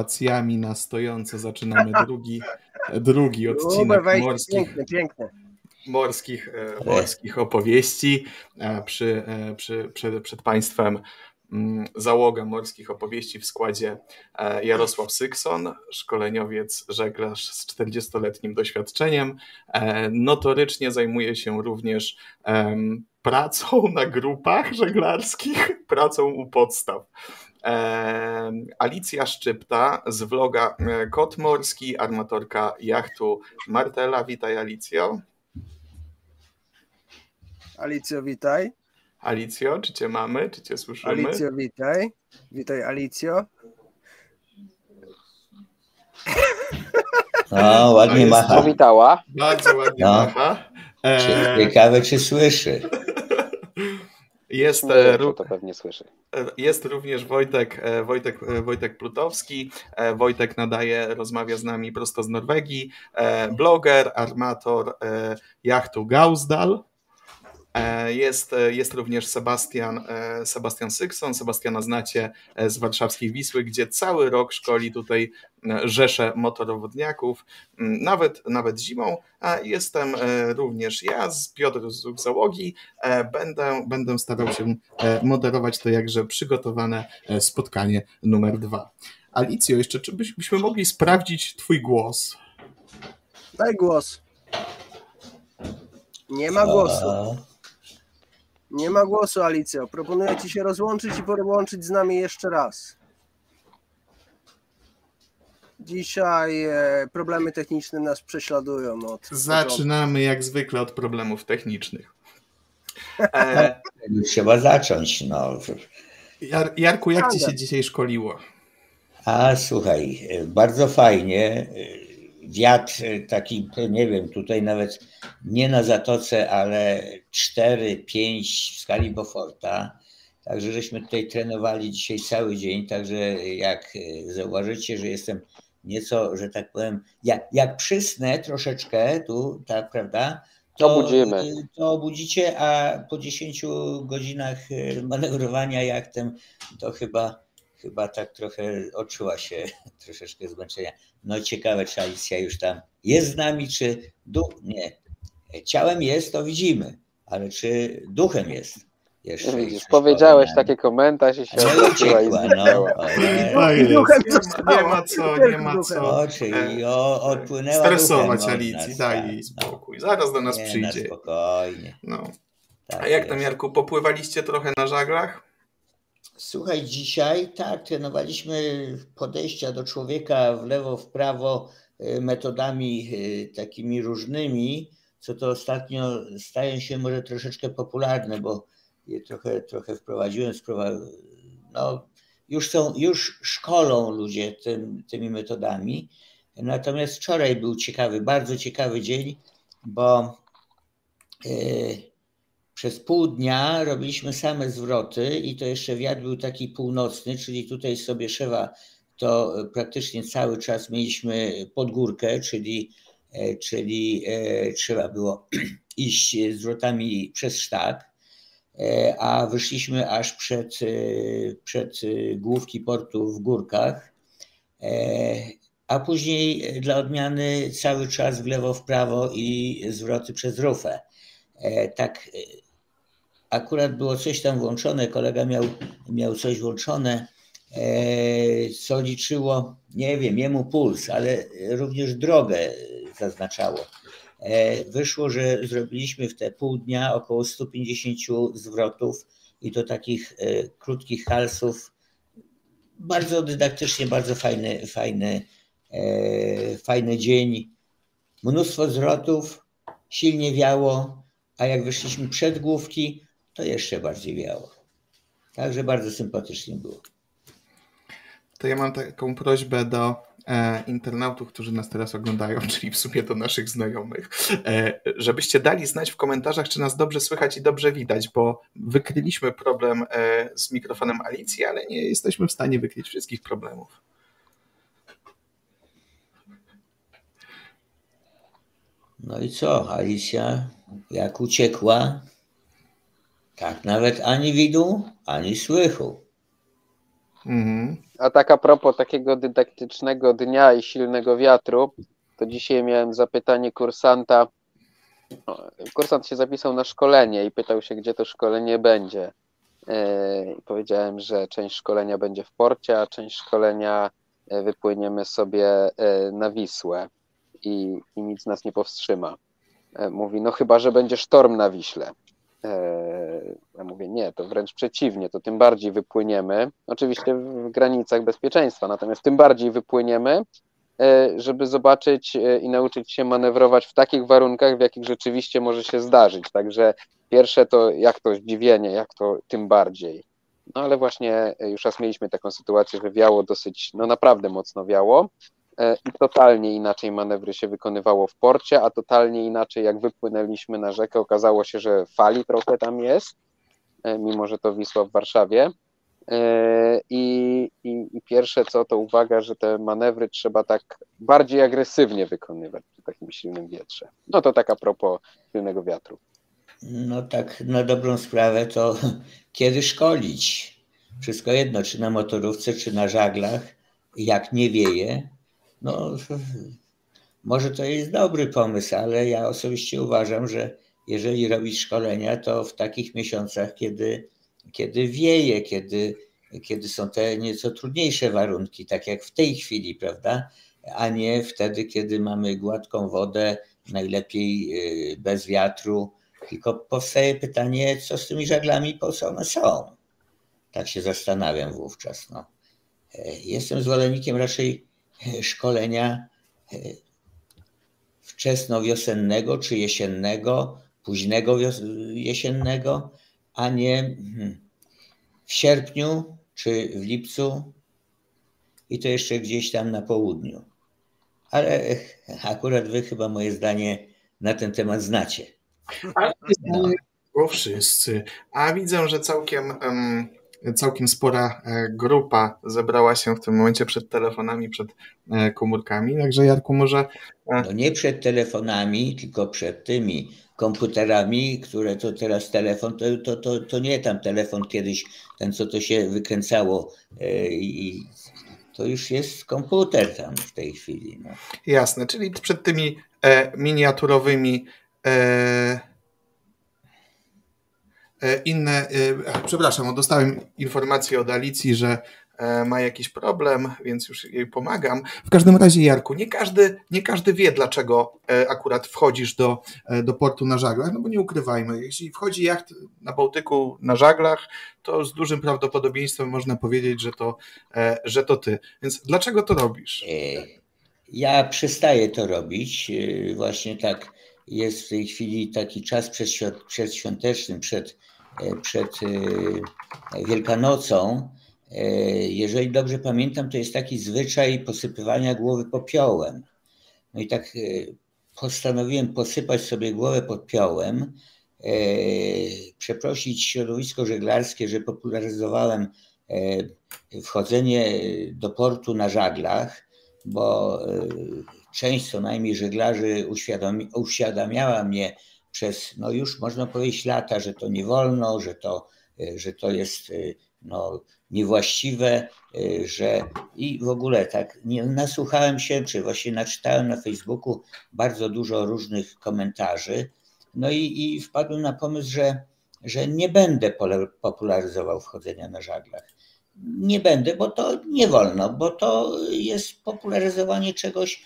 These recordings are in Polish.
owacjami na stojąco zaczynamy drugi, drugi odcinek morskich, piękne, piękne. morskich, e, morskich opowieści e, przy, e, przy, przed, przed Państwem mm, załoga morskich opowieści w składzie Jarosław Sykson, szkoleniowiec, żeglarz z 40-letnim doświadczeniem. Notorycznie zajmuje się również pracą na grupach żeglarskich, pracą u podstaw. Alicja Szczypta z vloga e, Kot Morski, armatorka jachtu Martela. Witaj Alicjo. Alicjo, witaj. Alicjo, czy cię mamy, czy cię słyszymy? Alicjo, witaj. Witaj Alicjo. No, ładnie macha. Powitała. Bardzo ładnie No. macha. E, Ciekawe, czy słyszy. Jest, Nie e, to pewnie słyszy. Jest również Wojtek, e, Wojtek, e, Wojtek Plutowski. E, Wojtek nadaje, rozmawia z nami prosto z Norwegii. E, Bloger, armator e, jachtu Gausdal. E, Jest, e, jest również Sebastian, e, Sebastian Sykson. Sebastiana znacie z warszawskiej Wisły, gdzie cały rok szkoli tutaj rzesze motorowodniaków, nawet, nawet zimą. A jestem również ja, z Piotr z załogi. Będę, będę starał się moderować to jakże przygotowane spotkanie numer dwa. Alicjo, jeszcze czy byś- byśmy mogli sprawdzić Twój głos? Daj głos. Nie ma głosu. Nie ma głosu, Alicjo. Proponuję ci się rozłączyć i połączyć z nami jeszcze raz. Dzisiaj e, problemy techniczne nas prześladują od. Zaczynamy jak zwykle od problemów technicznych. E, trzeba zacząć. No. Jar, Jarku, jak Ci się dzisiaj szkoliło? A słuchaj, bardzo fajnie. Wiatr taki, nie wiem, tutaj nawet nie na zatoce, ale 4-5 w skali Beauforta. Także żeśmy tutaj trenowali dzisiaj cały dzień. Także jak zauważycie, że jestem nieco, że tak powiem, jak, jak przysnę troszeczkę tu, tak, prawda? To budzimy. To obudzicie, a po 10 godzinach manewrowania jachtem to chyba chyba tak trochę odczuła się troszeczkę zmęczenia. No ciekawe, czy Alicja już tam jest z nami, czy duch, nie. Ciałem jest, to widzimy, ale czy duchem jest? Jeszcze Widzisz, jeszcze powiedziałeś wspominam. taki komentarz i się i uciekła, no. ale- duchem Nie, ma co, nie ma co O, czyli o, odpłynęła stresować Alicji, daj tak, jej no. spokój. Zaraz do nas Nie, na przyjdzie. spokojnie. No. Tak A jak tam, jest. Jarku, popływaliście trochę na żaglach? Słuchaj, dzisiaj tak, trenowaliśmy podejścia do człowieka w lewo, w prawo y, metodami y, takimi różnymi, co to ostatnio staje się może troszeczkę popularne, bo je trochę, trochę wprowadziłem, no, już, są, już szkolą ludzie tym, tymi metodami. Natomiast wczoraj był ciekawy, bardzo ciekawy dzień, bo y, przez pół dnia robiliśmy same zwroty i to jeszcze wiatr był taki północny, czyli tutaj sobie szewa to praktycznie cały czas mieliśmy pod górkę, czyli, e, czyli e, trzeba było iść zwrotami przez sztab, e, a wyszliśmy aż przed, e, przed e, główki portu w górkach, e, a później dla odmiany cały czas w lewo, w prawo i zwroty przez rufę. E, Tak e, akurat było coś tam włączone, kolega miał, miał coś włączone, e, co liczyło, nie wiem, jemu puls, ale również drogę zaznaczało. E, Wyszło, że zrobiliśmy w te pół dnia około 150 zwrotów i to takich e, krótkich halsów. Bardzo dydaktycznie, bardzo fajny, fajny, fajny dzień. Mnóstwo zwrotów, silnie wiało, a jak wyszliśmy przed główki, to jeszcze bardziej wiało. Także bardzo sympatycznie było. To ja mam taką prośbę do e, internautów, którzy nas teraz oglądają, czyli w sumie do naszych znajomych, e, żebyście dali znać w komentarzach, czy nas dobrze słychać i dobrze widać, bo wykryliśmy problem e, z mikrofonem Alicji, ale nie jesteśmy w stanie wykryć wszystkich problemów. No i co, Alicja, jak uciekła, tak nawet ani widu, ani słychu. Mhm. A tak a propos takiego dydaktycznego dnia i silnego wiatru, to dzisiaj miałem zapytanie kursanta. Kursant się zapisał na szkolenie i pytał się, gdzie to szkolenie będzie. E, I powiedziałem, że część szkolenia będzie w porcie, a część szkolenia e, wypłyniemy sobie e, na Wisłę i, i nic nas nie powstrzyma. Mówi, no chyba, że będzie sztorm na Wiśle. Ja mówię, nie, to wręcz przeciwnie, to tym bardziej wypłyniemy, oczywiście w granicach bezpieczeństwa, natomiast tym bardziej wypłyniemy, żeby zobaczyć i nauczyć się manewrować w takich warunkach, w jakich rzeczywiście może się zdarzyć. Także Pierwsze to jak to zdziwienie, jak to tym bardziej. No ale właśnie już raz mieliśmy taką sytuację, że wiało dosyć, no naprawdę mocno wiało e, i totalnie inaczej manewry się wykonywało w porcie, a totalnie inaczej jak wypłynęliśmy na rzekę, okazało się, że fali trochę tam jest, e, mimo że to Wisła w Warszawie. E, I, i, I, pierwsze co to uwaga, że te manewry trzeba tak bardziej agresywnie wykonywać przy takim silnym wietrze. No to tak a propos silnego wiatru. No tak na dobrą sprawę to kiedy szkolić? Wszystko jedno, czy na motorówce, czy na żaglach, jak nie wieje. No może to jest dobry pomysł, ale ja osobiście uważam, że jeżeli robić szkolenia, to w takich miesiącach, kiedy, kiedy wieje, kiedy, kiedy są te nieco trudniejsze warunki, tak jak w tej chwili, prawda? A nie wtedy, kiedy mamy gładką wodę, najlepiej y, bez wiatru, tylko powstaje pytanie, co z tymi żaglami, po co one są? Tak się zastanawiam wówczas. No. E, jestem zwolennikiem raczej szkolenia e, wczesnowiosennego czy jesiennego, późnego jesiennego, a nie hmm, w sierpniu czy w lipcu i to jeszcze gdzieś tam na południu. Ale akurat wy chyba moje zdanie na ten temat znacie. A no. wszyscy. A widzę, że całkiem, całkiem spora e, grupa zebrała się w tym momencie przed telefonami, przed e, komórkami. Także Jarku, może. E, no nie przed telefonami, tylko przed tymi komputerami, które to teraz telefon, to, to, to, to nie tam telefon kiedyś, ten co to się wykręcało i to już jest komputer tam w tej chwili. No. Jasne, czyli przed tymi miniaturowymi E, e, inne, e, przepraszam, dostałem informację od Alicji, że ma jakiś problem, więc już jej pomagam. W każdym razie, Jarku, nie każdy, nie każdy wie, dlaczego akurat wchodzisz do, do portu na żaglach, no bo nie ukrywajmy, jeśli wchodzi jacht na Bałtyku na żaglach, to z dużym prawdopodobieństwem można powiedzieć, że to, że to ty. Więc dlaczego to robisz? Ja przestaję to robić, właśnie tak jest w tej chwili taki czas przedświąteczny, przed, e, przed e, Wielkanocą. E, jeżeli dobrze pamiętam, to jest taki zwyczaj posypywania głowy popiołem. No i tak postanowiłem posypać sobie głowę popiołem, przeprosić środowisko żeglarskie, że popularyzowałem wchodzenie do portu na żaglach, bo część co najmniej żeglarzy uświadamiała mnie przez, no już można powiedzieć lata, że to nie wolno, że to, e, że to jest e, no, niewłaściwe, e, że i w ogóle tak nie nasłuchałem się, czy właśnie naczytałem na Facebooku bardzo dużo różnych komentarzy, no i, i wpadłem na pomysł, że, że nie będę popularyzował wchodzenia na żaglach. Nie będę, bo to nie wolno, bo to jest popularyzowanie czegoś,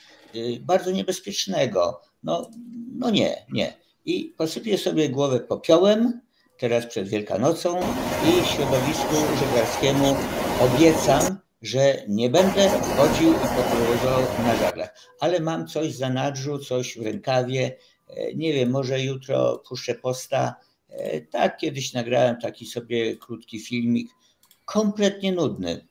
bardzo niebezpiecznego. No, no nie, nie. I posypię sobie głowę popiołem, teraz przed Wielkanocą i środowisku żeglarskiemu obiecam, że nie będę chodził i popularyzował na żaglach. Ale mam coś w zanadrzu, coś w rękawie. E, nie wiem, może jutro puszczę posta. E, tak, kiedyś nagrałem taki sobie krótki filmik, kompletnie nudny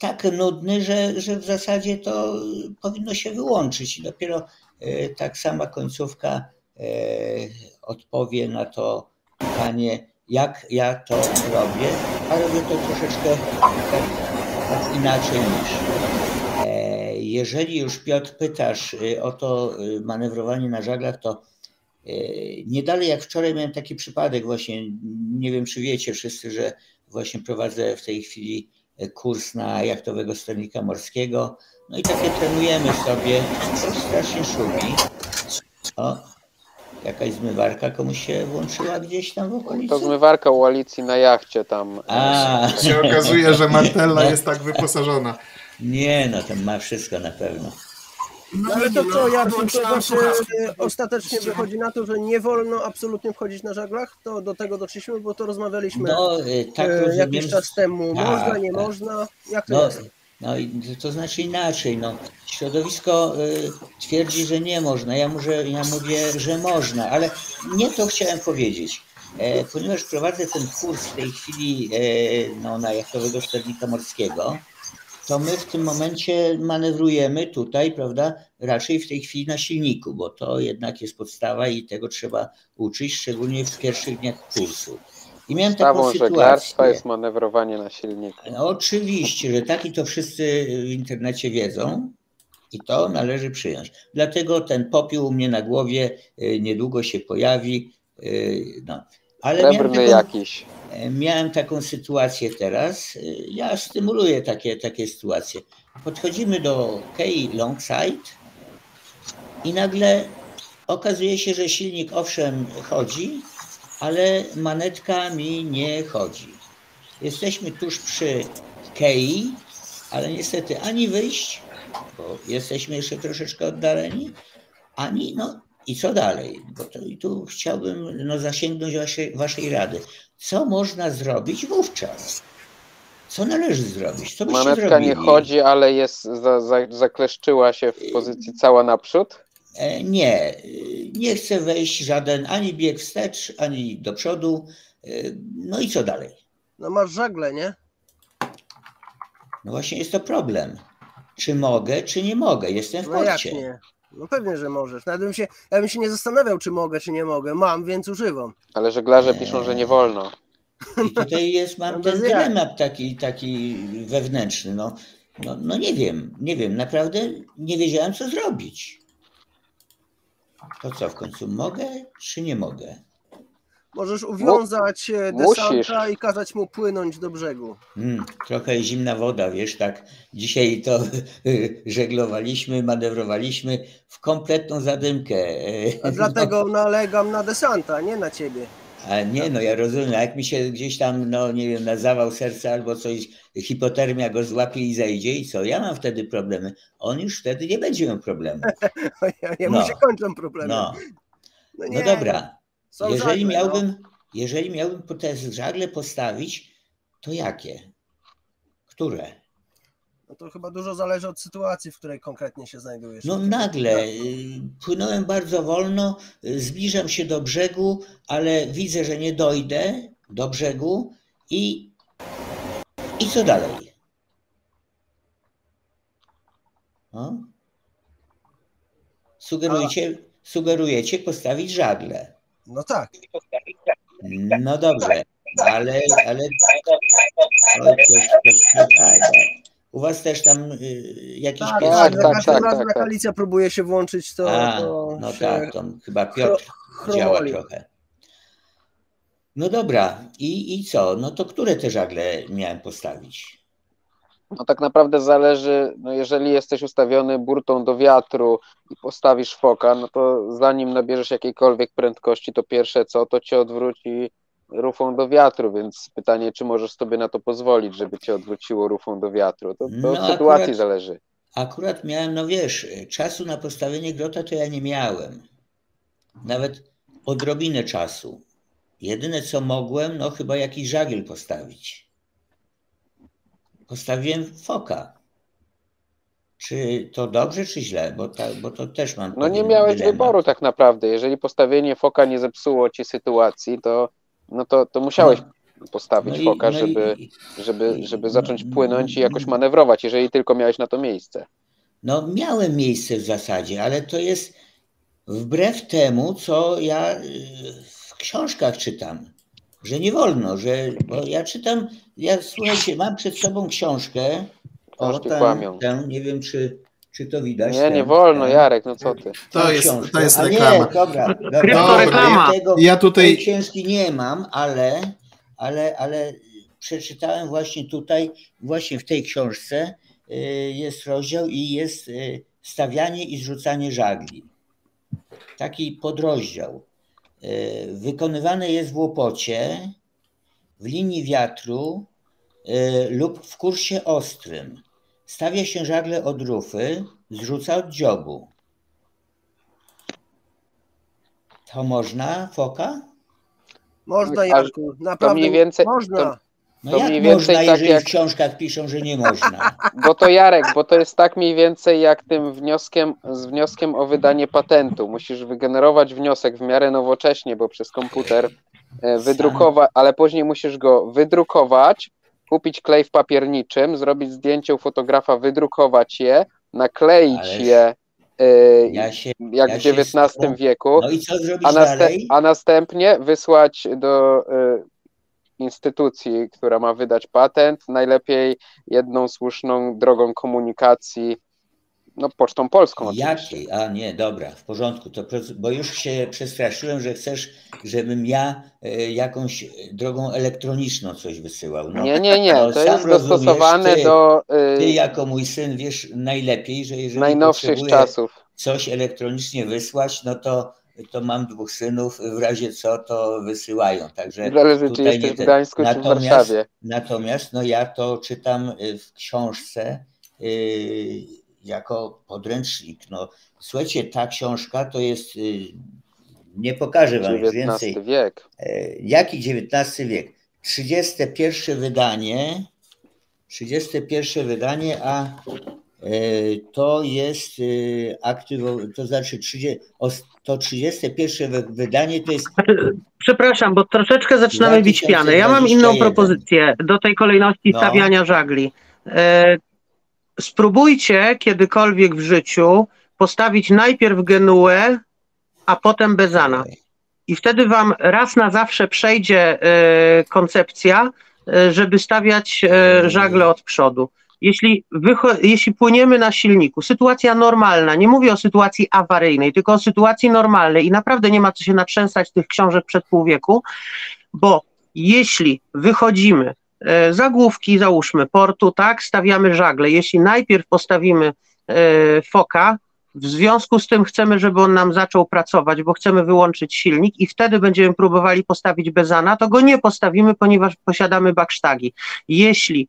tak nudny, że, że w zasadzie to powinno się wyłączyć. I dopiero e, tak sama końcówka odpowie na to pytanie, jak ja to robię, a robię to troszeczkę tak, tak inaczej niż. E, jeżeli już Piotr pytasz o to manewrowanie na żaglach, to nie dalej jak wczoraj miałem taki przypadek właśnie, nie wiem czy wiecie wszyscy, że właśnie prowadzę w tej chwili kurs na jachtowego sternika morskiego. No i takie trenujemy sobie. To strasznie szumi. O, jakaś zmywarka komuś się włączyła gdzieś tam w okolicy? To zmywarka u Alicji na jachcie tam. A, Się okazuje, że Martella jest tak wyposażona. nie, no to ma wszystko na pewno. No ale to co, Jarku, to znaczy e, ostatecznie wychodzi na to, że nie wolno absolutnie wchodzić na żaglach? To do tego doszliśmy, bo to rozmawialiśmy No, y, tak e, rozumiem. jakiś czas temu. Tak, Można, nie tak. można? Jak to No, jest? No i to znaczy inaczej. No. Środowisko y, twierdzi, że nie można. Ja, może, ja mówię, że można, ale nie to chciałem powiedzieć. E, ponieważ prowadzę ten kurs w tej chwili e, no, na jachtowego sternika morskiego, to my w tym momencie manewrujemy tutaj, prawda, raczej w tej chwili na silniku, bo to jednak jest podstawa i tego trzeba uczyć, szczególnie w pierwszych dniach kursu. I miałem taką Stawą sytuację. żeglarstwa jest manewrowanie na silniku. No, oczywiście, że tak i to wszyscy w internecie wiedzą i to należy przyjąć. Dlatego ten popiół u mnie na głowie y, niedługo się pojawi. y, No. Ale miałem taką, jakiś. miałem taką sytuację teraz. y, Ja stymuluję takie, takie sytuacje. Podchodzimy do Key Longside i nagle okazuje się, że silnik owszem chodzi, ale manetka mi nie chodzi. Jesteśmy tuż przy Kei, ale niestety ani wyjść, bo jesteśmy jeszcze troszeczkę oddaleni, ani no i co dalej? Bo to, i tu chciałbym no, zasięgnąć waszej, waszej rady. Co można zrobić wówczas? Co należy zrobić? Co Manetka nie chodzi, ale jest za, za, zakleszczyła się w pozycji cała naprzód. E, Nie, y, nie chcę wejść żaden ani bieg wstecz, ani do przodu. Y, No i co dalej? No masz żagle, nie? No właśnie jest to problem. Czy mogę, czy nie mogę? Jestem w No jak porcie. nie? No pewnie, że możesz. Nawet bym się, ja bym się nie zastanawiał, czy mogę, czy nie mogę. Mam, więc używam. Ale żeglarze piszą, że nie wolno. I tutaj jest, mam No ten dylemat taki, taki wewnętrzny. No, no, no nie wiem, nie wiem, naprawdę nie wiedziałem, co zrobić. To co, w końcu mogę, czy nie mogę? Możesz uwiązać e, desanta i kazać mu płynąć do brzegu. Mm, trochę zimna woda, wiesz, tak. Dzisiaj to żeglowaliśmy, manewrowaliśmy w kompletną zadymkę. A dlatego nalegam na desanta, nie na ciebie. A nie, no ja rozumiem, a jak mi się gdzieś tam, no nie wiem, na zawał serca albo coś, hipotermia go złapie i zejdzie i co? Ja mam wtedy problemy. On już wtedy nie będzie miał problemu. Ja, No. mu się kończą problemy. No, No, no dobra. są Jeżeli żagle, no. miałbym, jeżeli miałbym te żagle postawić, to jakie? Które? No to chyba dużo zależy od sytuacji, w której konkretnie się znajdujesz. No nagle y, płynąłem bardzo wolno, y, zbliżam się do brzegu, ale widzę, że nie dojdę do brzegu i, i co dalej? No? Sugerujecie, sugerujecie postawić żagle. No tak. No dobrze, ale, ale, ale coś, coś, aj, aj. u was też tam y, jakiś Tak, pies- tak, tak, tak, tak, raz tak, jak tak. Alicja próbuje się włączyć, to, A, to no się tak, to chyba Piotr działa chromoli. trochę. No dobra, i, i co? No to które te żagle miałem postawić? No tak naprawdę zależy, no jeżeli jesteś ustawiony burtą do wiatru i postawisz foka, no to zanim nabierzesz jakiejkolwiek prędkości, to pierwsze co, to cię odwróci rufą do wiatru, więc pytanie, czy możesz sobie na to pozwolić, żeby cię odwróciło rufą do wiatru. To, to No od sytuacji akurat- zależy. Akurat miałem, no wiesz, czasu na postawienie grota to ja nie miałem. Nawet odrobinę czasu. Jedyne co mogłem, no chyba jakiś żagiel postawić. Postawiłem foka. Czy to dobrze, czy źle? Bo, ta, bo to też mam. No nie miałeś dylemat. wyboru tak naprawdę. Jeżeli postawienie foka nie zepsuło ci sytuacji, to, no to, to musiałeś postawić No i- foka, no żeby, i- żeby, żeby zacząć no- płynąć i jakoś manewrować, jeżeli tylko miałeś na to miejsce. No, miałem miejsce w zasadzie, ale to jest wbrew temu, co ja y, książkach czytam, że nie wolno, że bo ja czytam, ja słuchajcie, mam przed sobą książkę, o kłamią. tę, nie wiem czy, czy to widać. Nie, tę, nie wolno, tę, Jarek, no co ty. To jest, książkę. to jest A reklama. Nie, dobra, dobra, Kryptoreklama. Tego, Ja tutaj- Tej książki nie mam, ale, ale, ale przeczytałem właśnie tutaj, właśnie w tej książce jest rozdział i jest stawianie i zrzucanie żagli. Taki podrozdział. Wykonywane jest w łopocie, w linii wiatru lub w kursie ostrym. Stawia się żagle od rufy, zrzuca od dziobu. To można, foka? Można, Jarku, naprawdę mniej więcej, można. To, No to jak mniej więcej można, tak jeżeli jak- w książkach piszą, że nie można? Bo to Jarek, bo to jest tak mniej więcej jak tym wnioskiem, z wnioskiem o wydanie patentu. Musisz wygenerować wniosek w miarę nowocześnie, bo przez komputer e, wydrukować, ale później musisz go wydrukować, kupić klej w papierniczym, zrobić zdjęcie u fotografa, wydrukować je, nakleić Ależ je e, Ja się, jak ja w XIX wieku, no i co zrobić a, naste- dalej? a następnie wysłać do y, instytucji, która ma wydać patent, najlepiej jedną słuszną drogą komunikacji, no pocztą polską oczywiście. Jakiej? A nie, dobra, w porządku. To, bo już się przestraszyłem, że chcesz, żebym ja e, jakąś drogą elektroniczną coś wysyłał. No, Nie, nie, nie, no, to jest dostosowane ty- do Ty y, jako mój syn wiesz najlepiej, że jeżeli najnowszych czasów. coś elektronicznie wysłać, no to, to mam dwóch synów, w razie co to wysyłają. Także Zależy, czy tutaj jesteś nie w ten. Gdańsku, czy w Natomiast- Warszawie. Natomiast no ja to czytam y, w książce y, jako podręcznik. No, słuchajcie, ta książka to jest, y, nie pokażę wam już XIX więcej, wiek. E, Jaki XIX wiek? 31 wydanie, 31 wydanie, a e, to jest e, aktywo, to znaczy 30, os- to 31 wy- wydanie to jest Przepraszam, bo troszeczkę zaczynamy bić pianę. Ja mam inną 2021. propozycję do tej kolejności No. stawiania żagli. E, spróbujcie kiedykolwiek w życiu postawić najpierw Genuę, a potem Bezana. I wtedy wam raz na zawsze przejdzie e, koncepcja, e, żeby stawiać e, żagle od przodu. Jeśli, jeśli płyniemy na silniku, sytuacja normalna, nie mówię o sytuacji awaryjnej, tylko o sytuacji normalnej i naprawdę nie ma co się natrzęsać tych książek przed pół wieku, bo jeśli wychodzimy, e, zagłówki załóżmy portu, tak, stawiamy żagle, jeśli najpierw postawimy e, foka, w związku z tym chcemy, żeby on nam zaczął pracować, bo chcemy wyłączyć silnik i wtedy będziemy próbowali postawić bezana, to go nie postawimy, ponieważ posiadamy baksztagi. Jeśli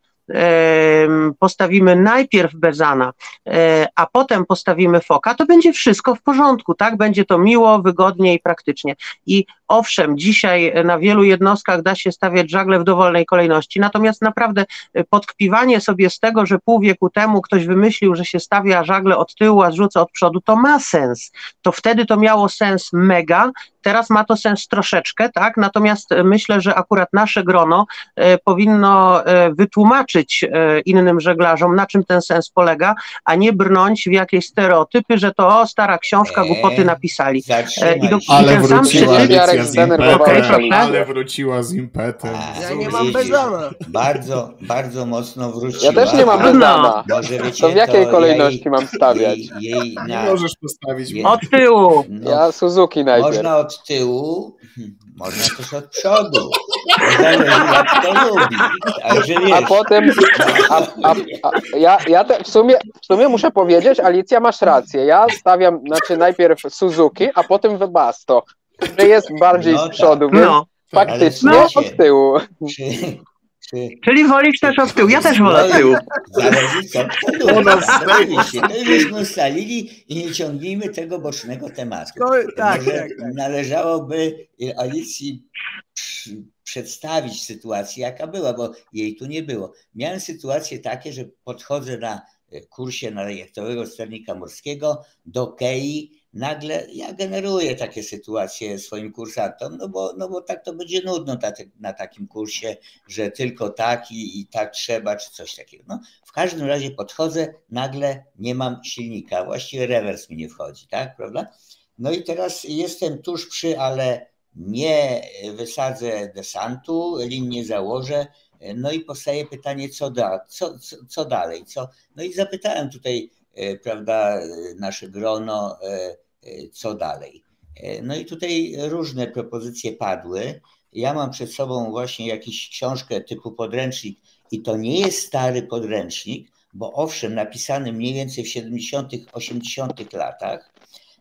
postawimy najpierw bezana, e, a potem postawimy foka, to będzie wszystko w porządku, tak? Będzie to miło, wygodnie i praktycznie. I owszem, dzisiaj na wielu jednostkach da się stawiać żagle w dowolnej kolejności, natomiast naprawdę e, podkpiwanie sobie z tego, że pół wieku temu ktoś wymyślił, że się stawia żagle od tyłu, a zrzuca od przodu, to ma sens. To wtedy to miało sens mega, teraz ma to sens troszeczkę, tak? Natomiast e, myślę, że akurat nasze grono e, powinno e, wytłumaczyć innym żeglarzom, na czym ten sens polega, a nie brnąć w jakieś stereotypy, że to o, stara książka, głupoty napisali. I do-. Ale ten sam Alicja z zdenerwował impetem, ale wróciła z impetem. A, Ja nie mam bezana. Bardzo, bardzo mocno wróciła. Ja też nie mam No. bezana. Wiecie, To w jakiej ja kolejności mam stawiać? Jej, jej Nie na, możesz postawić Nie. Od tyłu. no, Ja Suzuki najpierw. Można od tyłu, hmm, można też od przodu. To Zależy jak to lubi. Także wiesz, A potem, a, a, a, ja, ja te, w, sumie, w sumie muszę powiedzieć, Alicja, masz rację. Ja stawiam, znaczy najpierw Suzuki, a potem Webasto, że jest bardziej No z tak. przodu, więc No, faktycznie słuchajcie, od tyłu. Czyli wolisz też od tyłu. Ja też wolę No i- tyłu. Zależy co kto lubi. U nas tak, Oczywiście, to żeśmy ustalili i nie ciągnijmy tego bocznego tematu. Tak, tak, tak. należałoby Alicji przedstawić sytuację, jaka była, bo jej tu nie było. Miałem sytuacje takie, że podchodzę na kursie na jachtowego sternika morskiego do Kei, nagle ja generuję takie sytuacje swoim kursantom, no bo, no bo tak to będzie nudno na, te- na takim kursie, że tylko tak i, i tak trzeba, czy coś takiego. No, w każdym razie podchodzę, nagle nie mam silnika, właściwie rewers mi nie wchodzi, tak, prawda? No i teraz jestem tuż przy, ale nie wysadzę desantu, lin nie założę. No i powstaje pytanie, co, da, co, co, co dalej? Co? No i zapytałem tutaj, prawda, e, nasze grono, e, e, co dalej. E, No i tutaj różne propozycje padły. ja mam przed sobą właśnie jakąś książkę typu podręcznik i to nie jest stary podręcznik, bo owszem, napisany mniej więcej w 70., 80. latach,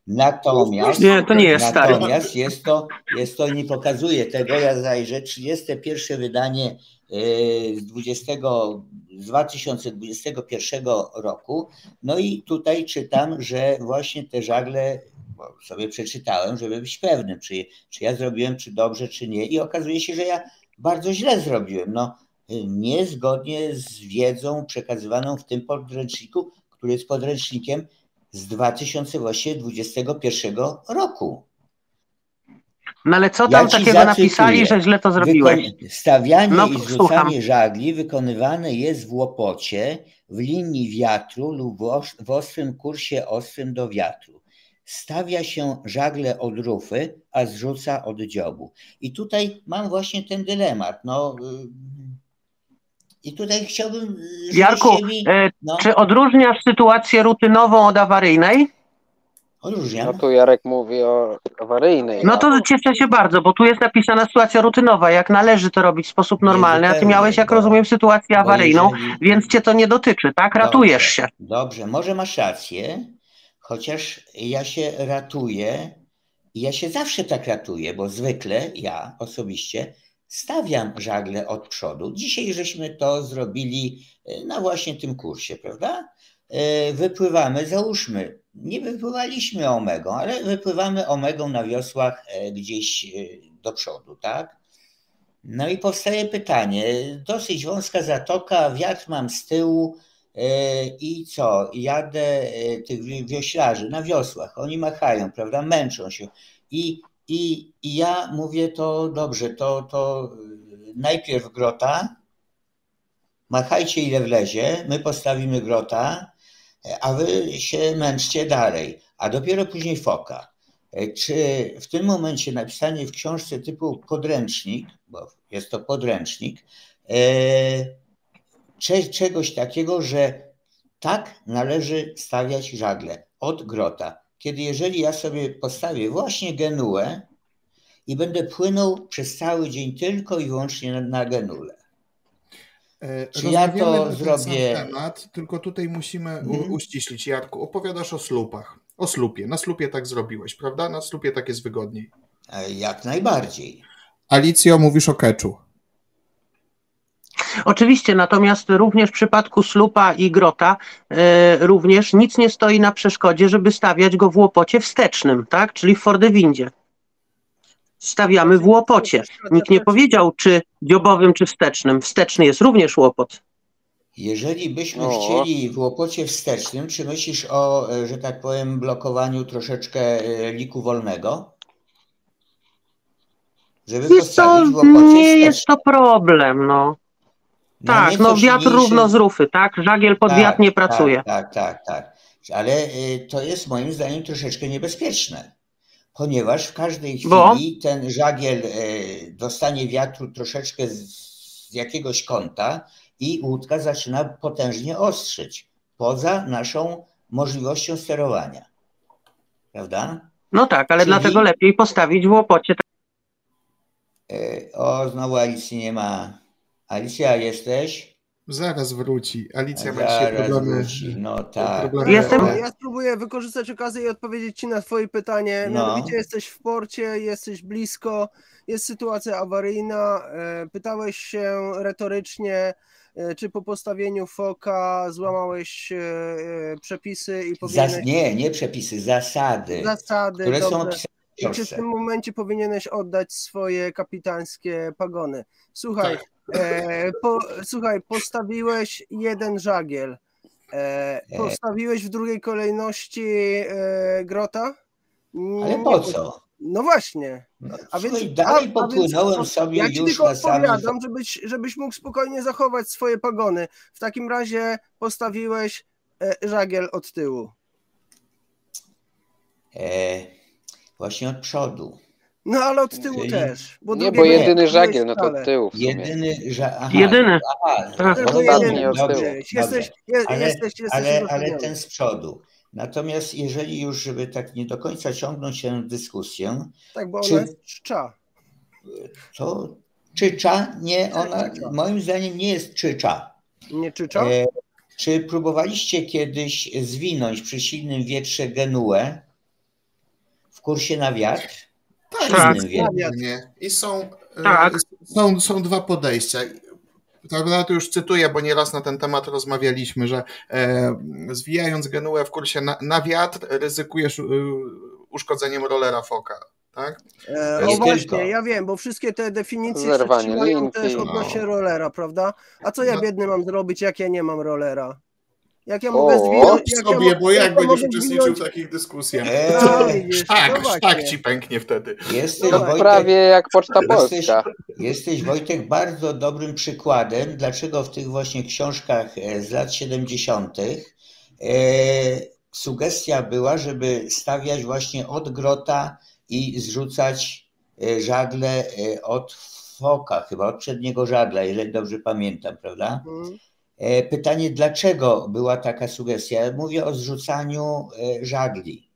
natomiast, Nie, to nie jest stary. natomiast jest to, jest to, nie pokazuje tego, ja zajrzę, 31 wydanie z 20, z 2021 roku, no i tutaj czytam, że właśnie te żagle, sobie przeczytałem, żeby być pewnym, czy, czy ja zrobiłem, czy dobrze, czy nie. I okazuje się, że ja bardzo źle zrobiłem, no niezgodnie z wiedzą przekazywaną w tym podręczniku, który jest podręcznikiem z 2021 roku. No ale co Ja tam ci takiego zacytuję. napisali, że źle to zrobiłeś? Wykon- Stawianie No, i słucham. zrzucanie żagli wykonywane jest w łopocie, w linii wiatru lub w os- w ostrym kursie ostrym do wiatru. Stawia się żagle od rufy, a zrzuca od dziobu. I tutaj mam właśnie ten dylemat. No, y, I tutaj chciałbym, y, Jarku, mi... e, No, czy odróżniasz sytuację rutynową od awaryjnej? No tu Jarek mówi o awaryjnej. No to cieszę się bardzo, bo tu jest napisana sytuacja rutynowa, jak należy to robić w sposób normalny, a ty miałeś, jak bo- rozumiem, sytuację awaryjną, jeżeli- więc cię to nie dotyczy, tak? Ratujesz Dobrze, się. Dobrze, może masz rację, chociaż ja się ratuję i ja się zawsze tak ratuję, bo zwykle ja osobiście stawiam żagle od przodu. Dzisiaj żeśmy to zrobili e, na właśnie tym kursie, prawda? E, Wypływamy, załóżmy, nie wypływaliśmy omegą, ale wypływamy omegą na wiosłach e, gdzieś e, do przodu, tak? No i powstaje pytanie, dosyć wąska zatoka, wiatr mam z tyłu, E, I co? Jadę tych wi- wioślarzy na wiosłach, oni machają, prawda? Męczą się. I, i, i ja mówię, to dobrze, to, to najpierw grota, machajcie ile wlezie, my postawimy grota, a wy się męczcie dalej, a dopiero później foka. E, Czy w tym momencie napisanie w książce typu podręcznik, bo jest to podręcznik, e, cze- czegoś takiego, że tak należy stawiać żagle od grota. Kiedy jeżeli ja sobie postawię właśnie genuę i będę płynął przez cały dzień tylko i wyłącznie na, na genule. E, Czy ja rozmawiamy to zrobię- temat, tylko tutaj musimy Mhm. uściślić. Jarku, opowiadasz o slupach. O slupie. Na slupie tak zrobiłeś, prawda? Na slupie tak jest wygodniej. E, Jak najbardziej. Alicjo, mówisz o keczu. Oczywiście, natomiast również w przypadku słupa i grota e, również nic nie stoi na przeszkodzie, żeby stawiać go w łopocie wstecznym, tak? Czyli w fordewindzie. Stawiamy w łopocie. Nikt nie powiedział, czy dziobowym, czy wstecznym. Wsteczny jest również łopot. Jeżeli byśmy O. chcieli w łopocie wstecznym, czy myślisz o, e, że tak powiem, blokowaniu troszeczkę e, liku wolnego? Żeby co, postawić w łopocie nie wstecznym. jest to problem, no. Na Tak, no wiatr silniejszy- równo z rufy, tak? Żagiel pod Tak, wiatr nie tak, pracuje. Tak, tak, tak. Ale y, to jest moim zdaniem troszeczkę niebezpieczne, ponieważ w każdej chwili Bo? ten żagiel y, dostanie wiatru troszeczkę z, jakiegoś kąta i łódka zaczyna potężnie ostrzyć poza naszą możliwością sterowania. Prawda? No tak, ale Czyli- dlatego lepiej postawić w łopocie. Y, O, znowu Alicji nie ma. Alicja, jesteś? Zaraz wróci. Alicja ma dzisiaj problemy. wróci. No tak. problemy. Jestem- Ja, spróbuję wykorzystać okazję i odpowiedzieć Ci na Twoje pytanie. No. Mianowicie jesteś w porcie, jesteś blisko, jest sytuacja awaryjna. e, Pytałeś się retorycznie, e, czy po postawieniu foka złamałeś e, przepisy i Zas- powinieneś nie, nie przepisy, zasady, zasady, które są w I czy w tym momencie powinieneś oddać swoje kapitańskie pagony? Słuchaj, e, po, słuchaj, postawiłeś jeden żagiel. E, postawiłeś w drugiej kolejności e, grota? Ale Nie, po co? No właśnie. No, A więc, dalej a- a więc popłynąłem sobie ja ci już tylko na samym... odpowiadam, żebyś, żebyś mógł spokojnie zachować swoje pagony. W takim razie postawiłeś e, żagiel od tyłu. E, właśnie od przodu. No ale od tyłu Czyli- też. Bo Nie, bo jedyny postawiłeś żagiel, no to od tyłu w sumie. Jedyny. Aha, Jedyny. Aha, Tak. Ostatni od tyłu. Jesteś, je, Ale- jesteś, jesteś ale, ten z przodu. Natomiast jeżeli już, żeby tak nie do końca ciągnąć się dyskusję, Tak, bo czy- ona jest czcza. to czycza, nie, ona moim zdaniem nie jest czycza. Nie czycza? E, czy próbowaliście kiedyś zwinąć przy silnym wietrze genuę w kursie na wiatr? Tak, Tak. Nie. I są, e, Tak. są, są dwa podejścia. Prawda, to już cytuję, bo nieraz na ten temat rozmawialiśmy, że e, zwijając genuę w kursie na, na wiatr, ryzykujesz e, uszkodzeniem rollera foka. Tak? E, o właśnie, tylko. ja wiem, bo wszystkie te definicje się Zerwanie trzymają linki. też odnośnie No. rollera, prawda? A co ja No. biedny mam zrobić, jak ja nie mam rollera? Jak ja O, mogę zwinąć? Jak ja, Sobie, bo jak ja będziesz uczestniczył zwinąć? w takich dyskusjach. E, No, no Sztak, sztak ci pęknie wtedy. Jesteś, No, To Wojtek, prawie jak Poczta Jesteś, Polska. jesteś Wojtek bardzo dobrym przykładem, dlaczego w tych właśnie książkach e, z lat 70. E, sugestia była, żeby stawiać właśnie od grota i zrzucać e, żagle e, od foka, chyba od przedniego żagla, jeżeli dobrze pamiętam, prawda? Mhm. E, Pytanie, dlaczego była taka sugestia? Mówię o zrzucaniu e, żagli.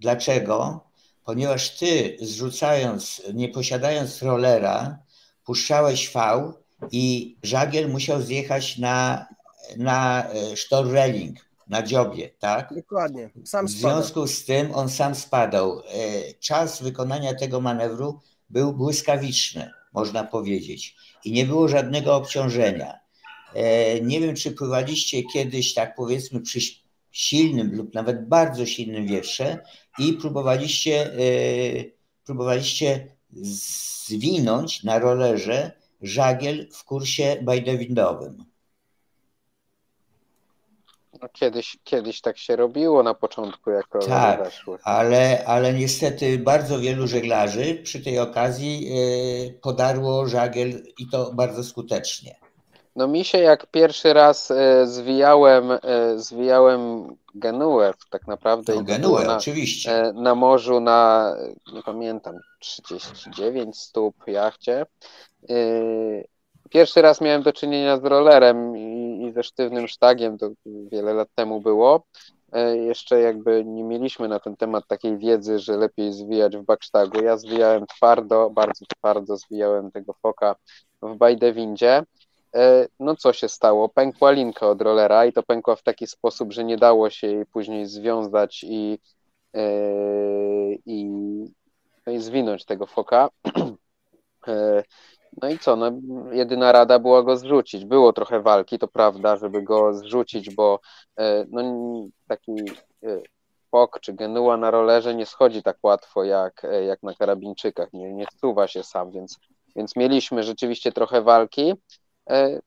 Dlaczego? Ponieważ ty zrzucając, nie posiadając rollera, puszczałeś V i żagiel musiał zjechać na, na e, railing, na dziobie, tak? Dokładnie, sam W związku z tym on sam spadał. Czas wykonania tego manewru był błyskawiczny, można powiedzieć, i nie było żadnego obciążenia. E, Nie wiem, czy pływaliście kiedyś, tak powiedzmy, przy silnym lub nawet bardzo silnym wietrze i próbowaliście, e, próbowaliście zwinąć na rollerze żagiel w kursie bajdewindowym. No, kiedyś, kiedyś tak się robiło na początku, jak Tak. weszły. Ale, ale niestety bardzo wielu żeglarzy przy tej okazji e, podarło żagiel i to bardzo skutecznie. No mi się jak pierwszy raz e, zwijałem, e, zwijałem genuę tak naprawdę No, genuę, na, oczywiście. e, na morzu na, nie pamiętam, 39 stóp jachcie. E, Pierwszy raz miałem do czynienia z rollerem i, i ze sztywnym sztagiem, to wiele lat temu było. E, Jeszcze jakby nie mieliśmy na ten temat takiej wiedzy, że lepiej zwijać w backstagu. Ja zwijałem twardo, bardzo twardo zwijałem tego foka w bajdewindzie. E, No co się stało? Pękła linka od rollera i to pękła w taki sposób, że nie dało się jej później związać i, e, i, no i zwinąć tego foka. E, No i co? No, jedyna rada była go zrzucić. Było trochę walki, to prawda, żeby go zrzucić, bo no, taki fok czy genua na rollerze nie schodzi tak łatwo jak, jak na karabińczykach. Nie, nie wsuwa się sam, więc, więc mieliśmy rzeczywiście trochę walki. E,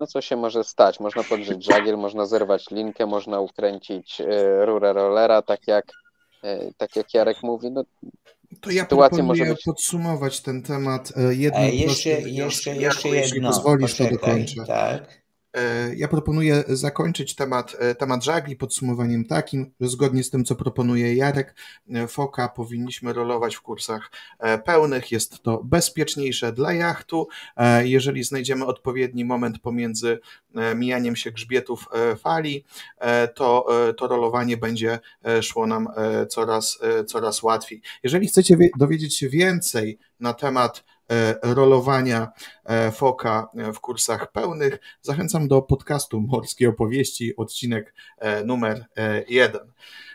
No co się może stać? Można podrzeć żagiel, można zerwać linkę, można ukręcić e, rurę rollera, tak jak, e, tak jak Jarek mówi. No, To ja proponuję może być- podsumować ten temat e, jedną A jeszcze, jeszcze, jeszcze Jeśli jedno. pozwolisz, to Poczekaj, dokończę. Tak. E, Ja proponuję zakończyć temat, e, temat żagli podsumowaniem takim, że zgodnie z tym, co proponuje Jarek, e, foka powinniśmy rolować w kursach pełnych. Jest to bezpieczniejsze dla jachtu. Jeżeli znajdziemy odpowiedni moment pomiędzy mijaniem się grzbietów fali, to, to rolowanie będzie szło nam coraz, coraz łatwiej. Jeżeli chcecie wie- dowiedzieć się więcej na temat rolowania e, foka e, w kursach pełnych, zachęcam do podcastu Morskie Opowieści, odcinek e, numer e, jeden.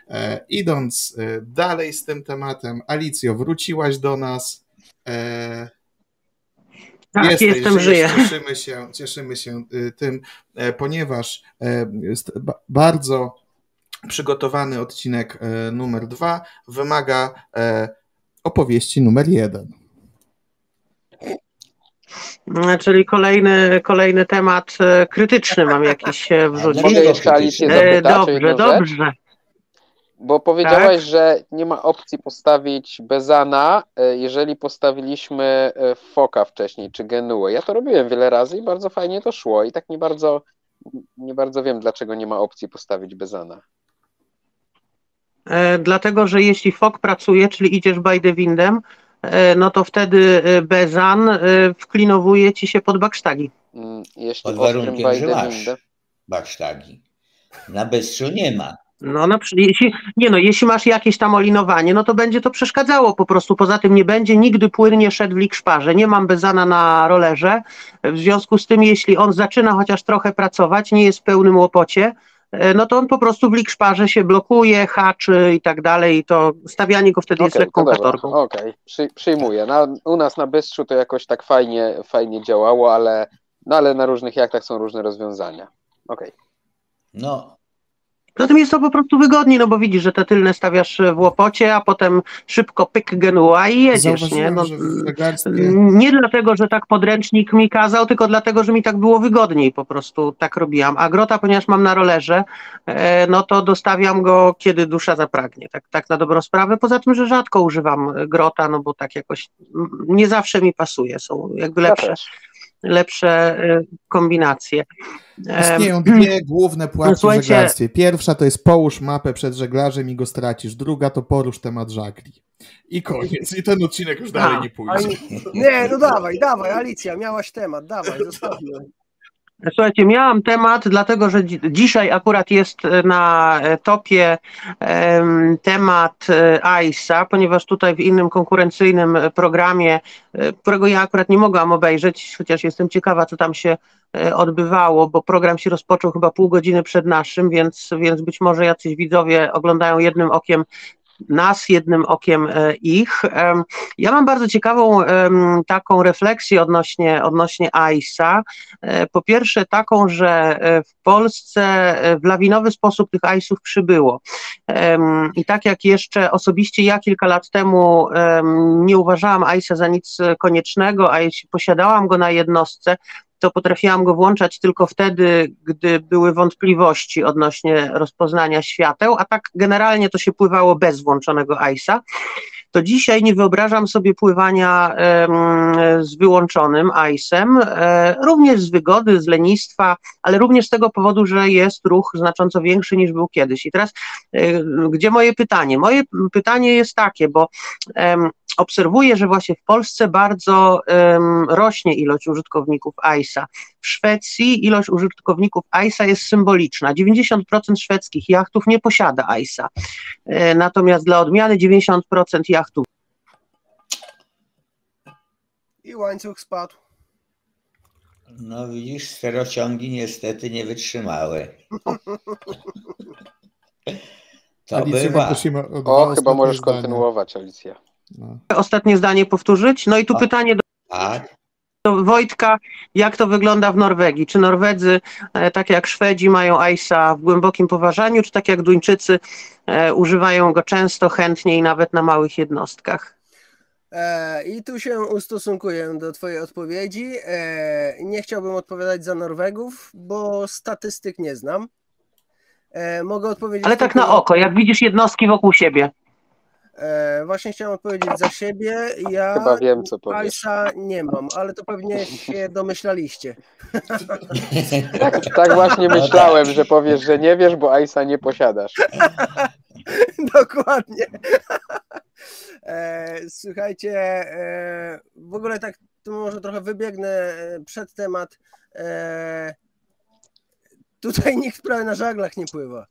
E, Idąc e, dalej z tym tematem, Alicjo, wróciłaś do nas. E, Tak, jestem, żyję. Cieszymy się, cieszymy się tym, e, ponieważ e, bardzo przygotowany odcinek e, numer dwa wymaga e, opowieści numer jeden. Mm, Czyli kolejny, kolejny temat e, krytyczny mam jakiś e, wrzucić. mogę jeszcze Alicję? E, zapytać Dobrze, rzecz? dobrze. Bo powiedziałaś, Tak. że nie ma opcji postawić Bezana, jeżeli postawiliśmy Foka wcześniej, czy Genuę. Ja to robiłem wiele razy i bardzo fajnie to szło i tak nie bardzo, nie bardzo wiem, dlaczego nie ma opcji postawić Bezana. Dlatego, że jeśli fok pracuje, czyli idziesz bajdewindem, e, no to wtedy e, bezan e, wklinowuje ci się pod backstagi. Mm, Jeśli Pod warunkiem, że masz baksztagi. Na Bystrzu nie ma. No, na, jeśli, nie no, jeśli masz jakieś tam olinowanie, no to będzie to przeszkadzało po prostu. Poza tym nie będzie nigdy płynnie szedł w likszparze. Nie mam bezana na rolerze. W związku z tym, jeśli on zaczyna chociaż trochę pracować, nie jest w pełnym łopocie, e, no to on po prostu w likszparze się blokuje, haczy i tak dalej. I to stawianie go wtedy okay, jest lekką katorką. Okej, okay. Przy, przyjmuję. Na, u nas na Bystrzu to jakoś tak fajnie, fajnie działało, ale, no ale na różnych jachtach są różne rozwiązania. Okej. Okay. No, Zatem jest to po prostu wygodniej, no bo widzisz, że te tylne stawiasz w łopocie, a potem szybko pyk genua i jedziesz, nie? No, nie dlatego, że tak podręcznik mi kazał, tylko dlatego, że mi tak było wygodniej po prostu, tak robiłam. A grota, ponieważ mam na rolerze, e, no to dostawiam go, kiedy dusza zapragnie, tak, tak na dobrą sprawę. Poza tym, że rzadko używam grota, no bo tak jakoś nie zawsze mi pasuje, są jakby lepsze. Ja lepsze e, kombinacje. Istnieją dwie główne pułapki Słuchajcie, w żeglarstwie. Pierwsza to jest połóż mapę przed żeglarzem i go stracisz. Druga to porusz temat żagli. I koniec. I ten odcinek już dalej nie pójdzie. Nie, no dawaj, dawaj, Alicja, miałaś temat, dawaj, zostawiłem. Słuchajcie, miałam temat, dlatego że dzisiaj akurat jest na topie temat AISA, ponieważ tutaj w innym konkurencyjnym programie, e, którego ja akurat nie mogłam obejrzeć, chociaż jestem ciekawa, co tam się e, odbywało, bo program się rozpoczął chyba pół godziny przed naszym, więc, więc być może jacyś widzowie oglądają jednym okiem nas, jednym okiem e, ich. Ja mam bardzo ciekawą taką refleksję odnośnie, odnośnie AISA. E, po pierwsze taką, że e, w Polsce w lawinowy sposób tych AISów przybyło. I tak jak jeszcze osobiście ja kilka lat temu nie uważałam AISa za nic koniecznego, a jeśli posiadałam go na jednostce, to potrafiłam go włączać tylko wtedy, gdy były wątpliwości odnośnie rozpoznania świateł, a tak generalnie to się pływało bez włączonego ISA. To dzisiaj nie wyobrażam sobie pływania z wyłączonym ISem, e, również z wygody, z lenistwa, ale również z tego powodu, że jest ruch znacząco większy niż był kiedyś. I teraz, e, gdzie moje pytanie? Moje pytanie jest takie, bo obserwuję, że właśnie w Polsce bardzo um, rośnie ilość użytkowników ISA. W Szwecji ilość użytkowników ISA jest symboliczna. 90% szwedzkich jachtów nie posiada ISA. E, natomiast dla odmiany 90% jachtów. I łańcuch spadł. No widzisz, sterociągi niestety nie wytrzymały. To Alicja, bywa. O, chyba możesz zdania. kontynuować, Alicja. No. Ostatnie zdanie powtórzyć. No i tu pytanie do, tak. do Wojtka, jak to wygląda w Norwegii? Czy Norwedzy, e, tak jak Szwedzi, mają AISA w głębokim poważaniu, czy tak jak Duńczycy, e, używają go często, chętnie i nawet na małych jednostkach? E, I tu się ustosunkuję do Twojej odpowiedzi. Nie chciałbym odpowiadać za Norwegów, bo statystyk nie znam. Mogę odpowiedzieć. Ale tak na oko, jak widzisz jednostki wokół siebie. E, właśnie chciałem odpowiedzieć za siebie. Ja Chyba wiem, co powiesz. nie mam, ale to pewnie się domyślaliście. tak, tak właśnie myślałem, że powiesz, że nie wiesz, bo Aisa nie posiadasz. Dokładnie. E, słuchajcie, e, w ogóle tak tu może trochę wybiegnę e, przed temat. E, tutaj nikt prawie na żaglach nie pływa.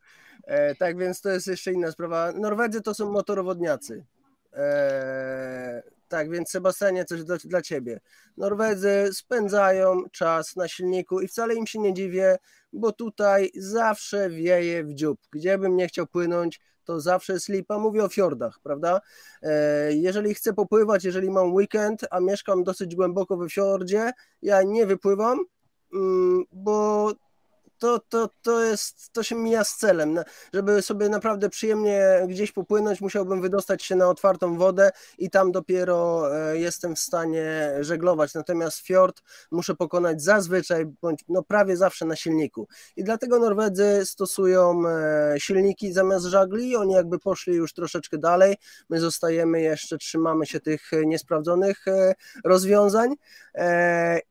E, tak więc to jest jeszcze inna sprawa. Norwedzy to są motorowodniacy. E, tak więc Sebastianie, coś dla, dla ciebie. Norwedzy spędzają czas na silniku i wcale im się nie dziwię, bo tutaj zawsze wieje w dziób. Gdziebym nie chciał płynąć, to zawsze jest lipa. Mówię o fiordach, prawda? E, jeżeli chcę popływać, jeżeli mam weekend, a mieszkam dosyć głęboko we fiordzie, ja nie wypływam, mm, bo to, to, to, jest, to się mija z celem. Żeby sobie naprawdę przyjemnie gdzieś popłynąć, musiałbym wydostać się na otwartą wodę i tam dopiero e, jestem w stanie żeglować. Natomiast fiord muszę pokonać zazwyczaj, bądź no prawie zawsze na silniku. I dlatego Norwedzy stosują e, silniki zamiast żagli. Oni jakby poszli już troszeczkę dalej. My zostajemy jeszcze, trzymamy się tych niesprawdzonych e, rozwiązań.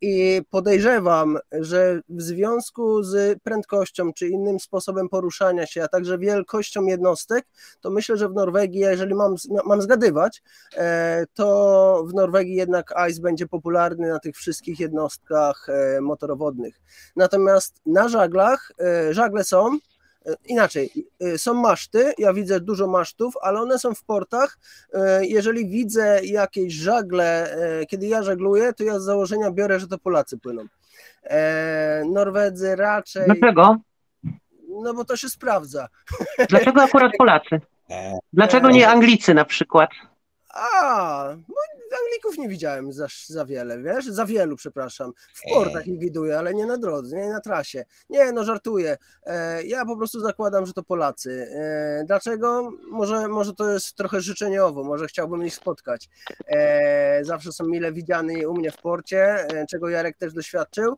I podejrzewam, że w związku z prędkością czy innym sposobem poruszania się, a także wielkością jednostek, to myślę, że w Norwegii, jeżeli mam, mam zgadywać, e, to w Norwegii jednak ICE będzie popularny na tych wszystkich jednostkach e, motorowodnych. Natomiast na żaglach, e, żagle są, inaczej, są maszty, ja widzę dużo masztów, ale one są w portach. Jeżeli widzę jakieś żagle, kiedy ja żegluję, to ja z założenia biorę, że to Polacy płyną. Norwedzy raczej. Dlaczego? No bo to się sprawdza. Dlaczego akurat Polacy? Dlaczego nie Anglicy na przykład? A, no Anglików nie widziałem za, za wiele, wiesz? Za wielu, przepraszam. W portach ich widuję, ale nie na drodze, nie na trasie. Nie, no żartuję. E, ja po prostu zakładam, że to Polacy. E, dlaczego? Może, może to jest trochę życzeniowo, może chciałbym ich spotkać. E, zawsze są mile widziani u mnie w porcie, czego Jarek też doświadczył.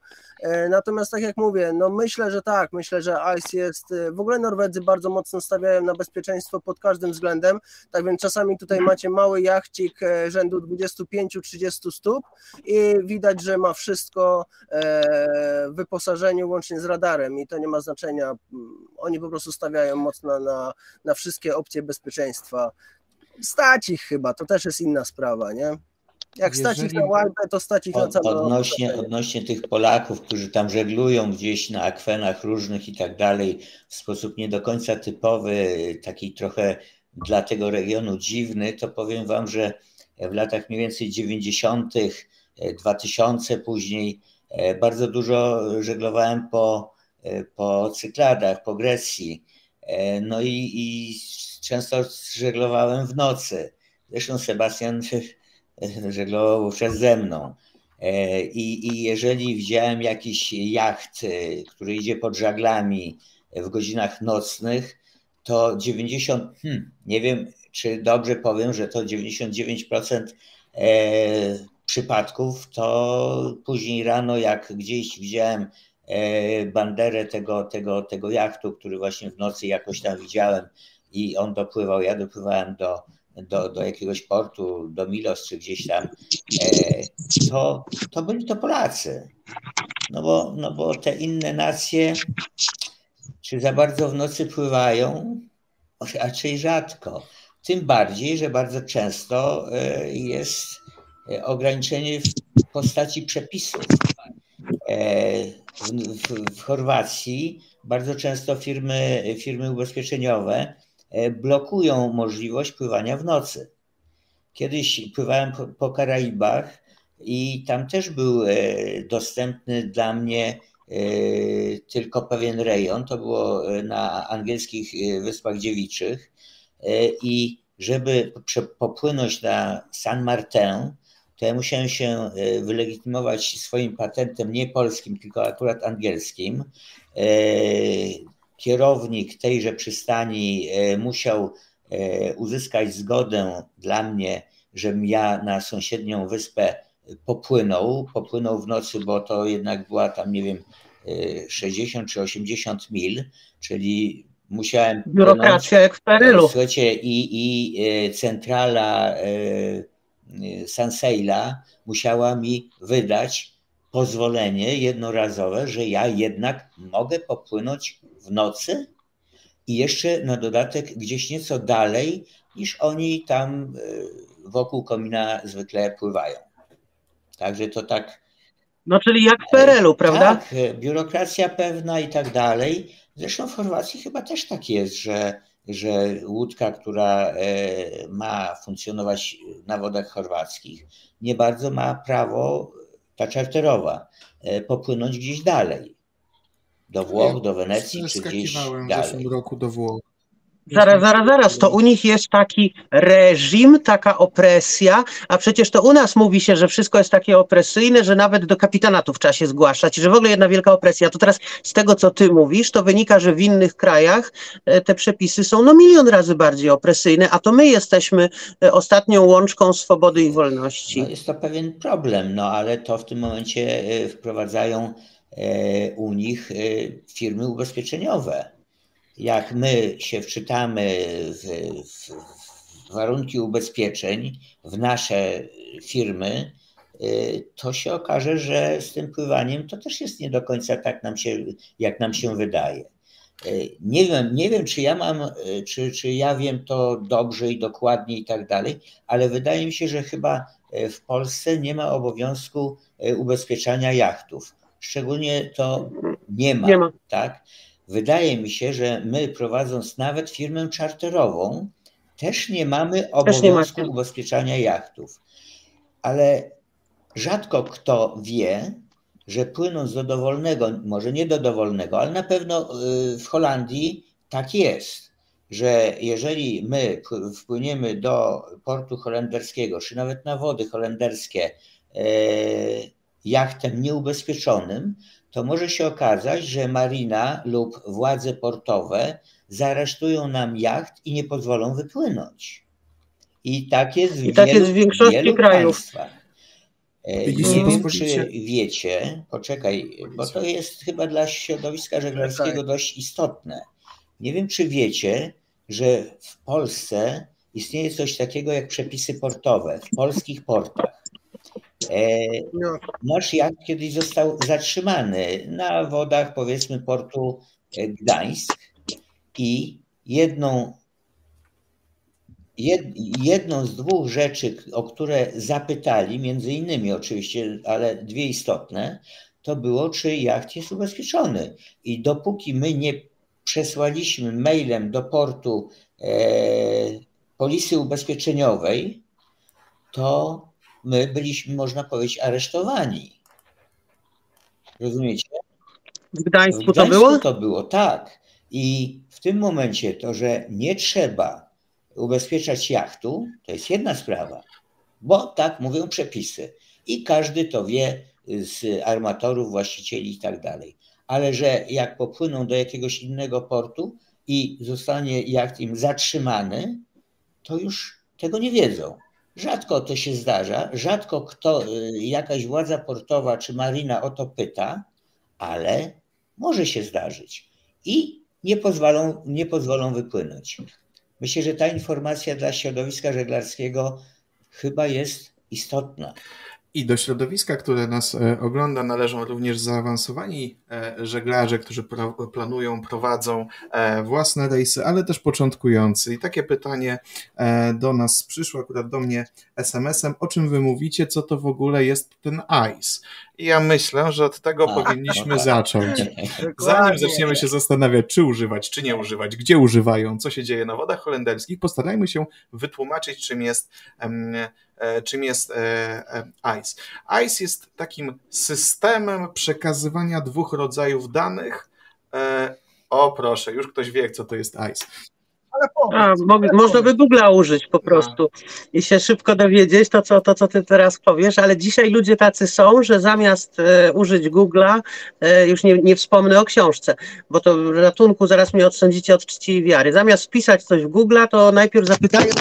Natomiast tak jak mówię, no myślę, że tak, myślę, że ICE jest, w ogóle Norwedzy bardzo mocno stawiają na bezpieczeństwo pod każdym względem, tak więc czasami tutaj macie mały jachcik rzędu 20 25-30 stóp i widać, że ma wszystko e, w wyposażeniu łącznie z radarem i to nie ma znaczenia. Oni po prostu stawiają mocno na, na wszystkie opcje bezpieczeństwa. Stać ich chyba, to też jest inna sprawa, nie? Jak Jeżeli... stać ich na łajbę, to stać ich na całą odnośnie, odnośnie tych Polaków, którzy tam żeglują gdzieś na akwenach różnych i tak dalej, w sposób nie do końca typowy, taki trochę dla tego regionu dziwny, to powiem Wam, że w latach mniej więcej 90., 2000 e, później e, bardzo dużo żeglowałem po, e, po Cykladach, po Grecji. No i, i często żeglowałem w nocy. Zresztą Sebastian żeglował wówczas ze mną. I, I jeżeli widziałem jakiś jacht, który idzie pod żaglami w godzinach nocnych, to 90, hmm, nie wiem, czy dobrze powiem, że to 99% e, przypadków to później rano, jak gdzieś widziałem e, banderę tego, tego, tego jachtu, który właśnie w nocy jakoś tam widziałem i on dopływał, ja dopływałem do, do, do jakiegoś portu, do Milos czy gdzieś tam, e, to, to byli to Polacy. No bo, no bo te inne nacje, czy za bardzo w nocy pływają, raczej rzadko. Tym bardziej, że bardzo często e, jest e, ograniczenie w postaci przepisów. E, w, Chorwacji bardzo często firmy, firmy ubezpieczeniowe blokują możliwość pływania w nocy. Kiedyś pływałem po, po Karaibach i tam też był dostępny dla mnie tylko pewien rejon. To było na angielskich Wyspach Dziewiczych i żeby popłynąć na San Martin, to ja musiałem się e, wylegitymować swoim patentem nie polskim, tylko akurat angielskim. E, kierownik tejże przystani musiał uzyskać zgodę dla mnie, żebym ja na sąsiednią wyspę popłynął. Popłynął w nocy, bo to jednak była tam, nie wiem, 60 czy 80 mil, czyli musiałem. Biurokracja jak w Perylu. Słuchajcie, i, i e, centrala e, e, Sanseila musiała mi wydać pozwolenie jednorazowe, że ja jednak mogę popłynąć w nocy i jeszcze na dodatek gdzieś nieco dalej niż oni tam wokół komina zwykle pływają. Także to tak. No czyli jak w Perelu, prawda? Tak, biurokracja pewna i tak dalej. Zresztą w Chorwacji chyba też tak jest, że, że łódka, która e, ma funkcjonować na wodach chorwackich, nie bardzo ma prawo, ta czarterowa, e, popłynąć gdzieś dalej. Do Włoch, do Wenecji, czy gdzieś dalej. w zeszłym roku do Włoch. Zaraz, zaraz, zaraz, to u nich jest taki reżim, taka opresja, a przecież to u nas mówi się, że wszystko jest takie opresyjne, że nawet do kapitanatów trzeba się zgłaszać, że w ogóle jedna wielka opresja. To teraz z tego, co ty mówisz, to wynika, że w innych krajach e, te przepisy są no milion razy bardziej opresyjne, a to my jesteśmy e, ostatnią łączką swobody i wolności. No jest to pewien problem, no ale to w tym momencie e, wprowadzają u nich firmy ubezpieczeniowe jak my się wczytamy w, w, warunki ubezpieczeń, w nasze firmy, y, to się okaże, że z tym pływaniem to też jest nie do końca tak nam się, jak nam się wydaje. Y, nie wiem, nie wiem, czy ja mam, y, czy, czy ja wiem to dobrze i dokładnie i tak dalej, ale wydaje mi się, że chyba w Polsce nie ma obowiązku ubezpieczania jachtów. Szczególnie to nie ma, nie ma. tak? Wydaje mi się, że my prowadząc nawet firmę czarterową, też nie mamy obowiązku nie ubezpieczania jachtów. Ale rzadko kto wie, że płynąc do dowolnego, może nie do dowolnego, ale na pewno y, w Holandii tak jest, że jeżeli my wpłyniemy do portu holenderskiego, czy nawet na wody holenderskie e, jachtem nieubezpieczonym, to może się okazać, że marina lub władze portowe zaaresztują nam jacht i nie pozwolą wypłynąć. I tak jest w, I tak wielu, jest w większości krajów. Państwach. E, nie wiem, czy wiecie, poczekaj, bo to jest chyba dla środowiska żeglarskiego tak. dość istotne. Nie wiem, czy wiecie, że w Polsce istnieje coś takiego jak przepisy portowe w polskich portach. E, no. Nasz jacht kiedyś został zatrzymany na wodach, powiedzmy, portu Gdańsk i jedną, jed, jedną z dwóch rzeczy, o które zapytali, między innymi oczywiście, ale dwie istotne, to było, czy jacht jest ubezpieczony. I dopóki my nie przesłaliśmy mailem do portu e, polisy ubezpieczeniowej, to my byliśmy, można powiedzieć, aresztowani. Rozumiecie? W Gdańsku, w Gdańsku to było? To było, tak. I w tym momencie to, że nie trzeba ubezpieczać jachtu, to jest jedna sprawa, bo tak mówią przepisy. I każdy to wie z armatorów, właścicieli i tak dalej. Ale że jak popłyną do jakiegoś innego portu i zostanie jacht im zatrzymany, to już tego nie wiedzą. Rzadko to się zdarza, rzadko kto, y, jakaś władza portowa czy marina o to pyta, ale może się zdarzyć i nie pozwolą, nie pozwolą wypłynąć. Myślę, że ta informacja dla środowiska żeglarskiego chyba jest istotna. I do środowiska, które nas e, ogląda, należą również zaawansowani żeglarze, którzy planują, prowadzą e, własne rejsy, ale też początkujący. I takie pytanie do nas przyszło, akurat do mnie SMS-em. O czym wy mówicie? Co to w ogóle jest ten ICE? I ja myślę, że od tego powinniśmy no tak. zacząć. Zanim zaczniemy się zastanawiać, czy używać, czy nie używać, gdzie używają, co się dzieje na wodach holenderskich, postarajmy się wytłumaczyć, czym jest E, czym jest e, e, ICE. ICE jest takim systemem przekazywania dwóch rodzajów danych. O proszę, już ktoś wie, co to jest ICE. A, mo można by Google'a użyć po prostu i się szybko dowiedzieć to co, to, co ty teraz powiesz, ale dzisiaj ludzie tacy są, że zamiast e, użyć Google'a, e, już nie, nie wspomnę o książce, bo to ratunku zaraz mnie odsądzicie od czci i wiary. Zamiast wpisać coś w Google'a, to najpierw zapytają,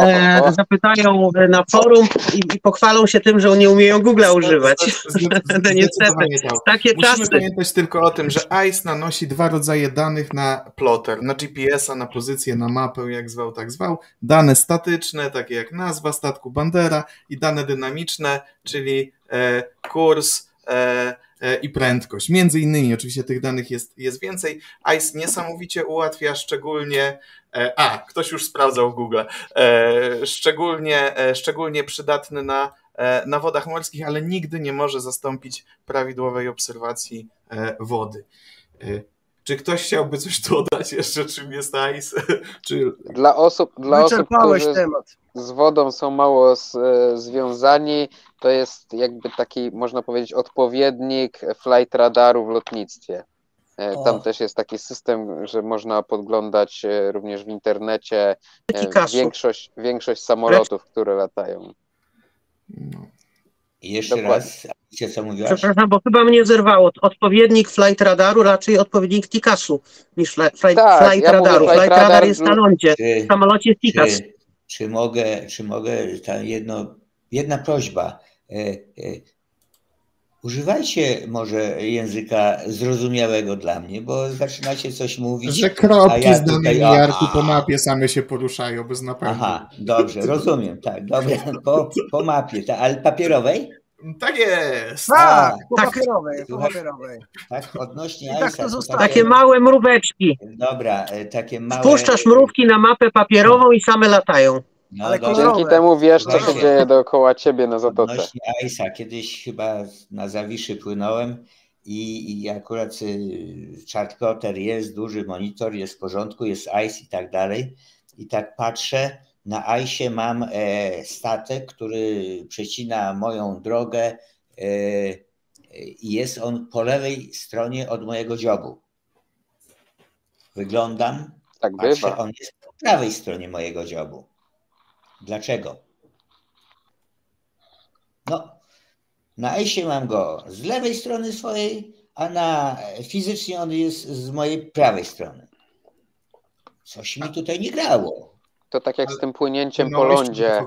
e, zapytają na forum i, i, pochwalą się tym, że nie umieją Google'a używać. Niestety, takie Musimy czasy. pamiętać tylko o tym, że ICE nanosi dwa rodzaje danych na plotter, na GPS-a, na pozycję, na mapę, jak zwał, tak zwał, dane statyczne, takie jak nazwa statku Bandera i dane dynamiczne, czyli e, kurs e, e, i prędkość. Między innymi, oczywiście tych danych jest, jest więcej. ICE niesamowicie ułatwia, szczególnie a, ktoś już sprawdzał w Google, szczególnie, szczególnie przydatny na, na wodach morskich, ale nigdy nie może zastąpić prawidłowej obserwacji wody. Czy ktoś chciałby coś dodać jeszcze, czym jest ICE? Czy... Dla osób, dla osób którzy temat. z wodą są mało z, e, związani, to jest jakby taki, można powiedzieć, odpowiednik flight radaru w lotnictwie. E, o. Tam też jest taki system, że można podglądać e, również w internecie większość, większość samolotów, które latają. No. Jeszcze Dokładnie. raz, co mówiłaś? Przepraszam, bo chyba mnie zerwało. Odpowiednik flight radaru, raczej odpowiednik TICAS-u niż flight, tak, flight ja radaru. Flight, flight radar, jest na lądzie, czy, w samolocie jest TICAS. Czy, czy, mogę, czy mogę, ta jedno, jedna prośba. Używajcie może języka zrozumiałego dla mnie, bo zaczynacie coś mówić. Że kropki ja z danymi Jarku po mapie same się poruszają bez napędu. Aha, dobrze, rozumiem, tak, dobrze, po, po mapie, tak, ale papierowej? Tak jest. Tak, po tak. papierowej, po papierowej. Tak, odnośnie tak to zostaje. Takie małe mróweczki. Dobra, e, takie małe. Puszczasz mrówki na mapę papierową i same latają. No, Ale dzięki temu wiesz, co się dzieje dookoła ciebie na zatoce. Odnośnie Aisa, kiedyś chyba na Zawiszy płynąłem i, i akurat chartplotter jest, duży monitor, jest w porządku, jest ICE i tak dalej. I tak patrzę, na ICE mam statek, który przecina moją drogę i jest on po lewej stronie od mojego dziobu. Wyglądam, Tak patrzę, bywa. on jest po prawej stronie mojego dziobu. Dlaczego? No, na ESie mam go z lewej strony swojej, a na fizycznie on jest z mojej prawej strony. Coś mi tutaj nie grało. To tak jak z tym płynięciem po lądzie.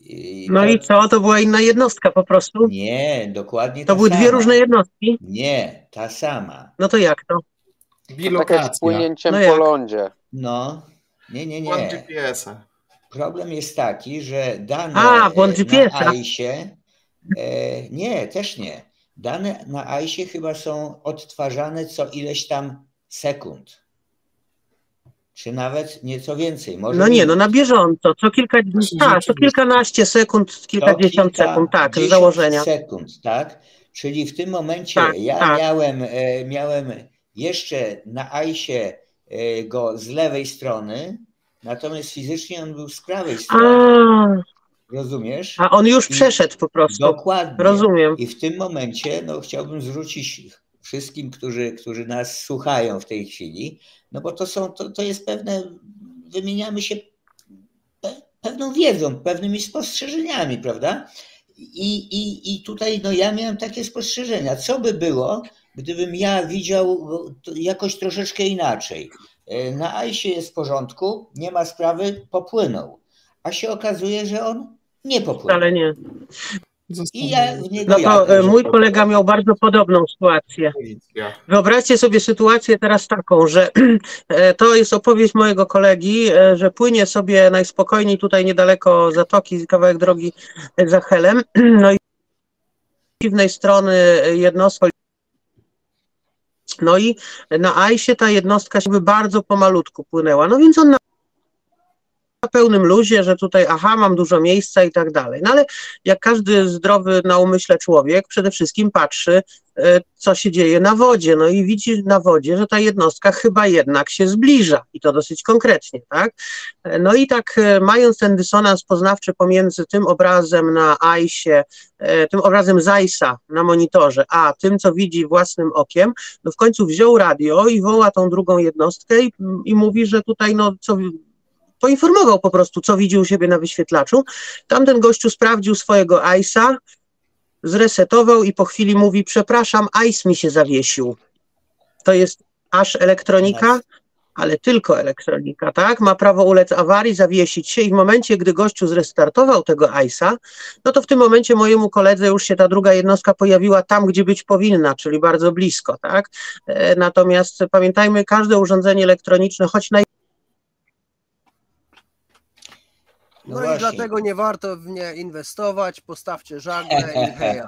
I No to- i co? To była inna jednostka po prostu? Nie, dokładnie To ta były sama. dwie różne jednostki? Nie, ta sama. No to jak to? Tak jak z Bilokacja. płynięciem No po jak? lądzie. No, nie, nie, nie. GPS-a. Problem jest taki, że dane A, na ICE, e, nie, też nie. Dane na ICE chyba są odtwarzane co ileś tam sekund. Czy nawet nieco więcej. Może No nie, no na bieżąco. Co kilka, Właśnie tak, co kilkanaście sekund, kilkadziesiąt sekund, tak, z założenia. sekund, tak? Czyli w tym momencie Tak, ja tak. miałem, e, miałem jeszcze na ICE e, go z lewej strony, natomiast fizycznie on był z prawej strony. Rozumiesz? a on już I- przeszedł po prostu. Dokładnie. Rozumiem. I w tym momencie no, chciałbym zwrócić wszystkim, którzy, którzy nas słuchają w tej chwili, no bo to są, to, to jest pewne, wymieniamy się pe, pewną wiedzą, pewnymi spostrzeżeniami, prawda? I, i, I tutaj no, ja miałem takie spostrzeżenia. Co by było, gdybym ja widział jakoś troszeczkę inaczej? E, Na Ajsie jest w porządku, nie ma sprawy, popłynął. A się okazuje, że on nie popłynął. Wcale nie. I ja w niego No to jadę, e, że mój popłynął. kolega miał bardzo podobną sytuację. Wyobraźcie sobie sytuację teraz taką, że e, to jest opowieść mojego kolegi, że płynie sobie najspokojniej tutaj niedaleko zatoki, kawałek drogi za Helem, no i z przeciwnej strony jednostka no i na Ajsie ta jednostka jakby bardzo pomalutku płynęła, no więc on pełnym luzie, że tutaj aha, mam dużo miejsca i tak dalej. No ale jak każdy zdrowy na umyśle człowiek przede wszystkim patrzy, e, co się dzieje na wodzie. No i widzi na wodzie, że ta jednostka chyba jednak się zbliża i to dosyć konkretnie, tak? E, No i tak e, mając ten dysonans poznawczy pomiędzy tym obrazem na ICE, e, tym obrazem Zeissa na monitorze, a tym, co widzi własnym okiem, no w końcu wziął radio i woła tą drugą jednostkę i, i mówi, że tutaj no co poinformował po prostu, co widzi u siebie na wyświetlaczu. Tamten gościu sprawdził swojego ICE'a, zresetował i po chwili mówi, przepraszam, ICE mi się zawiesił. To jest aż elektronika, ale tylko elektronika, tak? Ma prawo ulec awarii, zawiesić się i w momencie, gdy gościu zrestartował tego ICE'a, no to w tym momencie mojemu koledze już się ta druga jednostka pojawiła tam, gdzie być powinna, czyli bardzo blisko, tak? E, Natomiast pamiętajmy, każde urządzenie elektroniczne, choć naj No, No i dlatego nie warto w nie inwestować, postawcie żagle i heja.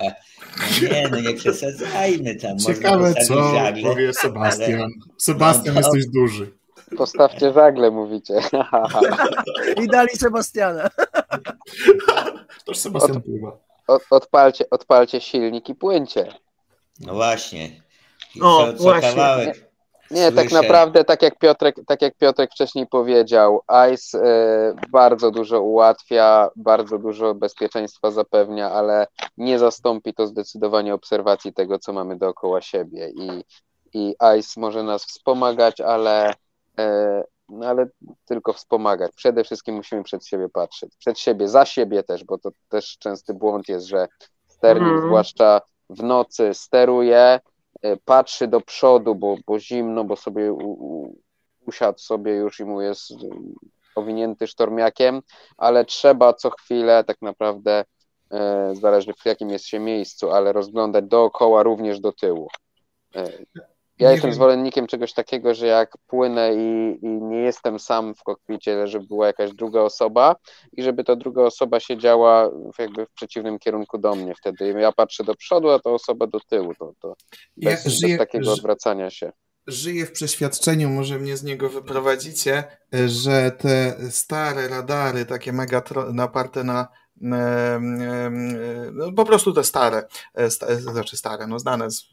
Nie, no nie przesadzajmy tam. Można Ciekawe postawić co żagle, powie Sebastian. ale- Sebastian No to- jesteś duży. Postawcie żagle, mówicie. I dali Sebastiana. Toż Sebastian pływa. Od, odpalcie, odpalcie silnik i płyńcie. No właśnie. I O, co, co właśnie. kawałek. Nie, tak naprawdę, tak jak Piotrek, tak jak Piotrek wcześniej powiedział, ICE e, bardzo dużo ułatwia, bardzo dużo bezpieczeństwa zapewnia, ale nie zastąpi to zdecydowanie obserwacji tego, co mamy dookoła siebie. I, i ICE może nas wspomagać, ale, e, no ale tylko wspomagać. Przede wszystkim musimy przed siebie patrzeć. Przed siebie, za siebie też, bo to też częsty błąd jest, że sternik, Mhm. zwłaszcza w nocy, steruje, patrzy do przodu, bo, bo zimno, bo sobie u, u, usiadł sobie już i mu jest owinięty sztormiakiem, ale trzeba co chwilę tak naprawdę, e, zależy w jakim jest się miejscu, ale rozglądać dookoła, również do tyłu. E, ja Nie jestem wiem. zwolennikiem czegoś takiego, że jak płynę i, i nie jestem sam w kokpicie, ale żeby była jakaś druga osoba i żeby ta druga osoba siedziała w, jakby w przeciwnym kierunku do mnie. Wtedy ja patrzę do przodu, a ta osoba do tyłu. To, to Ja bez, żyję- bez takiego odwracania się. Żyję w przeświadczeniu, może mnie z niego wyprowadzicie, że te stare radary, takie megatro, oparte na no, po prostu te stare, znaczy stare, no znane z,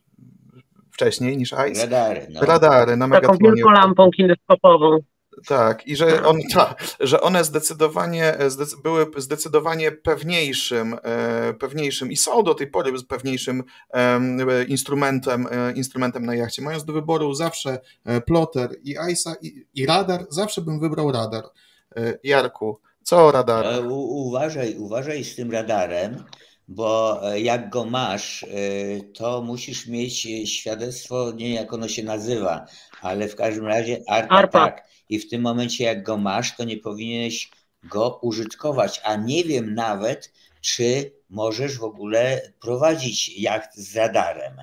wcześniej niż ICE. Radary. No. Radary na Taką wielką lampą kineskopową. Tak, i że, on, ta, że one zdecydowanie były zdecydowanie pewniejszym, e, pewniejszym i są do tej pory pewniejszym instrumentem, e, instrumentem na jachcie. Mając do wyboru zawsze e, ploter i ISA i, i radar, zawsze bym wybrał radar. Jarku, co o radarze? Uważaj, uważaj z tym radarem, bo jak go masz, to musisz mieć świadectwo, nie jak ono się nazywa, ale w każdym razie ARPA, ARPA. tak i w tym momencie, jak go masz, to nie powinieneś go użytkować, a nie wiem nawet, czy możesz w ogóle prowadzić jacht z radarem.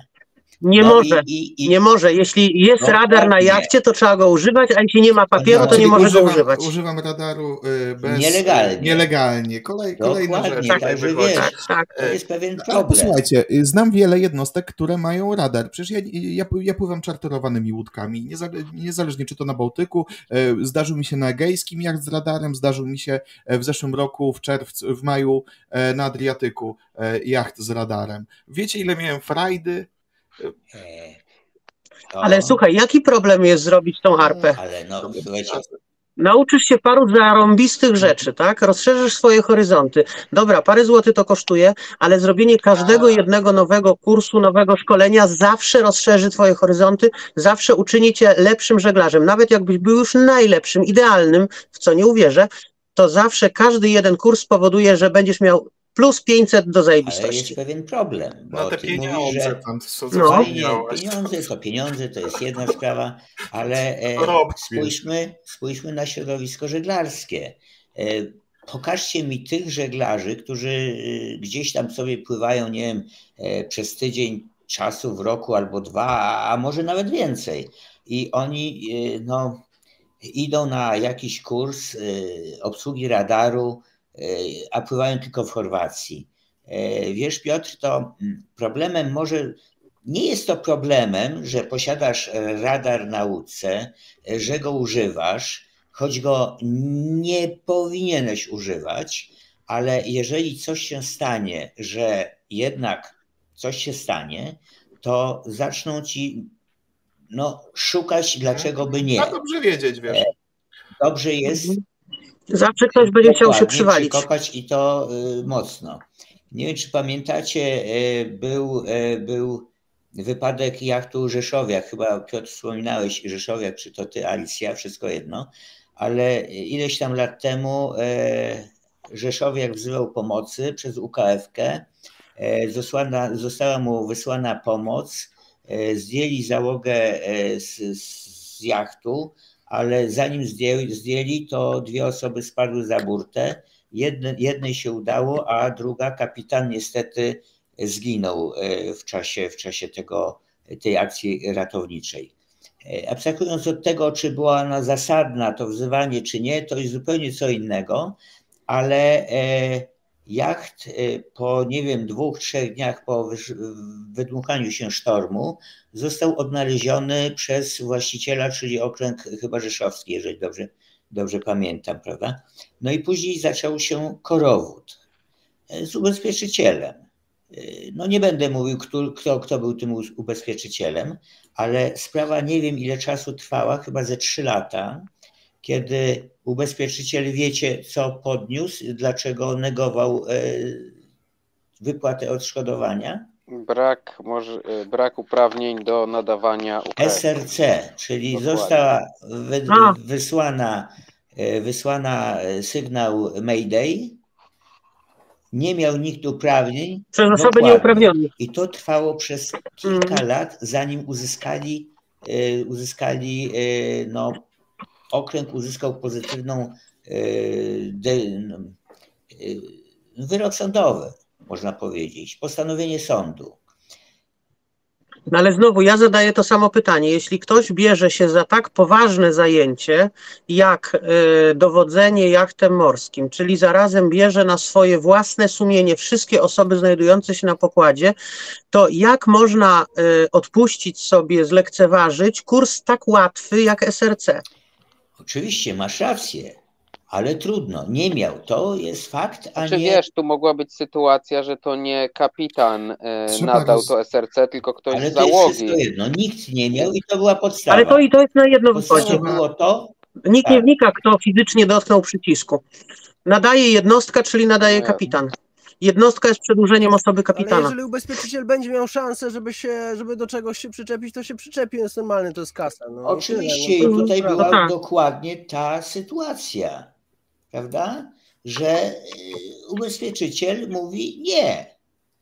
Nie no może, i, i, i... nie może. Jeśli jest no, radar na jachcie, to trzeba go używać, a jeśli nie ma papieru, no, to nie może używam, go używać. Używam radaru y, bez, nielegalnie. nielegalnie. Kolej, kolejna rzecz. Tak, wiesz, tak, tak. to jest pewien problem. Ale posłuchajcie, y, znam wiele jednostek, które mają radar. Przecież ja, ja, ja pływam czarterowanymi łódkami, niezależnie czy to na Bałtyku, y, zdarzył mi się na Egejskim jacht z radarem, zdarzył mi się w zeszłym roku, w czerwcu, w maju na Adriatyku jacht z radarem. Wiecie ile miałem frajdy, to... Ale słuchaj, jaki problem jest zrobić tą arpę? Ale no, słuchajcie. Nauczysz się paru zarąbistych rzeczy, tak? Rozszerzysz swoje horyzonty. Dobra, parę złotych to kosztuje, ale zrobienie każdego jednego nowego kursu, nowego szkolenia zawsze rozszerzy twoje horyzonty, zawsze uczyni cię lepszym żeglarzem. Nawet jakbyś był już najlepszym, idealnym, w co nie uwierzę, to zawsze każdy jeden kurs spowoduje, że będziesz miał plus 500 do zajebistości. Ale jest pewien problem. Bo no te pieniądze, mówisz, że... tam są no. pieniądze to pieniądze, to jest jedna sprawa, ale e, spójrzmy, spójrzmy na środowisko żeglarskie. E, pokażcie mi tych żeglarzy, którzy e, gdzieś tam sobie pływają, nie wiem, e, przez tydzień czasu w roku albo dwa, a może nawet więcej. I oni e, no, idą na jakiś kurs e, obsługi radaru, a pływają tylko w Chorwacji. E, wiesz, Piotr, to problemem może nie jest to problemem, że posiadasz radar na łódce, e, że go używasz, choć go nie powinieneś używać, ale jeżeli coś się stanie, że jednak coś się stanie, to zaczną ci no, szukać, dlaczego by nie. A dobrze wiedzieć, wiesz. Dobrze jest mhm. Zawsze ktoś będzie chciał się przywalić. Kopać i to y, mocno. Nie wiem, czy pamiętacie, y, był, y, był wypadek jachtu Rzeszowiak. Chyba Piotr wspominałeś Rzeszowiak, czy to ty, Alicja, wszystko jedno. Ale ileś tam lat temu Rzeszowiak wzywał pomocy przez UKF-kę. Została, została mu wysłana pomoc. Zdjęli załogę z, z jachtu ale zanim zdjęli, zdjęli to dwie osoby spadły za burtę. Jedne, jednej się udało, a druga, kapitan, niestety zginął e, w czasie, w czasie tego, tej akcji ratowniczej. E, abstrahując od tego, czy była ona zasadna, to wzywanie, czy nie, to jest zupełnie co innego, ale e, jacht y, po, nie wiem, dwóch, trzech dniach po wydmuchaniu się sztormu został odnaleziony przez właściciela, czyli okręg chyba rzeszowski, jeżeli dobrze, dobrze pamiętam, prawda? No i później zaczął się korowód y, z ubezpieczycielem. Y, no nie będę mówił, kto, kto, kto był tym ubezpieczycielem, ale sprawa nie wiem ile czasu trwała, chyba ze trzy lata kiedy ubezpieczyciel wiecie, co podniósł, dlaczego negował e, wypłatę odszkodowania? Brak, może, e, brak uprawnień do nadawania. SRC, czyli Dokładnie. została wy, wysłana, e, wysłana sygnał Mayday, nie miał nikt uprawnień. Przez osobę nieuprawnione. I to trwało przez kilka mm. lat, zanim uzyskali, uzyskali no, okręg uzyskał pozytywną e, e, wyrok sądowy, można powiedzieć, postanowienie sądu. No ale znowu ja zadaję to samo pytanie. Jeśli ktoś bierze się za tak poważne zajęcie jak y, dowodzenie jachtem morskim, czyli zarazem bierze na swoje własne sumienie wszystkie osoby znajdujące się na pokładzie, to jak można y, odpuścić sobie, zlekceważyć kurs tak łatwy jak SRC? Oczywiście, masz rację, ale trudno, nie miał. To jest fakt, a Czy nie... wiesz, tu mogła być sytuacja, że to nie kapitan e, Trzeba nadał roz- to SRC, tylko ktoś Ale z to załogi. wszystko jedno. Nikt nie miał i to była podstawa. Ale to i to jest na jedno wychodzi. Było to, Nikt nie Tak. wnika, kto fizycznie dotknął przycisku. Nadaje jednostka, czyli nadaje Nie. kapitan. Jednostka jest przedłużeniem osoby Ale kapitana. jeżeli ubezpieczyciel będzie miał szansę, żeby się, żeby do czegoś się przyczepić, to się przyczepi, jest normalne, to jest kasa. No, i Oczywiście, i no, to tutaj jest była tak. dokładnie ta sytuacja, prawda? Że y, ubezpieczyciel mówi nie,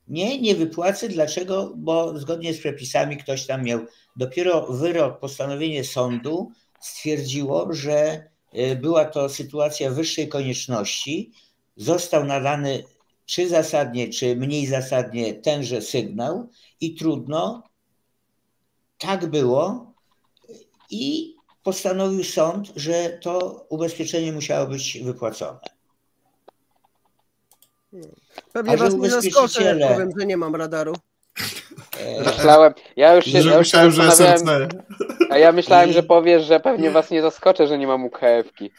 nie, nie wypłacę. Dlaczego? Bo zgodnie z przepisami ktoś tam miał dopiero wyrok, postanowienie sądu stwierdziło, że y, była to sytuacja wyższej konieczności. Został nadany czy zasadnie, czy mniej zasadnie tenże sygnał i trudno. Tak było i postanowił sąd, że to ubezpieczenie musiało być wypłacone. Pewnie A was nie zaskoczę, jak powiem, że nie mam radaru. E, Myślałem, ja już się, Że ja już się myślałem, że SRC. a ja myślałem, że powiesz, że pewnie was nie zaskoczę, że nie mam UKF-ki.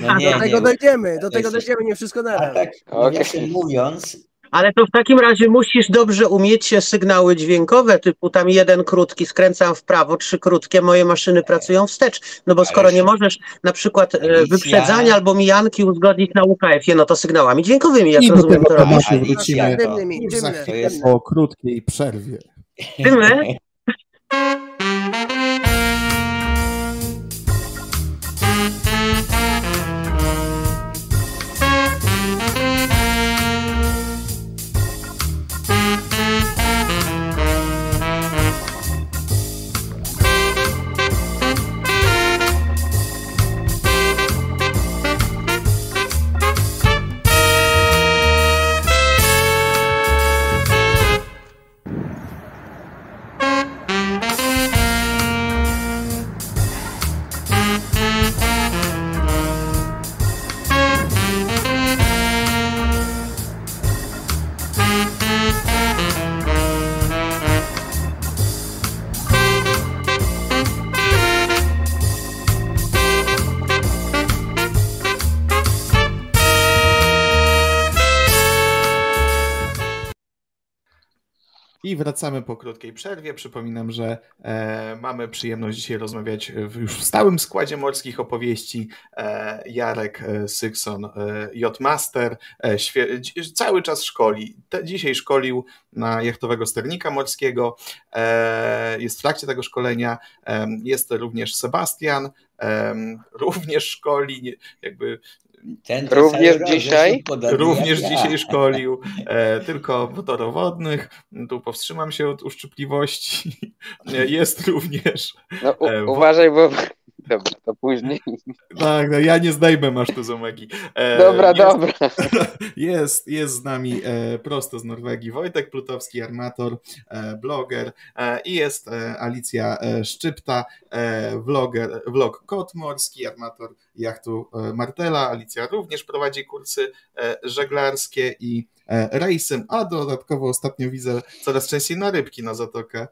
No nie, do tego nie. dojdziemy, do tego dojdziemy, nie wszystko A naraz. tak, Okej. nawiasem mówiąc, Ale to w takim razie musisz dobrze umieć się sygnały dźwiękowe, typu tam jeden krótki, skręcam w prawo, trzy krótkie, moje maszyny pracują wstecz. No bo skoro nie możesz na przykład e, Alicja- wyprzedzania albo mijanki uzgodnić na UKF-ie, no to sygnałami dźwiękowymi, jak I do rozumiem to robisz. wrócimy po krótkiej przerwie. Dymy? wracamy po krótkiej przerwie. Przypominam, że e, mamy przyjemność dzisiaj rozmawiać w już w stałym składzie morskich opowieści. E, Jarek e, Sykson, e, J-Master, e, cały czas szkoli. Te, dzisiaj szkolił na jachtowego sternika morskiego. E, jest w trakcie tego szkolenia. Jest również Sebastian, również szkoli. Jakby ten Również dzisiaj? Również ja. dzisiaj szkolił e, tylko motorowodnych. Tu powstrzymam się od uszczypliwości. E, Jest również. No, u, E, uważaj, bo... Dobra, to później. Tak, no, ja nie zdejmę masz tu z omegi. E, Dobra, jest, dobra. Jest, jest z nami e, prosto z Norwegii Wojtek Plutowski, armator, e, bloger e, i jest e, Alicja e, Szczypta, e, vloger, vlog Kot Morski, armator jachtu e, Martela. Alicja również prowadzi kursy e, żeglarskie i e, rejsy, a dodatkowo ostatnio widzę coraz częściej na rybki na zatokę.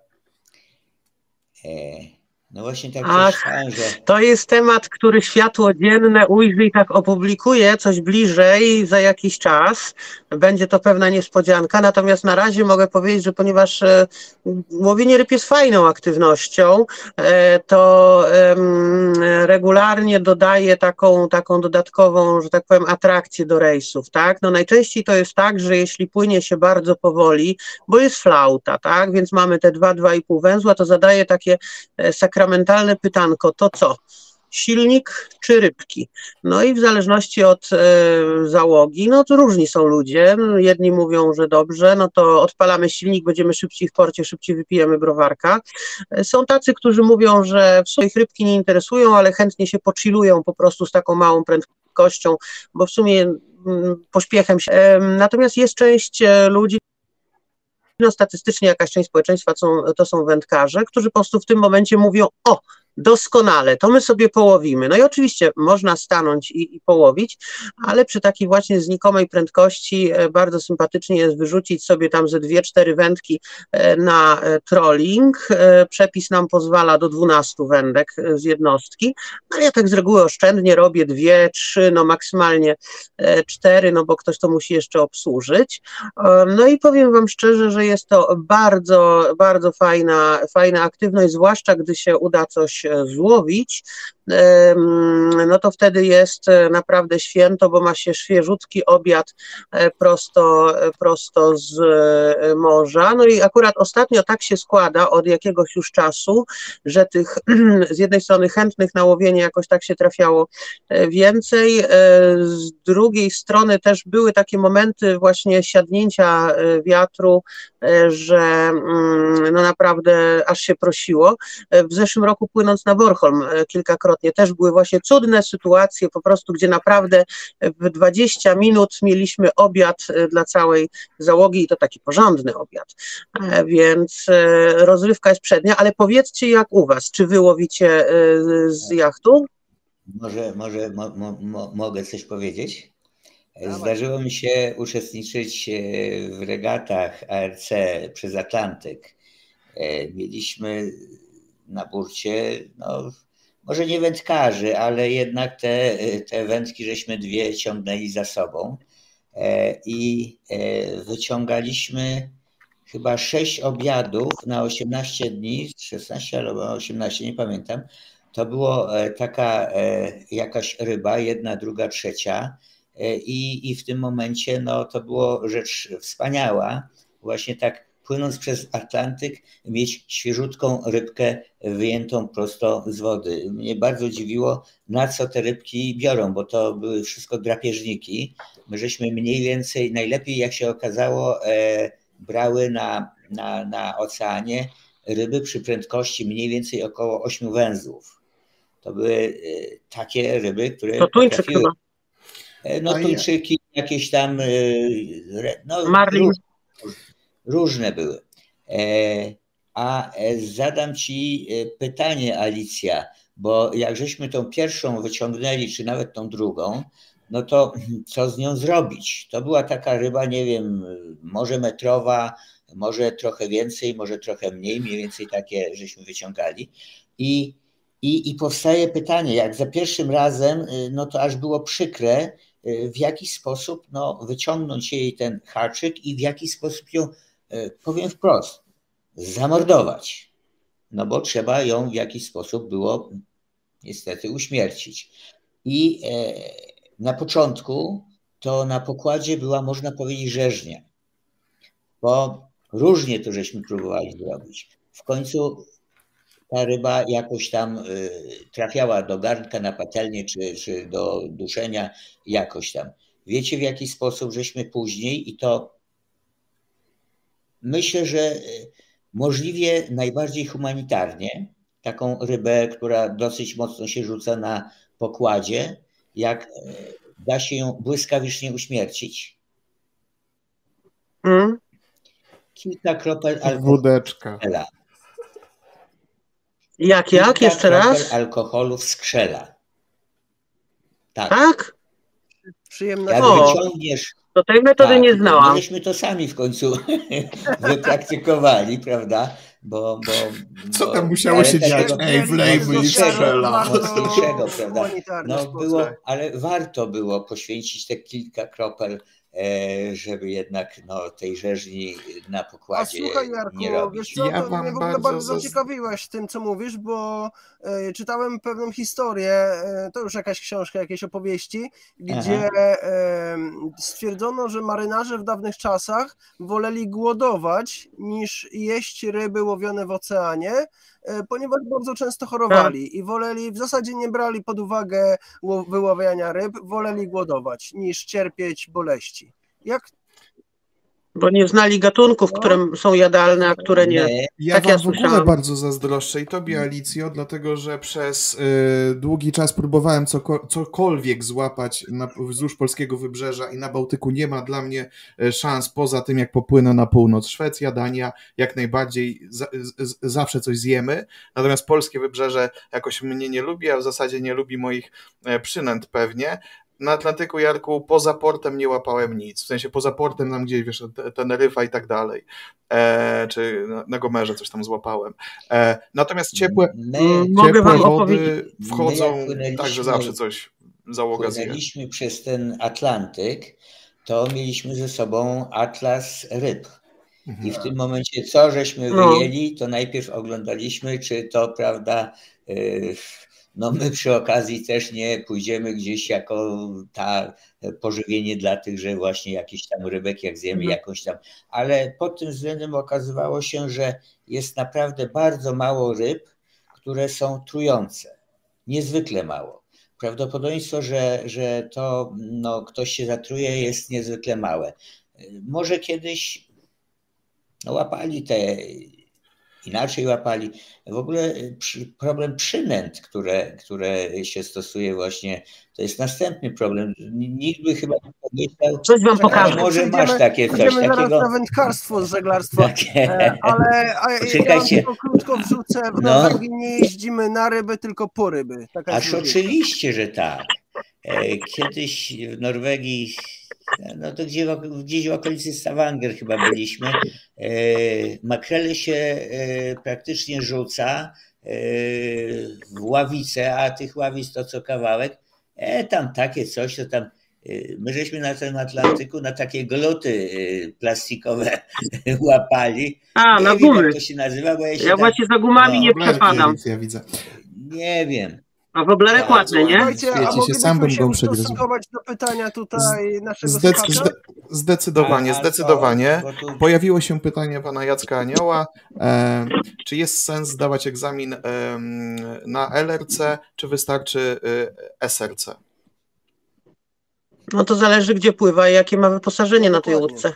E, no właśnie tak Ach. że To jest temat, który światło dzienne ujrzy i tak opublikuje coś bliżej za jakiś czas. Będzie to pewna niespodzianka, natomiast na razie mogę powiedzieć, że ponieważ e, łowienie ryb jest fajną aktywnością, e, to em, regularnie dodaję taką, taką dodatkową, że tak powiem, atrakcję do rejsów, tak? No najczęściej to jest tak, że jeśli płynie się bardzo powoli, bo jest flauta, tak? Więc mamy te 2-2,5 węzła, to zadaję takie e, sakramentalne pytanko, to co? Silnik czy rybki? No i w zależności od e, załogi, no to różni są ludzie. Jedni mówią, że dobrze, no to odpalamy silnik, będziemy szybciej w porcie, szybciej wypijemy browarka. E, Są tacy, którzy mówią, że w sumie ich rybki nie interesują, ale chętnie się pochillują po prostu z taką małą prędkością, bo w sumie mm, pośpiechem się. Em, Natomiast jest część e, ludzi, no statystycznie jakaś część społeczeństwa są, to są wędkarze, którzy po prostu w tym momencie mówią, o, doskonale, to my sobie połowimy. No i oczywiście można stanąć i, i połowić, ale przy takiej właśnie znikomej prędkości e, bardzo sympatycznie jest wyrzucić sobie tam ze dwie, cztery wędki e, na e, trolling. Przepis nam pozwala do 12 wędek z jednostki, ale ja tak z reguły oszczędnie robię dwie, trzy, no maksymalnie cztery, no bo ktoś to musi jeszcze obsłużyć. No i powiem Wam szczerze, że jest to bardzo, bardzo fajna, fajna aktywność, zwłaszcza gdy się uda coś złowić, no to wtedy jest e, naprawdę święto, bo ma się świeżutki obiad e, prosto, e, prosto z morza. No i akurat ostatnio tak się składa od jakiegoś już czasu, że tych z jednej strony chętnych na łowienie jakoś tak się trafiało więcej, z drugiej strony też były takie momenty właśnie siadnięcia wiatru, że mm, no naprawdę aż się prosiło. W zeszłym roku płynąc na Bornholm kilkakrotnie też były właśnie cudne sytuacje, po prostu, gdzie naprawdę w 20 minut mieliśmy obiad e, dla całej załogi i to taki porządny obiad. E, więc e, rozrywka jest przednia, ale powiedzcie jak u Was, czy wy łowicie z jachtu? Może, może mo, mo, mogę coś powiedzieć? Zdarzyło mi się uczestniczyć w regatach ARC przez Atlantyk. Mieliśmy na burcie no, może nie wędkarzy, ale jednak te, te wędki żeśmy dwie ciągnęli za sobą e, i e, wyciągaliśmy chyba sześć obiadów na 18 dni, 16 albo 18, nie pamiętam. To było e, taka jakaś ryba, jedna, druga, trzecia. I, i w tym momencie no, to było rzecz wspaniała. Właśnie tak płynąc przez Atlantyk, mieć świeżutką rybkę wyjętą prosto z wody. Mnie bardzo dziwiło, na co te rybki biorą, bo to były wszystko drapieżniki. My żeśmy mniej więcej, najlepiej jak się okazało, e, brały na, na, na oceanie ryby przy prędkości mniej więcej około 8 węzłów. To były e, takie ryby, które. To tuńczyk chyba. E, no, tuńczyki, jakieś tam. No, Marlin różne były. E, a e, zadam Ci e, pytanie, Alicja, bo jak żeśmy tą pierwszą wyciągnęli, czy nawet tą drugą, no to co z nią zrobić? To była taka ryba, nie wiem, może metrowa, może trochę więcej, może trochę mniej, mniej więcej takie żeśmy wyciągali. I, i, i powstaje pytanie, jak za pierwszym razem, no to aż było przykre, w jaki sposób no, wyciągnąć jej ten haczyk i w jaki sposób ją E, powiem wprost, zamordować. No bo trzeba ją w jakiś sposób było niestety uśmiercić. I e, na początku to na pokładzie była, można powiedzieć, rzeźnia, bo różnie to żeśmy próbowali zrobić. W końcu ta ryba jakoś tam e, trafiała do garnka na patelnię, czy, czy do duszenia, jakoś tam. Wiecie w jaki sposób żeśmy później, i to myślę, że e, możliwie najbardziej humanitarnie taką rybę, która dosyć mocno się rzuca na pokładzie, jak e, da się ją błyskawicznie uśmiercić. Mm. Kilka kropel alkoholu. Wódeczka. Jak, jak? Kilka Jeszcze raz? alkoholu w skrzela. Tak? tak? Przyjemne. Jak wyciągniesz to tej metody tak, nie znałam. Myśmy to sami w końcu wypraktykowali, prawda? Bo, bo, Co tam musiało się dziać? Ej, wlejmy i strzela. Mocniejszego, prawda? No było, ale warto było poświęcić te kilka kropel żeby jednak no, tej rzeźni na pokładzie A słuchaj, Jarku, nie robić. Wiesz co, ja wam mnie w ogóle bardzo zaciekawiłeś tym, co mówisz, bo e, czytałem pewną historię, e, to już jakaś książka, jakieś opowieści, gdzie e, stwierdzono, że marynarze w dawnych czasach woleli głodować niż jeść ryby łowione w oceanie, E, ponieważ bardzo często chorowali tak. i woleli, w zasadzie nie brali pod uwagę wyławiania ryb, woleli głodować niż cierpieć boleści. Jak Bo nie znali gatunków, które są jadalne, a które nie. Ja Tak wam ja w ogóle słyszałam. bardzo zazdroszczę i tobie, Alicjo, dlatego że przez y, długi czas próbowałem coko, cokolwiek złapać na, wzdłuż polskiego wybrzeża i na Bałtyku nie ma dla mnie y, szans poza tym, jak popłynę na północ. Szwecja, Dania, jak najbardziej za, z, zawsze coś zjemy, natomiast polskie wybrzeże jakoś mnie nie lubi, a w zasadzie nie lubi moich e, przynęt pewnie. Na Atlantyku, Jarku, poza portem nie łapałem nic. W sensie poza portem nam gdzieś, wiesz, te- Teneryfa i tak dalej. E, czy na, na Gomerze coś tam złapałem. E, natomiast ciepłe, My, Mogę ciepłe wam wody opowiedzieć. wchodzą My jak płynęliśmy- tak, że zawsze coś załoga zje. przez ten Atlantyk, to mieliśmy ze sobą atlas ryb. I w tym momencie, co żeśmy No. wyjęli, to najpierw oglądaliśmy, czy to prawda. yy, No my przy okazji też nie pójdziemy gdzieś jako ta pożywienie dla tych, że właśnie jakieś tam rybek, jak zjemy Mhm. jakąś tam. Ale pod tym względem okazywało się, że jest naprawdę bardzo mało ryb, które są trujące. Niezwykle mało. Prawdopodobieństwo, że, że to no, ktoś się zatruje, jest niezwykle małe. Może kiedyś no, łapali te, inaczej łapali. W ogóle przy, problem przynęt, które, które się stosuje właśnie, to jest następny problem. Nikt by chyba nie pomyślał, Coś wam pokażę. może Przejdziemy- masz takie coś Idziemy zaraz takiego. na wędkarstwo, żeglarstwo. E, Takie. Ale a, ja krótko wrzucę, w No. Norwegii nie jeździmy na ryby, tylko po ryby. Taka Aż oczywiście, że tak. E, Kiedyś w Norwegii, no to gdzie, gdzieś w okolicy Stavanger chyba byliśmy, e, makrele się e, praktycznie rzuca e, w ławice, a tych ławic to co kawałek, e, tam takie coś, to tam e, My żeśmy na tym Atlantyku na takie gluty e, plastikowe łapali. A, nie na wiem, gumy. jak to się nazywa, bo ja się Ja tak, właśnie za gumami No, nie przepadam. Ja widzę. nie wiem. A woblerek Tak, ładny, nie? Słuchajcie, a się, sam bym się go przegryzł. do pytania tutaj naszego Zdec- zde- zdecydowanie, zdecydowanie. Pojawiło się pytanie pana Jacka Anioła, e, czy jest sens zdawać egzamin em, na LRC, czy wystarczy e, SRC? No to zależy, gdzie pływa i jakie ma wyposażenie na tej łódce.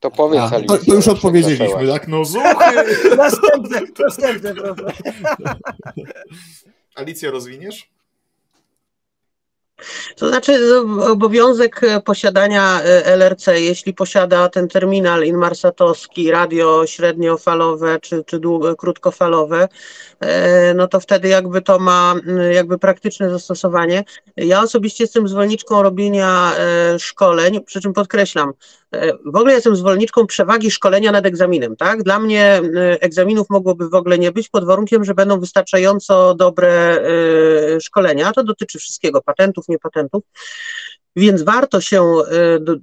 To powiedz, A, to, to już odpowiedzieliśmy, tak? No zuchy! Następne, następne, proszę. Alicjo, rozwiniesz? To znaczy obowiązek e, posiadania e, LRC, jeśli posiada ten terminal inmarsatowski, radio średniofalowe czy, czy długo, krótkofalowe, no to wtedy jakby to ma m, jakby praktyczne zastosowanie. Ja osobiście jestem zwolenniczką robienia e, szkoleń, przy czym podkreślam, e, w ogóle jestem zwolenniczką przewagi szkolenia nad egzaminem, tak? Dla mnie e, egzaminów mogłoby w ogóle nie być pod warunkiem, że będą wystarczająco dobre e, szkolenia. To dotyczy wszystkiego, patentów, nie patentów. Więc warto się e,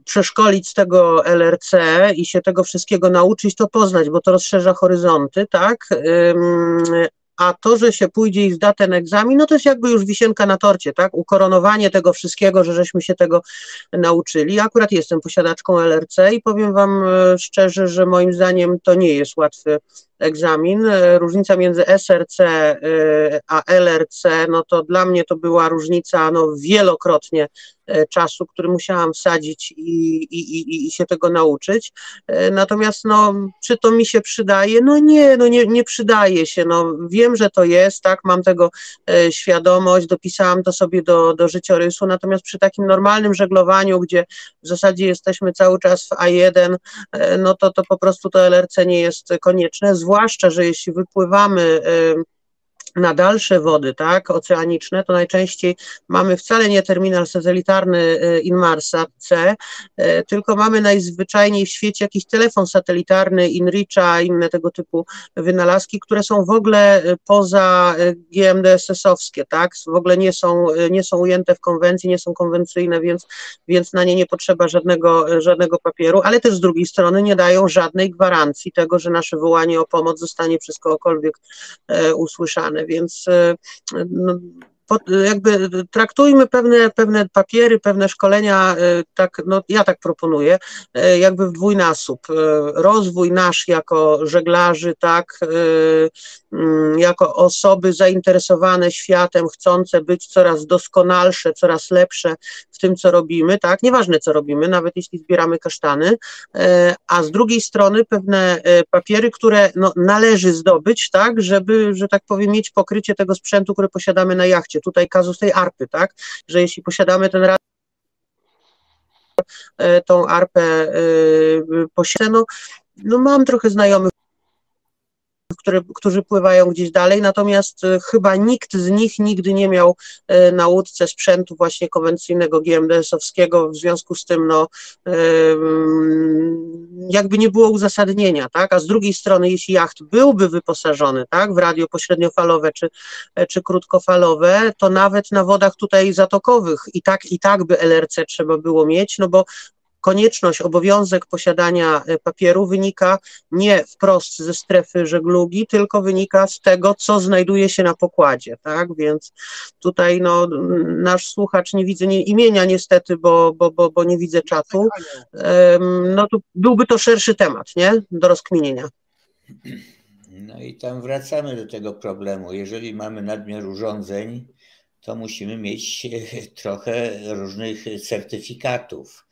przeszkolić z tego LRC i się tego wszystkiego nauczyć, to poznać, bo to rozszerza horyzonty, tak? A to, że się pójdzie i zda ten egzamin, no to jest jakby już wisienka na torcie, tak? Ukoronowanie tego wszystkiego, że żeśmy się tego nauczyli. Ja Akurat jestem posiadaczką LRC i powiem Wam e, szczerze, że moim zdaniem to nie jest łatwy egzamin. E, Różnica między SRC e, a LRC, no to dla mnie to była różnica no, wielokrotnie e, czasu, który musiałam wsadzić i, i, i, i się tego nauczyć. Natomiast no, czy to mi się przydaje? No nie, no nie, nie przydaje się. No, wiem, że to jest, tak, mam tego świadomość, dopisałam to sobie do, do życiorysu, natomiast przy takim normalnym żeglowaniu, gdzie w zasadzie jesteśmy cały czas w A1, e, no to, to po prostu to LRC nie jest konieczne, zwłaszcza, że jeśli wypływamy na dalsze wody, tak, oceaniczne, to najczęściej mamy wcale nie terminal satelitarny e, Inmarsat C, e, tylko mamy najzwyczajniej w świecie jakiś telefon satelitarny Inricha, inne tego typu wynalazki, które są w ogóle e, poza GMDSS-owskie, tak, w ogóle nie są, nie są ujęte w konwencji, nie są konwencyjne, więc, więc na nie nie potrzeba żadnego, żadnego papieru, ale też z drugiej strony nie dają żadnej gwarancji tego, że nasze wołanie o pomoc zostanie przez kogokolwiek usłyszane, więc e, no, jakby traktujmy pewne, pewne papiery, pewne szkolenia, tak, no ja tak proponuję, jakby w dwójnasób. Rozwój nasz jako żeglarzy, tak, mm, jako osoby zainteresowane światem, chcące być coraz doskonalsze, coraz lepsze w tym, co robimy, tak, nieważne co robimy, nawet jeśli zbieramy kasztany, a z drugiej strony pewne papiery, które no, należy zdobyć, tak, żeby, że tak powiem, mieć pokrycie tego sprzętu, który posiadamy na jachcie. Tutaj kazus tej arpy, tak, że jeśli posiadamy ten radar, e, tą arpę e, posiadamy, no, no mam trochę znajomych, które, którzy pływają gdzieś dalej, natomiast e, chyba nikt z nich nigdy nie miał e, na łódce sprzętu właśnie konwencyjnego GMDS-owskiego, w związku z tym no, jakby nie było uzasadnienia, tak, a z drugiej strony jeśli jacht byłby wyposażony, tak, w radio pośredniofalowe czy, czy krótkofalowe, to nawet na wodach tutaj zatokowych i tak, i tak by LRC trzeba było mieć, no bo konieczność, obowiązek posiadania e, papieru wynika nie wprost ze strefy żeglugi, tylko wynika z tego, co znajduje się na pokładzie, tak, więc tutaj no, nasz słuchacz, nie widzę imienia niestety, bo, bo, bo, bo nie widzę czatu, no to byłby to szerszy temat, nie, do rozkminienia. No i tam wracamy do tego problemu. Jeżeli mamy nadmiar urządzeń, to musimy mieć trochę różnych certyfikatów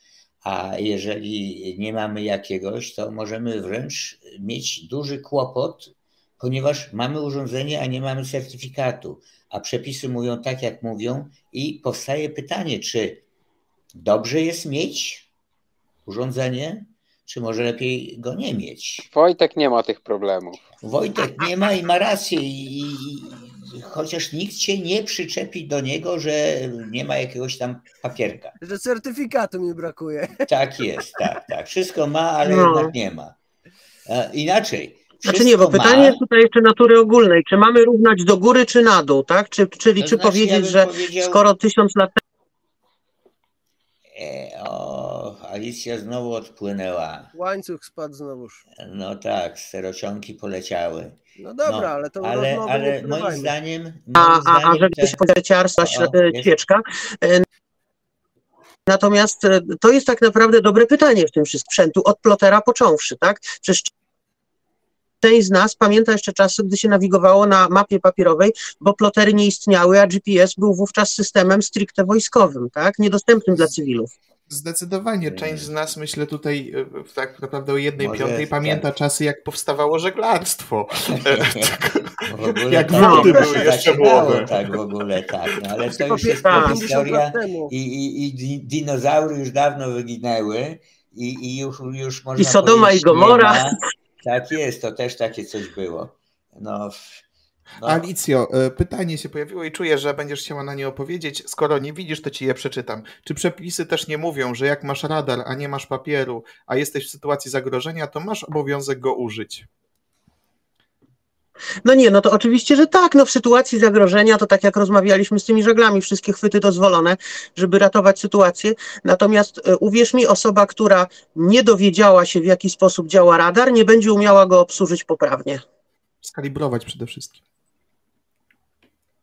a jeżeli nie mamy jakiegoś, to możemy wręcz mieć duży kłopot, ponieważ mamy urządzenie, a nie mamy certyfikatu, a przepisy mówią tak, jak mówią, i powstaje pytanie, czy dobrze jest mieć urządzenie, czy może lepiej go nie mieć? Wojtek nie ma tych problemów. Wojtek nie ma i ma rację. I, i, chociaż nikt się nie przyczepi do niego, że nie ma jakiegoś tam papierka. Że certyfikatu mi brakuje. Tak jest, tak, tak. Wszystko ma, ale no. jednak nie ma. Inaczej. Znaczy nie, bo pytanie ma... jest tutaj jeszcze natury ogólnej. Czy mamy równać do góry, czy na dół, tak? Czy, czyli to czy znaczy, powiedzieć, ja że powiedział... skoro tysiąc lat E, o, Alicja znowu odpłynęła. Łańcuch spadł znowuż. No tak, sterocionki poleciały. No dobra, no, ale to ale, ale moim zdaniem. Moim a, a, a żeby te... się powiedziarstwa, świeczka. E, natomiast e, to jest tak naprawdę dobre pytanie w tym wszystkim sprzętu, od plotera począwszy, tak? Przecież część z nas pamięta jeszcze czasy, gdy się nawigowało na mapie papierowej, bo plotery nie istniały, a GPS był wówczas systemem stricte wojskowym, tak? Niedostępnym dla cywilów. Zdecydowanie. Część z nas, myślę tutaj e, tak naprawdę o jednej Może piątej pamięta tak. czasy, jak powstawało żeglarstwo. jak tak, wody były jeszcze młode. Tak, w ogóle tak. No, ale to już jest tak. historia i, i, i dinozaury już dawno wyginęły i, i już, już można I Sodoma i Gomora. Tak jest, to też takie coś było. No, no. Alicjo, e, pytanie się pojawiło i czuję, że będziesz chciała na nie opowiedzieć. Skoro nie widzisz, to ci je przeczytam. Czy przepisy też nie mówią, że jak masz radar, a nie masz papieru, a jesteś w sytuacji zagrożenia, to masz obowiązek go użyć? No nie, no to oczywiście, że tak. No w sytuacji zagrożenia to tak jak rozmawialiśmy z tymi żeglami, wszystkie chwyty dozwolone, żeby ratować sytuację. Natomiast e, uwierz mi, osoba, która nie dowiedziała się w jaki sposób działa radar, nie będzie umiała go obsłużyć poprawnie. Skalibrować przede wszystkim.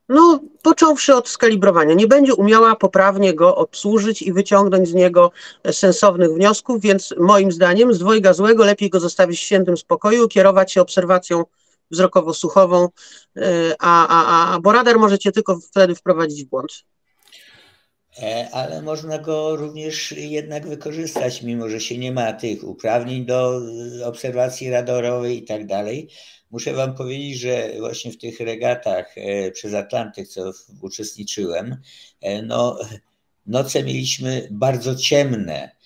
No, począwszy od skalibrowania, nie będzie umiała poprawnie go obsłużyć i wyciągnąć z niego sensownych wniosków, więc moim zdaniem z dwojga złego lepiej go zostawić w świętym spokoju, kierować się obserwacją wzrokowo-słuchową, e, a, a, a, bo radar możecie tylko wtedy wprowadzić w błąd. E, ale można go również jednak wykorzystać, mimo że się nie ma tych uprawnień do obserwacji radarowej i tak dalej. Muszę Wam powiedzieć, że właśnie w tych regatach e, przez Atlantyk, co uczestniczyłem, no, noce mieliśmy bardzo ciemne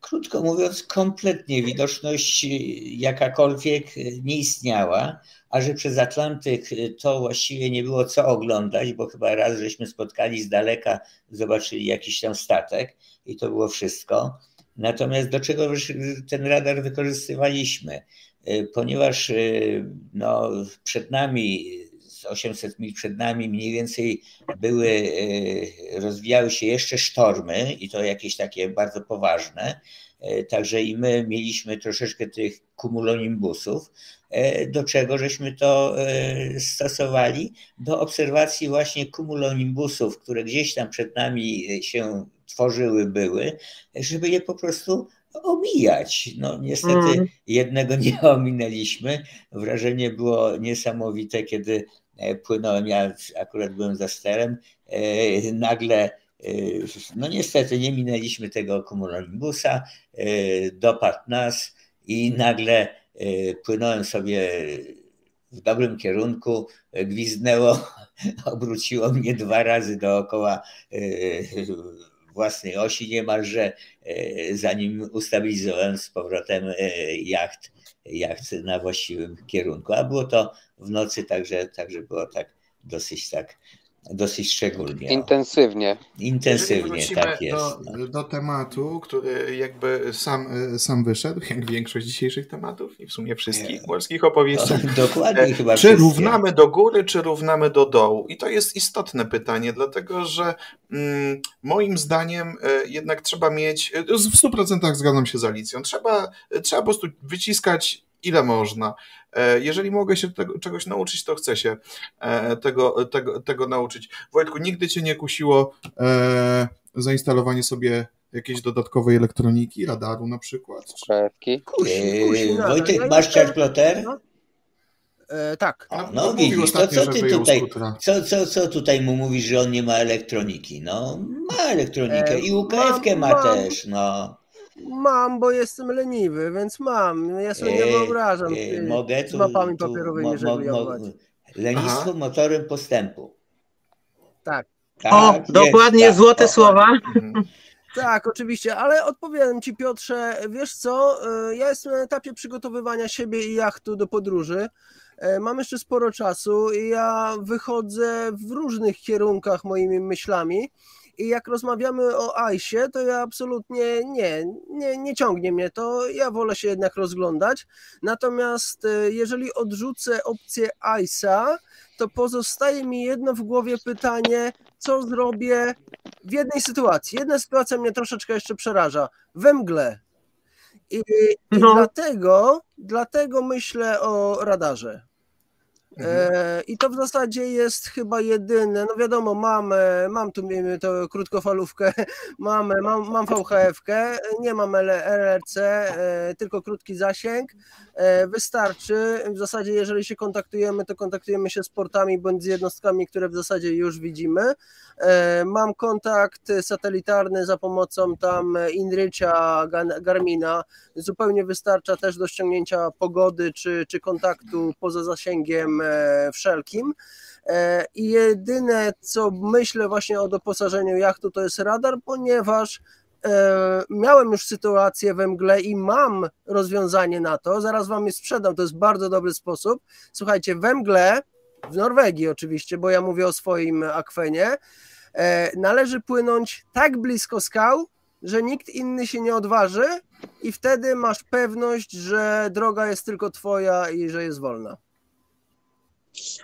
krótko mówiąc, kompletnie widoczność jakakolwiek nie istniała, a że przez Atlantyk to właściwie nie było co oglądać, bo chyba raz żeśmy spotkali z daleka, zobaczyli jakiś tam statek i to było wszystko. Natomiast do czego ten radar wykorzystywaliśmy? E, ponieważ e, no, przed nami 800 mil przed nami mniej więcej były, e, rozwijały się jeszcze sztormy i to jakieś takie bardzo poważne. E, także i my mieliśmy troszeczkę tych kumulonimbusów. do czego żeśmy to stosowali? Do obserwacji właśnie cumulonimbusów, które gdzieś tam przed nami się tworzyły, były, żeby je po prostu omijać. No niestety mm. jednego nie ominęliśmy. Wrażenie było niesamowite, kiedy e, płynąłem, ja akurat byłem za sterem, e, nagle e, no niestety nie minęliśmy tego cumulonimbusa, dopadł nas i nagle płynąłem sobie w dobrym kierunku, gwizdnęło, obróciło mnie dwa razy dookoła własnej osi niemalże, e, zanim ustabilizowałem z powrotem e, jacht, jacht na właściwym kierunku. A było to w nocy, także, także było tak dosyć tak dosyć szczególnie. Intensywnie. Intensywnie, tak jest. Do, no. do tematu, który jakby sam, sam wyszedł, jak większość dzisiejszych tematów i w sumie wszystkich polskich opowieści. dokładnie e, chyba Czy wszystkie. równamy do góry, czy równamy do dołu? I to jest istotne pytanie, dlatego że mm, moim zdaniem e, jednak trzeba mieć, e, w 100% zgadzam się z Alicją, trzeba, trzeba po prostu wyciskać ile można. E, jeżeli mogę się tego, czegoś nauczyć, to chcę się e, tego, tego, tego nauczyć. Wojtku, nigdy cię nie kusiło e, zainstalowanie sobie jakiejś dodatkowej elektroniki, radaru na przykład? Kusi, kusi, Wojtek, masz chartplotter? No. E, tak. A, no widzisz, to co ty tutaj, co, co, co tutaj mu mówisz, że on nie ma elektroniki? No, ma elektronikę i UKF-kę ma, ma też, no. Mam, bo jestem leniwy, więc mam. Ja sobie nie wyobrażam e, mogę tu, z mapami papierowymi, mo, mo, mo, Lenistwo Aha. motorem postępu. Tak. tak o, jest, dokładnie, tak, złote o, słowa. Mhm. Tak, oczywiście, ale odpowiadam Ci Piotrze, wiesz co, e, ja jestem na etapie przygotowywania siebie i jachtu do podróży. E, mam jeszcze sporo czasu i ja wychodzę w różnych kierunkach moimi myślami. I jak rozmawiamy o ICE, to ja absolutnie nie, nie, nie ciągnie mnie to. Ja wolę się jednak rozglądać. Natomiast e, jeżeli odrzucę opcję ICE'a, to pozostaje mi jedno w głowie pytanie, co zrobię w jednej sytuacji. Jedna sytuacja mnie troszeczkę jeszcze przeraża. We mgle. I, i no. dlatego, dlatego myślę o radarze. Mhm. E, I to w zasadzie jest chyba jedyne. No wiadomo, mam, mam tu to krótkofalówkę, mam, mam, mam VHF-kę, nie mam LRC, e, tylko krótki zasięg. Wystarczy. W zasadzie, jeżeli się kontaktujemy, to kontaktujemy się z portami bądź z jednostkami, które w zasadzie już widzimy. Mam kontakt satelitarny za pomocą tam Inricha Garmina. Zupełnie wystarcza też do ściągnięcia pogody czy, czy kontaktu poza zasięgiem E, wszelkim. E, I jedyne, co myślę właśnie o doposażeniu jachtu, to jest radar, ponieważ e, miałem już sytuację we mgle i mam rozwiązanie na to. Zaraz wam je sprzedam, to jest bardzo dobry sposób. Słuchajcie, we mgle, w Norwegii oczywiście, bo ja mówię o swoim akwenie, należy płynąć tak blisko skał, że nikt inny się nie odważy, i wtedy masz pewność, że droga jest tylko twoja i że jest wolna.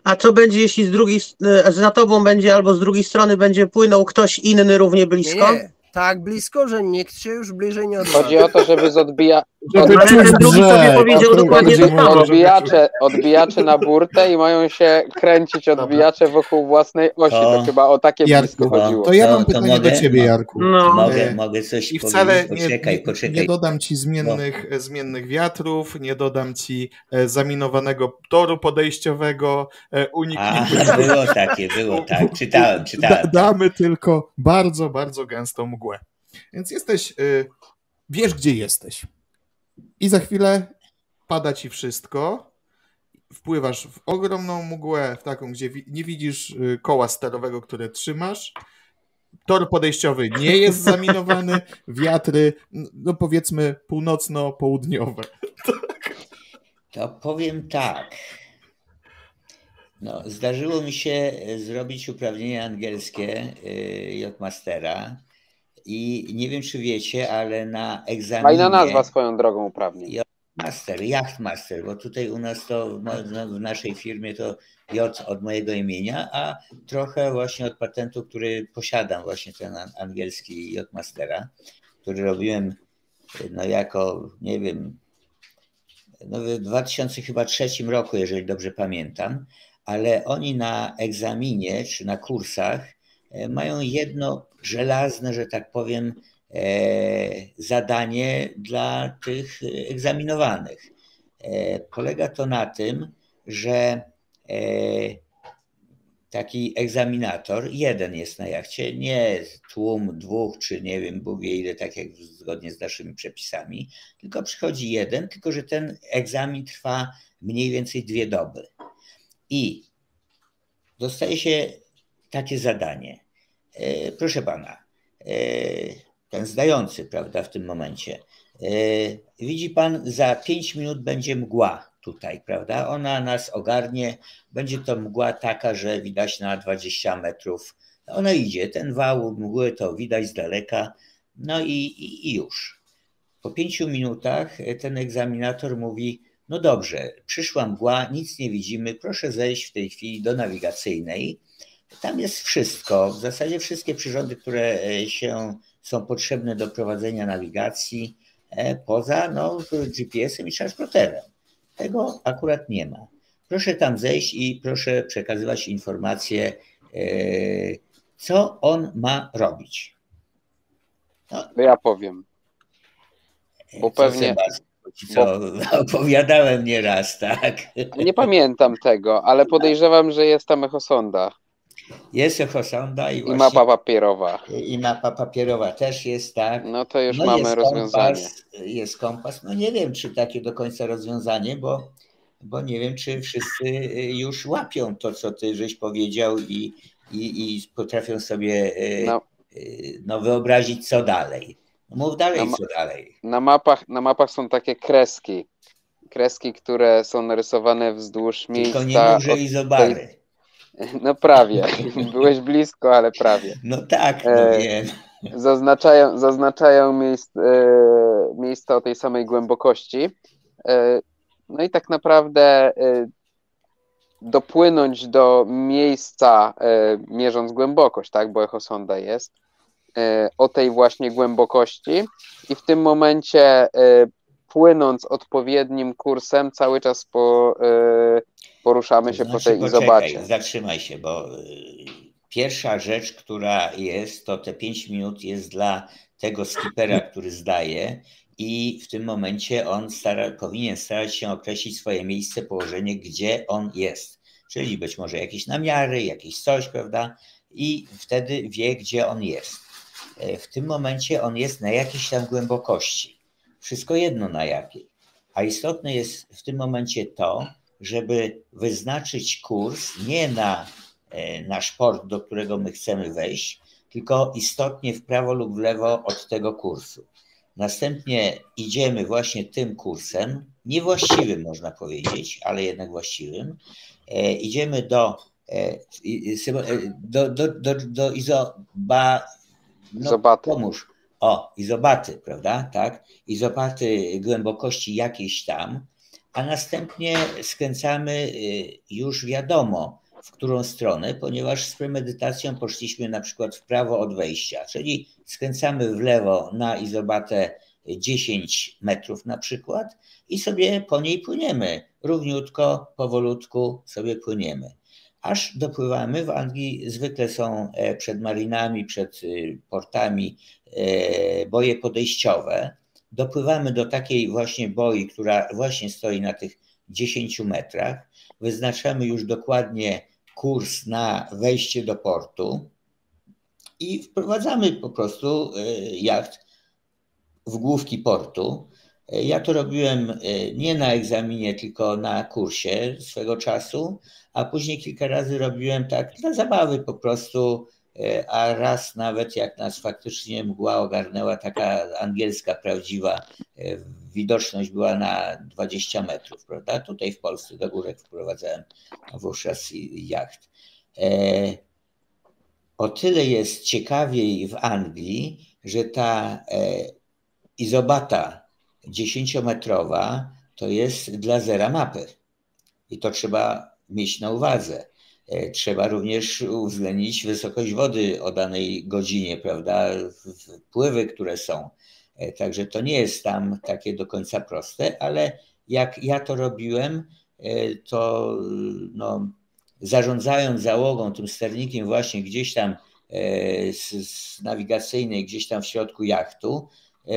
A co będzie, jeśli z drugiej, e, za tobą będzie albo z drugiej strony będzie płynął ktoś inny równie blisko? Nie, tak blisko, że nikt się już bliżej nie odważy. Chodzi o to, żeby z odbija... Żeby od... ten drugi sobie powiedział dokładnie to samo. Odbijacze, odbijacze na burtę i mają się kręcić odbijacze wokół własnej osi. To, to chyba o takie Jarku, blisko chodziło. To ja mam to, pytanie mogę, do ciebie, Jarku. No. Mogę, mogę coś I wcale poczekaj, nie, poczekaj. nie dodam ci zmiennych, no. zmiennych wiatrów, nie dodam ci e, zaminowanego toru podejściowego, e, uniknij... było takie, było tak, czytałem, czytałem. Da, damy tylko bardzo, bardzo gęstą mgłę. Więc jesteś, y, wiesz gdzie jesteś. I za chwilę pada ci wszystko. Wpływasz w ogromną mgłę, w taką, gdzie nie widzisz y, koła sterowego, które trzymasz. Tor podejściowy nie jest zaminowany, wiatry, no powiedzmy północno-południowe. To powiem tak. No, zdarzyło mi się zrobić uprawnienie angielskie y, Jotmastera i nie wiem, czy wiecie, ale na egzaminie... Fajna nazwa swoją drogą uprawnień. Master, Yachtmaster, bo tutaj u nas to, no, w naszej firmie to J od mojego imienia, a trochę właśnie od patentu, który posiadam, właśnie ten angielski Yachtmastera, który robiłem no jako, nie wiem, no w 2003 roku, jeżeli dobrze pamiętam, ale oni na egzaminie czy na kursach e, mają jedno żelazne, że tak powiem, e, zadanie dla tych egzaminowanych. E, polega to na tym, że taki egzaminator, jeden jest na jachcie, nie tłum dwóch, czy nie wiem, Bóg wie ile, tak jak zgodnie z naszymi przepisami, tylko przychodzi jeden, tylko że ten egzamin trwa mniej więcej dwie doby. I dostaje się takie zadanie. E, proszę pana, e, ten zdający, prawda, w tym momencie. E, widzi pan, za pięć minut będzie mgła tutaj, prawda? Ona nas ogarnie, będzie to mgła taka, że widać na 20 metrów. Ona idzie, ten wał mgły to widać z daleka, no i, i, i już. Po pięciu minutach ten egzaminator mówi, no dobrze, przyszła mgła, nic nie widzimy, proszę zejść w tej chwili do nawigacyjnej. Tam jest wszystko, w zasadzie wszystkie przyrządy, które e, się są potrzebne do prowadzenia nawigacji, e, poza no, GPS-em i transporterem. Tego akurat nie ma. Proszę tam zejść i proszę przekazywać informacje, e, co on ma robić. No, ja powiem. Bo pewnie, co bo... opowiadałem nieraz, tak. Nie pamiętam tego, ale podejrzewam, że jest tam echosonda. Jest echosonda i, I mapa papierowa. I mapa papierowa też jest, tak. No to już no mamy rozwiązanie. Jest kompas. No nie wiem, czy takie do końca rozwiązanie, bo, bo nie wiem, czy wszyscy już łapią to, co ty żeś powiedział i, i, i potrafią sobie e, no. E, no, wyobrazić, co dalej. Mów dalej, na, co dalej. Na mapach, na mapach są takie kreski. Kreski, które są narysowane wzdłuż miejsca. Tylko nie mów, że izobary. No prawie. Byłeś blisko, ale prawie. No tak, no e, wiem. Zaznaczają, zaznaczają miejsc, e, miejsca o tej samej głębokości. E, no i tak naprawdę e, dopłynąć do miejsca, e, mierząc głębokość, tak, bo echosonda jest, E, o tej właśnie głębokości i w tym momencie płynąc odpowiednim kursem cały czas po, poruszamy się znaczy, po tej poczekaj, izobacie. Zatrzymaj się, bo pierwsza rzecz, która jest, to te 5 minut jest dla tego skipera, który zdaje i w tym momencie on stara, powinien starać się określić swoje miejsce, położenie, gdzie on jest. Czyli być może jakieś namiary, jakieś coś, prawda? I wtedy wie, gdzie on jest. E, w tym momencie on jest na jakiejś tam głębokości. Wszystko jedno na jakiej. A istotne jest w tym momencie to, żeby wyznaczyć kurs nie na e, nasz port, do którego my chcemy wejść, tylko istotnie w prawo lub w lewo od tego kursu. Następnie idziemy właśnie tym kursem, niewłaściwym można powiedzieć, ale jednak właściwym. E, idziemy do, do, do, do, do izoba, no, Zobaty. Pomóż. O, izobaty, prawda? Tak? Izobaty głębokości jakiejś tam, a następnie skręcamy y, już wiadomo, w którą stronę, ponieważ z premedytacją poszliśmy na przykład w prawo od wejścia, czyli skręcamy w lewo na izobatę 10 metrów na przykład i sobie po niej płyniemy. Równiutko, powolutku sobie płyniemy aż dopływamy. W Anglii zwykle są e, przed marinami, przed y, portami e, boje podejściowe. Dopływamy do takiej właśnie boi, która właśnie stoi na tych 10 metrach. Wyznaczamy już dokładnie kurs na wejście do portu i wprowadzamy po prostu e, jacht w główki portu. Ja to robiłem nie na egzaminie, tylko na kursie swego czasu a później kilka razy robiłem tak dla zabawy po prostu, e, a raz nawet jak nas faktycznie mgła ogarnęła, taka angielska prawdziwa, e, widoczność była na 20 metrów, prawda? Tutaj w Polsce do górek wprowadzałem wówczas jacht. E, o tyle jest ciekawiej w Anglii, że ta izobata 10-metrowa to jest dla zera mapy. I to trzeba mieć na uwadze. E, trzeba również uwzględnić wysokość wody o danej godzinie, prawda? Wpływy, które są. E, także to nie jest tam takie do końca proste, ale jak ja to robiłem, to no, zarządzając załogą, tym sternikiem właśnie gdzieś tam z, z nawigacyjnej, gdzieś tam w środku jachtu,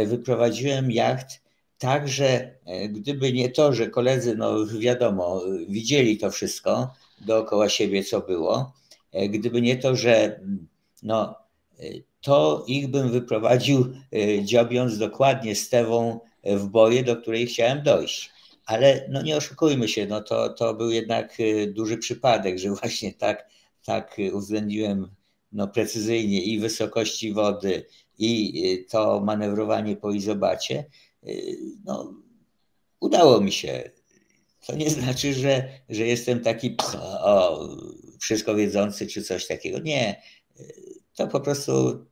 wyprowadziłem jacht tak, że gdyby nie to, że koledzy, no wiadomo, widzieli to wszystko dookoła siebie, co było, gdyby nie to, że no, to ich bym wyprowadził, e, dziobiąc dokładnie stewą w boje, do której chciałem dojść. Ale no nie oszukujmy się, no to, to był jednak e, duży przypadek, że właśnie tak, tak uwzględniłem no, precyzyjnie i wysokości wody, i e, to manewrowanie po izobacie. No, udało mi się. To nie znaczy, że, że jestem taki o, wszystko wiedzący czy coś takiego. Nie. To po prostu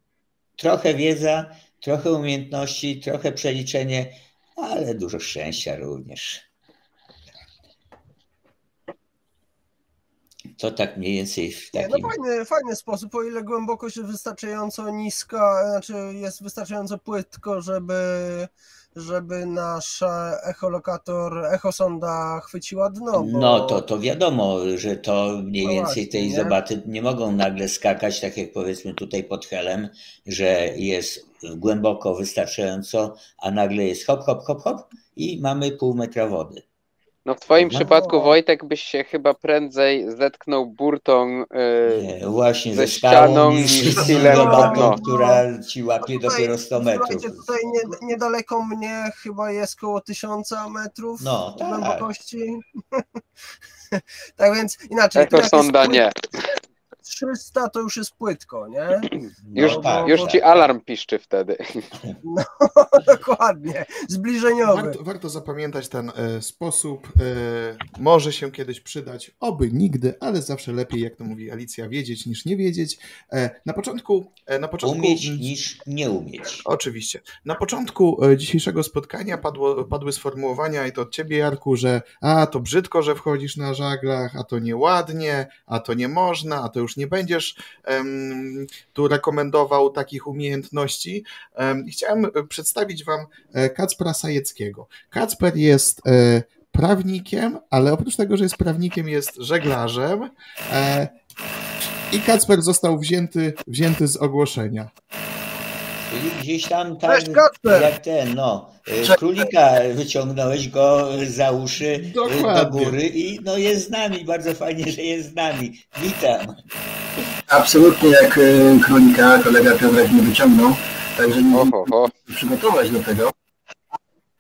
trochę wiedza, trochę umiejętności, trochę przeliczenie, ale dużo szczęścia również. To tak mniej więcej w no takim... No fajny, fajny sposób, o ile głębokość jest wystarczająco niska, znaczy jest wystarczająco płytko, żeby żeby nasz echolokator, echosonda chwyciła dno. Bo... No to, to wiadomo, że to mniej no więcej właśnie, tej zobaty nie mogą nagle skakać, tak jak powiedzmy tutaj pod helem, że jest głęboko wystarczająco, a nagle jest hop, hop, hop, hop i mamy pół metra wody. No w twoim no. przypadku Wojtek byś się chyba prędzej zetknął burtą yy, właśnie ze, ze ścianą niż silem no. która ci łapie tutaj, dopiero 100 metrów. Tutaj nie, niedaleko mnie chyba jest koło 1000 metrów no, tak. głębokości. tak więc inaczej. Jako sonda nie. 300 to już jest płytko, nie? No, już, tak, już ci alarm piszczy wtedy. No, dokładnie, zbliżeniowy. Warto, warto zapamiętać ten e, sposób. E, może się kiedyś przydać, oby nigdy, ale zawsze lepiej, jak to mówi Alicja, wiedzieć niż nie wiedzieć. E, na początku, e, na początku... Umieć niż nie umieć. Oczywiście. Na początku e, dzisiejszego spotkania padło, padły sformułowania i to od ciebie, Jarku, że a, to brzydko, że wchodzisz na żaglach, a to nieładnie, a to nie można, a to już nie będziesz tu rekomendował takich umiejętności. Um, chciałem przedstawić Wam e, Kacpra Sajeckiego. Kacper jest e, prawnikiem, ale oprócz tego, że jest prawnikiem, jest żeglarzem. E, I Kacper został wzięty, wzięty z ogłoszenia. Gdzieś tam, tam jak ten, no, e, królika wyciągnąłeś go za uszy e, Dokładnie. do góry i no jest z nami, bardzo fajnie, że jest z nami. Witam. Absolutnie jak e, królika kolega Piotrek mnie wyciągnął, także nie mogę przygotować do tego.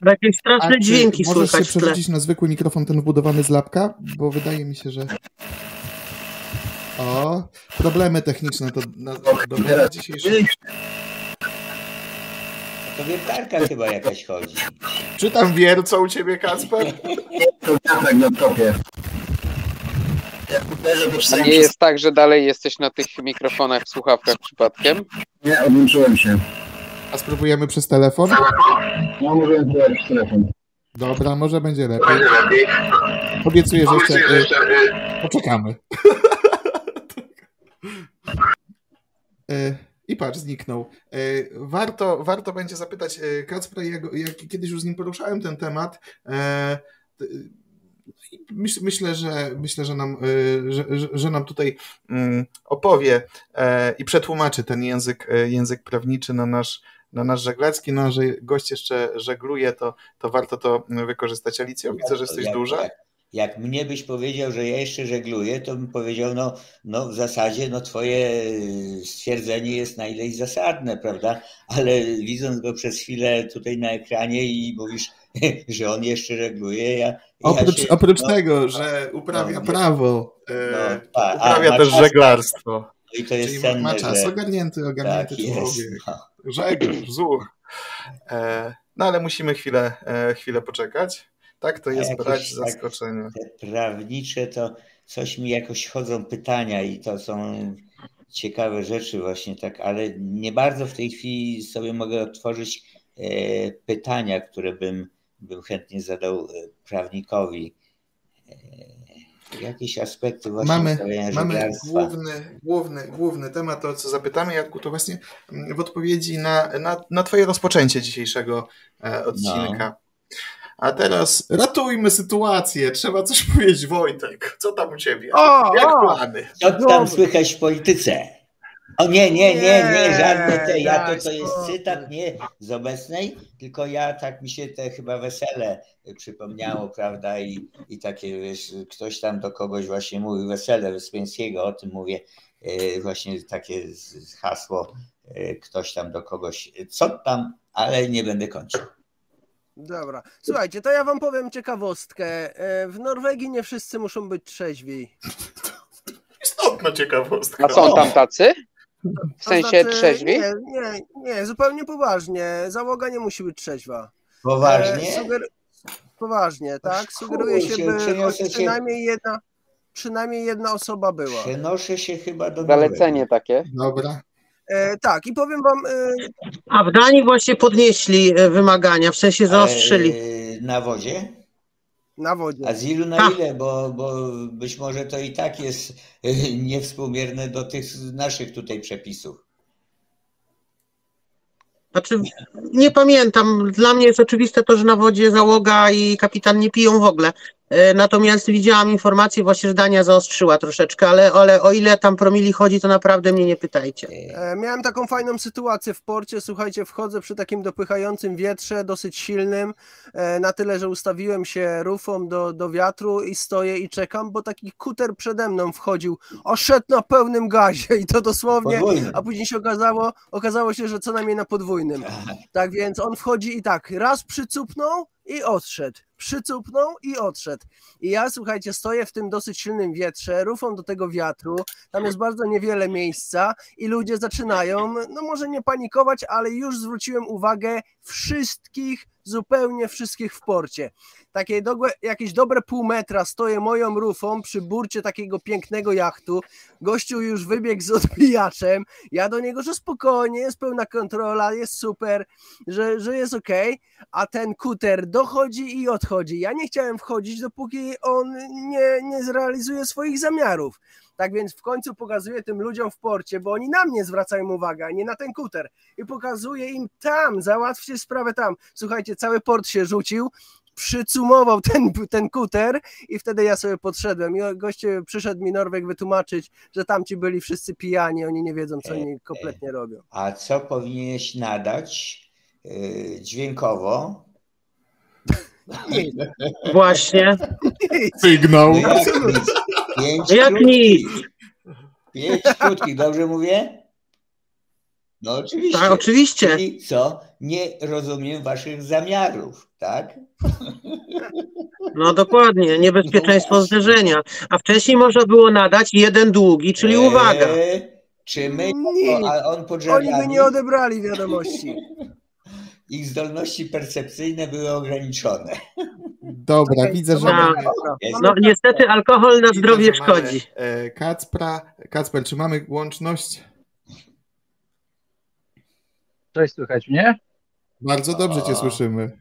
Jakieś straszne A dźwięki Możesz się przerzucić na zwykły mikrofon ten wbudowany z lapka? Bo wydaje mi się, że... O, problemy techniczne to na, do dzisiejszego. To wiertarka chyba jakaś chodzi. Czy tam wiercą u ciebie, Kacper? To wiatrek na topie. A nie jest tak, że dalej jesteś na tych mikrofonach, słuchawkach przypadkiem? Nie, odłączyłem się. A spróbujemy przez telefon? No, może spróbować przez telefon. Dobra, może będzie lepiej. Obiecuję, że jeszcze... Y, poczekamy. y i patrz, zniknął. E, warto, warto będzie zapytać e, Kacpra, jak, jak kiedyś już z nim poruszałem ten temat. E, myślę, że myślę, że nam, że, że nam tutaj mm, opowie i przetłumaczy ten język, język prawniczy na nasz, na nasz żeglarski. No, że gość jeszcze żegluje, to, to warto to wykorzystać. Alicjo, widzę, że jesteś duża. Jak mnie byś powiedział, że ja jeszcze żegluję, to bym powiedział, no, no w zasadzie no twoje stwierdzenie jest na ileś zasadne, prawda? Ale widząc go przez chwilę tutaj na ekranie i mówisz, że on jeszcze żegluje, ja, oprócz, ja się, oprócz no, tego, że uprawia no, prawo, e, no, a, uprawia a, też żeglarstwo. No i to jest Czyli cenne, ma czas, że... ogarnięty, ogarnięty tak człowiek. Jest, no. Żeglarz, zuch. E, no ale musimy chwilę, e, chwilę poczekać. Tak, to jest brać tak zaskoczenie. Te prawnicze to coś mi jakoś chodzą pytania i to są ciekawe rzeczy właśnie tak, ale nie bardzo w tej chwili sobie mogę otworzyć e, pytania, które bym, bym chętnie zadał e, prawnikowi. E, jakieś aspekty właśnie mamy, mamy główny, główny, główny temat, to co zapytamy, Jarku, to właśnie w odpowiedzi na, na, na twoje rozpoczęcie dzisiejszego odcinka. No. A teraz ratujmy sytuację. Trzeba coś powiedzieć, Wojtek. Co tam u ciebie? O, Jak o. plany? Co tam słychać w polityce? O nie, nie, nie, nie, żadne te, ja to, to jest cytat nie z obecnej, tylko ja tak mi się te chyba wesele przypomniało, prawda, i, i takie, wiesz, ktoś tam do kogoś właśnie mówił, wesele Wyspiańskiego, o tym mówię, e, właśnie takie hasło, e, ktoś tam do kogoś, co tam, ale nie będę kończył. Dobra. Słuchajcie, to ja wam powiem ciekawostkę. E, w Norwegii nie wszyscy muszą być trzeźwi. Istotna ciekawostka. A są tam tacy? W sensie znaczy, trzeźwi? Nie, nie, nie, zupełnie poważnie. Załoga nie musi być trzeźwa. Poważnie? E, suger... Poważnie, tak? Sugeruje się, by przynajmniej jedna, przynajmniej jedna osoba była. Przenoszę się chyba do Zalecenie takie. Dobra. E, tak, i powiem wam. E... A w Danii właśnie podnieśli e, wymagania, w sensie zaostrzyli. Na wodzie? Na wodzie. A z ilu na ha. ile? Bo, bo być może to i tak jest niewspółmierne do tych naszych tutaj przepisów. Znaczy, nie pamiętam. Dla mnie jest oczywiste to, że na wodzie załoga i kapitan nie piją w ogóle. E, natomiast widziałam informację właśnie, że Dania zaostrzyła troszeczkę, ale, ale o ile tam promili chodzi, to naprawdę mnie nie pytajcie. E, miałem taką fajną sytuację w porcie, słuchajcie, wchodzę przy takim dopychającym wietrze, dosyć silnym, e, na tyle, że ustawiłem się rufą do, do wiatru i stoję i czekam, bo taki kuter przede mną wchodził, oszedł na pełnym gazie i to dosłownie, Podwójny. a później się okazało, okazało się, że co najmniej na podwójnym. Tak więc on wchodzi i tak, raz przycupnął, i odszedł. Przycupnął i odszedł. I ja, słuchajcie, stoję w tym dosyć silnym wietrze, rufą do tego wiatru, tam jest bardzo niewiele miejsca i ludzie zaczynają, no może nie panikować, ale już zwróciłem uwagę wszystkich, zupełnie wszystkich w porcie takie do, jakieś dobre pół metra stoję moją rufą przy burcie takiego pięknego jachtu. Gościu już wybiegł z odbijaczem. Ja do niego, że spokojnie, jest pełna kontrola, jest super, że, że jest ok, a ten kuter dochodzi i odchodzi. Ja nie chciałem wchodzić, dopóki on nie, nie zrealizuje swoich zamiarów. Tak więc w końcu pokazuję tym ludziom w porcie, bo oni na mnie zwracają uwagę, a nie na ten kuter. I pokazuję im tam, załatwcie sprawę tam. Słuchajcie, cały port się rzucił, przycumował ten, ten kuter i wtedy ja sobie podszedłem i goście przyszedł mi Norweg wytłumaczyć, że tamci byli wszyscy pijani, oni nie wiedzą, co oni kompletnie robią. A co powinieneś nadać yy, dźwiękowo? Właśnie. Sygnał. No. Pięć jak nic. Pięć krótkich, dobrze mówię? No oczywiście. Tak, oczywiście. Czyli co? Nie rozumiem waszych zamiarów, tak? No dokładnie, niebezpieczeństwo no zderzenia. A wcześniej można było nadać jeden długi, czyli eee, uwaga. Czy my, nie, a on Oni by nie odebrali wiadomości. Ich zdolności percepcyjne były ograniczone. Dobra, widzę, że. Mamy, no niestety alkohol na zdrowie szkodzi. E, Kacpra, Kacper, czy mamy łączność? Cześć, słychać mnie? Bardzo dobrze Cię słyszymy.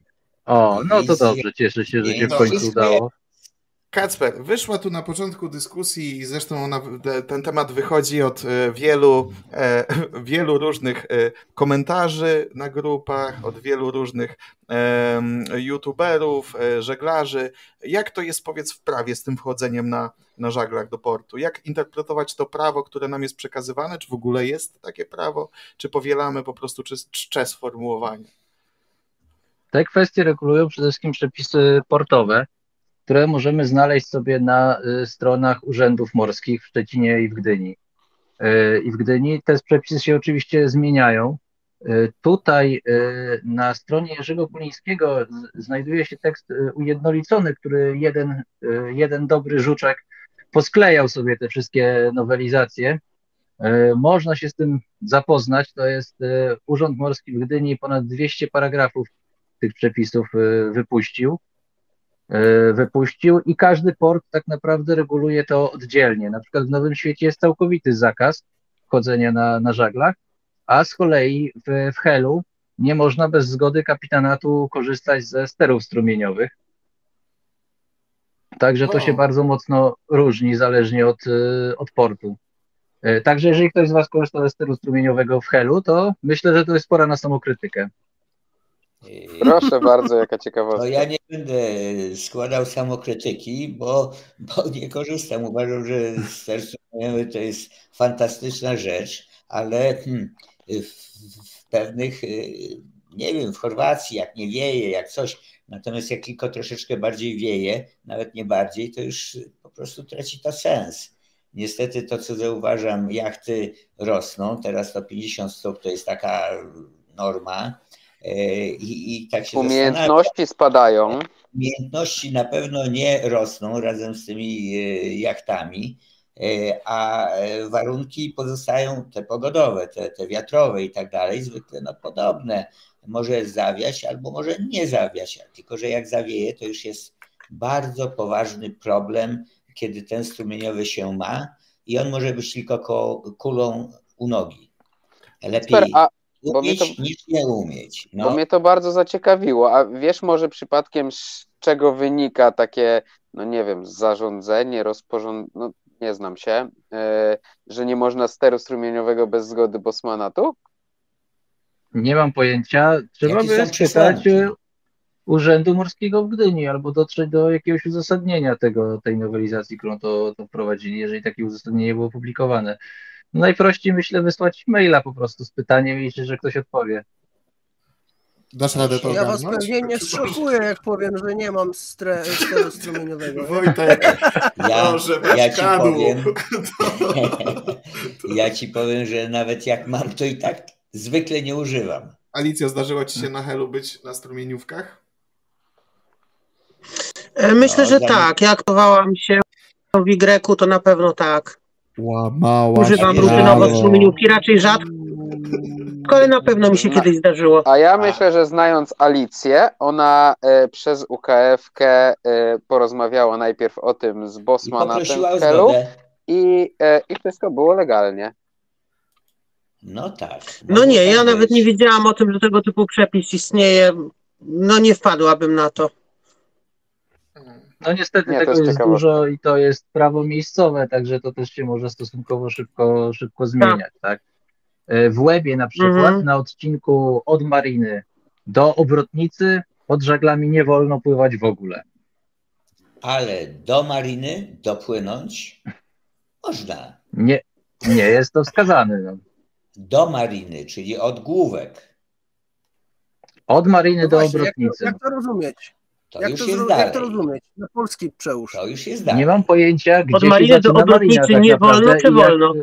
O, no to dobrze, cieszę się, że się w końcu udało. Kacper, wyszła tu na początku dyskusji i zresztą ona, ten temat wychodzi od e, wielu, e, wielu różnych e, komentarzy na grupach, od wielu różnych youtuberów, żeglarzy. Jak to jest, powiedz, w prawie z tym wchodzeniem na, na żaglach do portu? Jak interpretować to prawo, które nam jest przekazywane? Czy w ogóle jest takie prawo? Czy powielamy po prostu czcze sformułowanie? Te kwestie regulują przede wszystkim przepisy portowe które możemy znaleźć sobie na y, stronach urzędów morskich w Szczecinie i w Gdyni. Y, I w Gdyni te przepisy się oczywiście zmieniają. Y, tutaj na stronie Jerzego Kulińskiego znajduje się tekst ujednolicony, który jeden, jeden dobry żuczek posklejał sobie te wszystkie nowelizacje. Można się z tym zapoznać. To jest Urząd Morski w Gdyni, ponad 200 paragrafów tych przepisów wypuścił. E, wypuścił i każdy port tak naprawdę reguluje to oddzielnie. Na przykład w Nowym Świecie jest całkowity zakaz chodzenia na, na żaglach, a z kolei w, w Helu nie można bez zgody kapitanatu korzystać ze sterów strumieniowych. Także to się bardzo mocno różni zależnie od, e, od portu. E, także jeżeli ktoś z Was korzysta ze steru strumieniowego w Helu, to myślę, że to jest pora na samokrytykę. Proszę bardzo, jaka ciekawostka. No ja nie będę składał samokrytyki, bo, bo nie korzystam. Uważam, że ster to jest fantastyczna rzecz, ale hmm, w, pewnych, y, nie wiem, w Chorwacji, jak nie wieje, jak coś, natomiast jak tylko troszeczkę bardziej wieje, nawet nie bardziej, to już po prostu traci to sens. Niestety to, co zauważam, jachty rosną, teraz to 50 stóp to jest taka norma, I, i tak się Umiejętności spadają. Umiejętności na pewno nie rosną razem z tymi e, jachtami, e, a warunki pozostają te pogodowe, te, te wiatrowe i tak dalej, zwykle no, podobne. Może zawiać albo może nie zawiać, tylko że jak zawieje, to już jest bardzo poważny problem, kiedy ten strumieniowy się ma i on może być tylko kulą u nogi. Lepiej. Super, a umieć to, niż nie umieć. No. Bo mnie to bardzo zaciekawiło. A wiesz może przypadkiem z czego wynika takie, no nie wiem, zarządzenie, rozporządzenie, no nie znam się, yy, że nie można steru strumieniowego bez zgody Bosmanatu? Nie mam pojęcia. Trzeba by spytać e, Urzędu Morskiego w Gdyni albo dotrzeć do jakiegoś uzasadnienia tego, tej nowelizacji, którą to, to wprowadzili, jeżeli takie uzasadnienie było publikowane najprościej myślę wysłać maila po prostu z pytaniem i liczę, że ktoś odpowie. Dasz radę to Ja was pewnie nie zszokuję, jak powiem, że nie mam stre, steru strumieniowego. Wojtek, ja, ja ci powiem, ja ci powiem, że nawet jak mam, to i tak zwykle nie używam. Alicja, zdarzyło ci się na Helu być na strumieniówkach? E, myślę, no, że tak. Jak aktowałam się w Y, to na pewno tak. Łamała Używam rutynowo strumieniówki, raczej rzadko, ale na pewno mi się kiedyś zdarzyło. A ja myślę, że znając Alicję, ona e, przez UKF-kę e, porozmawiała najpierw o tym z Bosmanatem w Helu i, e, i wszystko było legalnie. No tak. No nie, ja nawet nie wiedziałam o tym, że tego typu przepis istnieje. No nie wpadłabym na to. No niestety Nie, tego jest, jest dużo i to jest prawo miejscowe, także to też się może stosunkowo szybko, szybko zmieniać, tak? tak? W Łebie na przykład mhm. na odcinku od Mariny do Obrotnicy pod żaglami nie wolno pływać w ogóle. Ale do Mariny dopłynąć można. Nie, nie jest to wskazane. No. Do Mariny, czyli od główek. Od Mariny no do właśnie, Obrotnicy. Jak to, jak to rozumieć? To jak, już to, jest dalej. jak to rozumieć? Na polski przełóż. To już jest dalej. Nie mam pojęcia, gdzie Od Mariny do Obrotnicy tak nie wolno, czy wolno?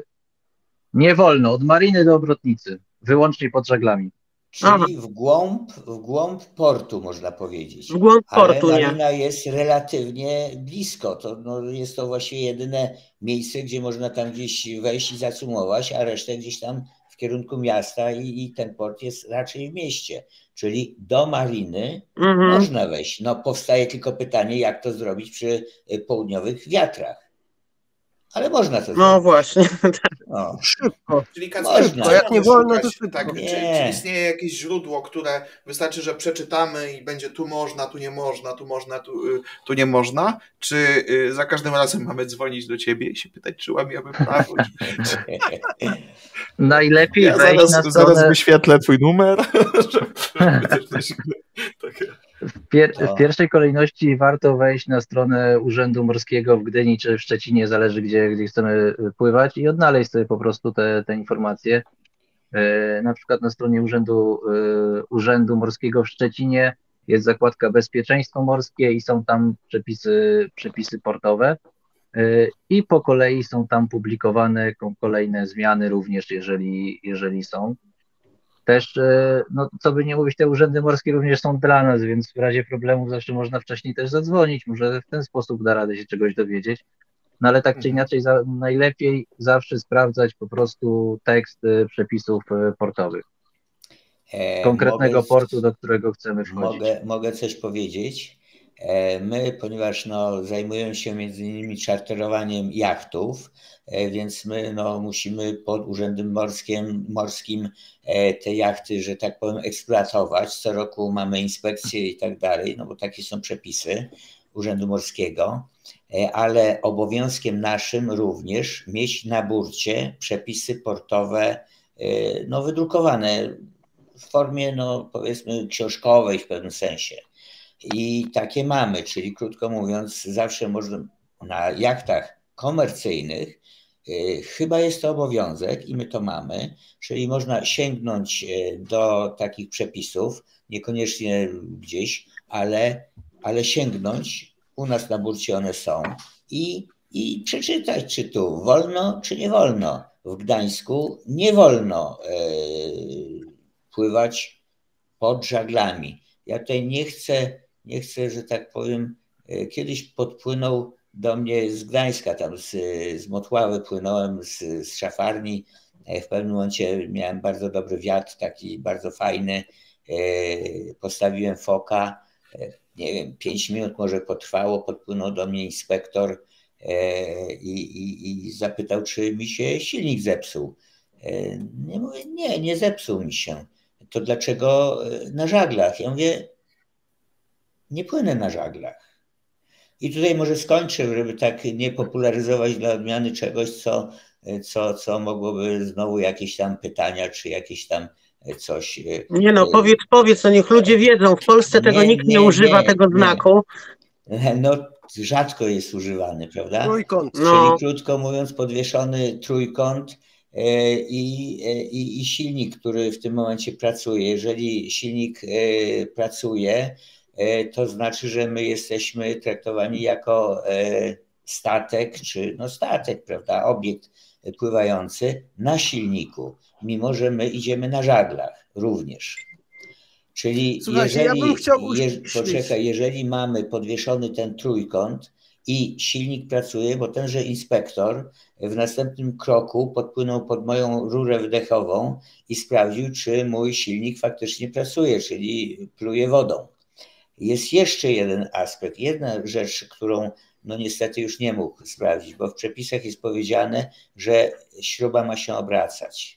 Nie wolno, od Mariny do Obrotnicy. Wyłącznie pod żaglami. Czyli w głąb, w głąb portu, można powiedzieć. W głąb portu, Ale marina nie. jest relatywnie blisko. To, no, jest to właściwie jedyne miejsce, gdzie można tam gdzieś wejść i zacumować, a resztę gdzieś tam w kierunku miasta i, i ten port jest raczej w mieście. Czyli do mariny mhm. można wejść. No powstaje tylko pytanie, jak to zrobić przy południowych wiatrach. Ale można to no zrobić. No właśnie. No. Szybko. Czyli szybko. Jak nie wolno, to szybko. Tak, nie. Czy, czy, istnieje jakieś źródło, które wystarczy, że przeczytamy i będzie tu można, tu nie można, tu można, tu, y, tu nie można? Czy y, za każdym razem mamy dzwonić do ciebie i się pytać, czy łamiemy prawo? Najlepiej ja zaraz, na stronę... zaraz wyświetlę twój numer. żeby coś takie... W, pier w, pierwszej kolejności warto wejść na stronę Urzędu Morskiego w Gdyni czy w Szczecinie, zależy gdzie, gdzie chcemy pływać i odnaleźć sobie po prostu te, te informacje. E, na przykład na stronie Urzędu, e, Urzędu Morskiego w Szczecinie jest zakładka Bezpieczeństwo Morskie i są tam przepisy, przepisy portowe. I po kolei są tam publikowane kolejne zmiany również, jeżeli, jeżeli są. Też, e, no, co by nie mówić, te urzędy morskie również są dla nas, więc w razie problemów zawsze można wcześniej też zadzwonić, może w ten sposób da radę się czegoś dowiedzieć. No ale tak czy mhm. inaczej, za, najlepiej zawsze sprawdzać po prostu tekst przepisów e, portowych. E, Konkretnego mogę, portu, do którego chcemy wchodzić. Mogę, mogę coś powiedzieć. E, my, ponieważ no, zajmujemy się między innymi czarterowaniem jachtów, e, więc my no, musimy pod Urzędem Morskim, morskim e, te jachty, że tak powiem, eksploatować. Co roku mamy inspekcje i tak dalej, no bo takie są przepisy Urzędu Morskiego, ale obowiązkiem naszym również mieć na burcie przepisy portowe no, wydrukowane w formie, no powiedzmy, książkowej w pewnym sensie. I takie mamy, czyli krótko mówiąc, zawsze można na jachtach komercyjnych, y, chyba jest to obowiązek i my to mamy, czyli można sięgnąć y, do takich przepisów, niekoniecznie gdzieś, ale, ale sięgnąć, u nas na burcie one są i, i przeczytać, czy tu wolno, czy nie wolno. W Gdańsku nie wolno e, pływać pod żaglami. Ja tutaj nie chcę, nie chcę, że tak powiem, e, kiedyś podpłynął do mnie z Gdańska, tam z, z Motławy płynąłem, z, z szafarni. E, w pewnym momencie miałem bardzo dobry wiatr, taki bardzo fajny. Postawiłem foka, nie wiem, pięć minut może potrwało, podpłynął do mnie inspektor i, i, i zapytał, czy mi się silnik zepsuł. Nie mówię, nie, nie zepsuł mi się to dlaczego e, na żaglach? Ja mówię, nie płynę na żaglach. I tutaj może skończę, żeby tak nie popularyzować dla odmiany czegoś, co, e, co, co mogłoby znowu jakieś tam pytania, czy jakieś tam e, coś. Nie no, powiedz, powiedz, to niech ludzie wiedzą. W Polsce tego nie, nikt nie, nie używa, nie, tego znaku. No, rzadko jest używany, prawda? Trójkąt. No. Czyli krótko mówiąc, podwieszony trójkąt E, i, e, i, i silnik, który w tym momencie pracuje. Jeżeli silnik e, pracuje, to znaczy, że my jesteśmy traktowani jako statek, czy no statek, prawda, obiekt pływający na silniku, mimo że my idziemy na żaglach również. Czyli Słuchajcie, jeżeli, ja chciał... je, poczekaj, jeżeli mamy podwieszony ten trójkąt, i silnik pracuje, bo tenże inspektor w następnym kroku podpłynął pod moją rurę wdechową i sprawdził, czy mój silnik faktycznie pracuje, czyli pluje wodą. Jest jeszcze jeden aspekt, jedna rzecz, którą no niestety już nie mógł sprawdzić, bo w przepisach jest powiedziane, że śruba ma się obracać.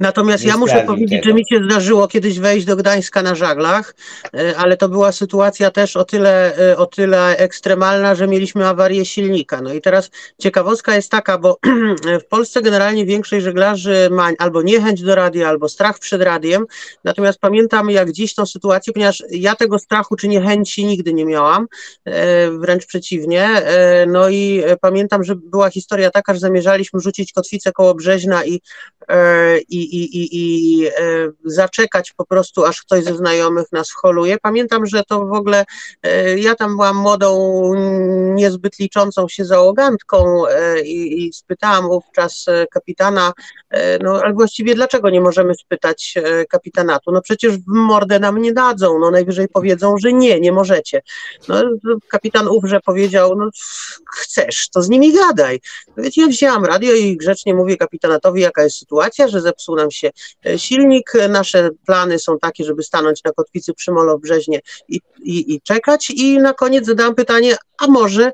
Natomiast nie ja muszę powiedzieć, tego. że mi się zdarzyło kiedyś wejść do Gdańska na żaglach, e, ale to była sytuacja też o tyle, e, o tyle ekstremalna, że mieliśmy awarię silnika. No i teraz ciekawostka jest taka, bo w Polsce generalnie większość żeglarzy ma albo niechęć do radia, albo strach przed radiem. Natomiast pamiętam jak dziś tą sytuację, ponieważ ja tego strachu czy niechęci nigdy nie miałam, e, wręcz przeciwnie. No i pamiętam, że była historia taka, że zamierzaliśmy rzucić kotwicę koło Brzeźna i i, i, i, e, zaczekać po prostu, aż ktoś ze znajomych nas holuje. Pamiętam, że to w ogóle e, ja tam byłam młodą, niezbyt liczącą się załogantką e, i, i spytałam wówczas kapitana, no ale właściwie dlaczego nie możemy spytać kapitanatu? No przecież w mordę nam nie dadzą, no najwyżej powiedzą, że nie, nie możecie. No kapitan ówrze powiedział, no chcesz, to z nimi gadaj. No wiecie, ja wzięłam radio i grzecznie mówię kapitanatowi, jaka jest sytuacja, że zepsuł nam się e, silnik. Nasze plany są takie, żeby stanąć na kotwicy przy Molo-Brzeźnie i, i, i czekać. I na koniec zadałam pytanie, a może e,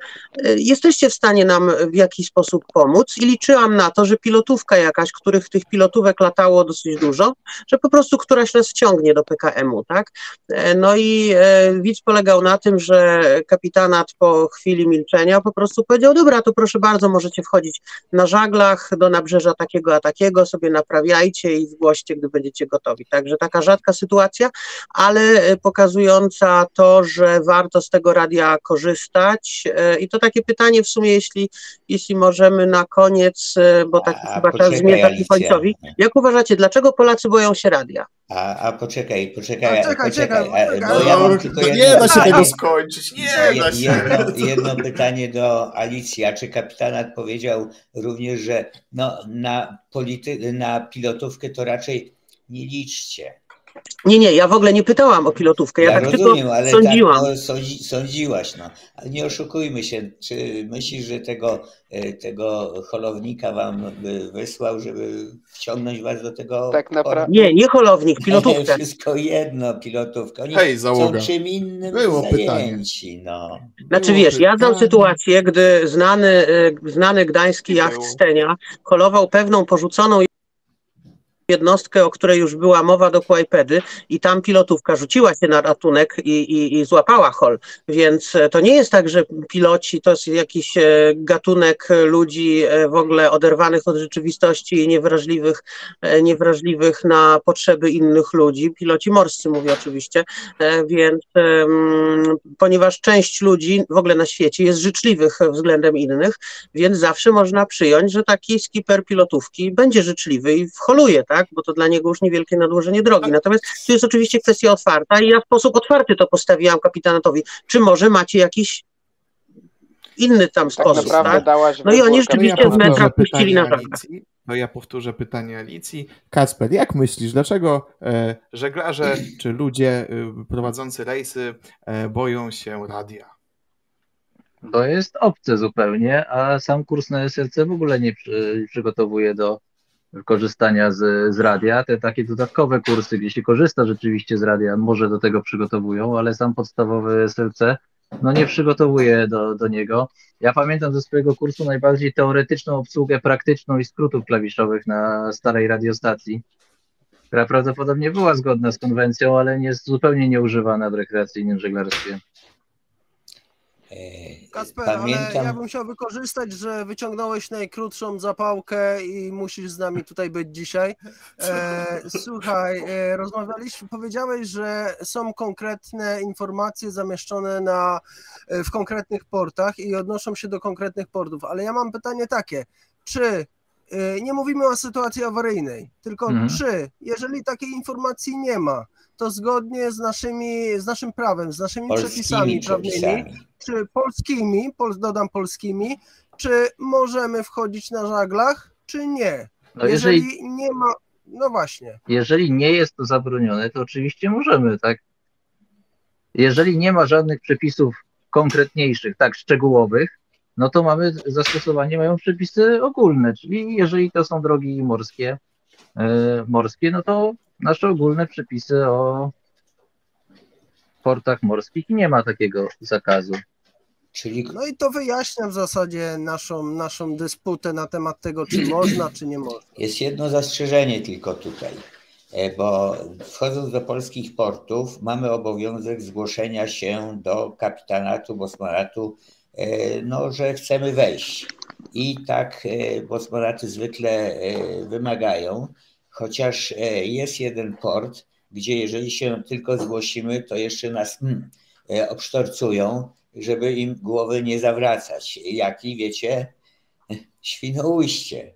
jesteście w stanie nam w jakiś sposób pomóc? I liczyłam na to, że pilotówka jakaś, których tych pilotówek latało dosyć dużo, że po prostu któraś nas wciągnie do PKM-u, tak? E, no i widz polegał na tym, że kapitanat po chwili milczenia po prostu powiedział, dobra, to proszę bardzo, możecie wchodzić na żaglach do nabrzeża takiego a takiego, sobie naprawiajcie i zgłoście, gdy będziecie gotowi. Także taka rzadka sytuacja, ale e, pokazująca to, że warto z tego radia korzystać. E, I to takie pytanie w sumie, jeśli, jeśli możemy na koniec, e, bo tak chyba czas zmierza ku końcowi. Jak uważacie, dlaczego Polacy boją się radia? A, a poczekaj, poczekaj, a, czekaj, poczekaj, czekaj, bo ja mam tylko jedno, nie da się tego skończyć, nie da się. Jedno, jedno pytanie do Alicji, a czy kapitanat powiedział również, że no, na, polity, na pilotówkę to raczej nie liczcie. Nie, nie, ja w ogóle nie pytałam o pilotówkę, ja, ja tak rozumiem, tylko ale sądziłam. Tak, no, sądzi, sądziłaś, no. Ale nie oszukujmy się, czy myślisz, że tego, e, tego holownika wam wysłał, żeby wciągnąć was do tego? Tak naprawdę. Nie, nie holownik, pilotówka. Wszystko jedno, pilotówka. Oni Hej, załoga. są czym innym Było zajęci, pytanie. no. Znaczy Było wiesz, pytanie. ja znam sytuację, gdy znany, e, znany gdański jacht Stenia holował pewną porzuconą jednostkę, o której już była mowa do Kłajpedy i tam pilotówka rzuciła się na ratunek i, i, i złapała hol. Więc e, to nie jest tak, że piloci to jest jakiś e, gatunek ludzi e, w ogóle oderwanych od rzeczywistości i niewrażliwych, niewrażliwych na potrzeby innych ludzi. Piloci morscy mówię oczywiście, więc ponieważ część ludzi w ogóle na świecie jest życzliwych względem innych, więc zawsze można przyjąć, że taki skipper pilotówki będzie życzliwy i wholuje, tak? Tak? bo to dla niego już niewielkie nadłożenie drogi. Natomiast tu jest oczywiście kwestia otwarta i ja w sposób otwarty to postawiłam kapitanatowi. Czy może macie jakiś inny tam tak sposób, tak? No i oni rzeczywiście z metra puścili na żagle. No ja powtórzę pytanie Alicji. Kasper, jak myślisz, dlaczego e, żeglarze czy ludzie e, prowadzący rejsy e, boją się radia? To jest obce zupełnie, a sam kurs na SLC w ogóle nie przy, przygotowuje do korzystania z, z radia. Te takie dodatkowe kursy, jeśli korzysta rzeczywiście z radia, może do tego przygotowują, ale sam podstawowy SLC no nie przygotowuje do, do niego. Ja pamiętam ze swojego kursu najbardziej teoretyczną obsługę praktyczną i skrótów klawiszowych na starej radiostacji, która prawdopodobnie była zgodna z konwencją, ale jest zupełnie nieużywana w rekreacyjnym żeglarstwie. E, Kasper, Pamiętam... ale ja bym chciał wykorzystać, że wyciągnąłeś najkrótszą zapałkę i musisz z nami tutaj być dzisiaj. E, słuchaj, e, rozmawialiśmy, powiedziałeś, że są konkretne informacje zamieszczone na, e, w konkretnych portach i odnoszą się do konkretnych portów, ale ja mam pytanie takie, czy e, nie mówimy o sytuacji awaryjnej, tylko mhm. czy, jeżeli takiej informacji nie ma, to zgodnie z, naszymi, z naszym prawem, z naszymi polskimi przepisami prawnymi, czy polskimi, pol, dodam polskimi, czy możemy wchodzić na żaglach, czy nie? No jeżeli, jeżeli nie ma, no właśnie. Jeżeli nie jest to zabronione, to oczywiście możemy, tak? Jeżeli nie ma żadnych przepisów konkretniejszych, tak, szczegółowych, no to mamy zastosowanie, mają przepisy ogólne, czyli jeżeli to są drogi morskie, yy, morskie, no to nasze ogólne przepisy o portach morskich i nie ma takiego zakazu. Czyli... No i to wyjaśnia w zasadzie naszą, naszą dysputę na temat tego, czy można, czy nie można. Jest jedno zastrzeżenie tylko tutaj, e, bo wchodząc do polskich portów mamy obowiązek zgłoszenia się do kapitanatu, bosmanatu, e, no, że chcemy wejść. I tak e, bosmanaty zwykle wymagają chociaż e, jest jeden port, gdzie jeżeli się tylko zgłosimy, to jeszcze nas mm, e, obsztorcują, żeby im głowy nie zawracać. Jaki wiecie, Świnoujście.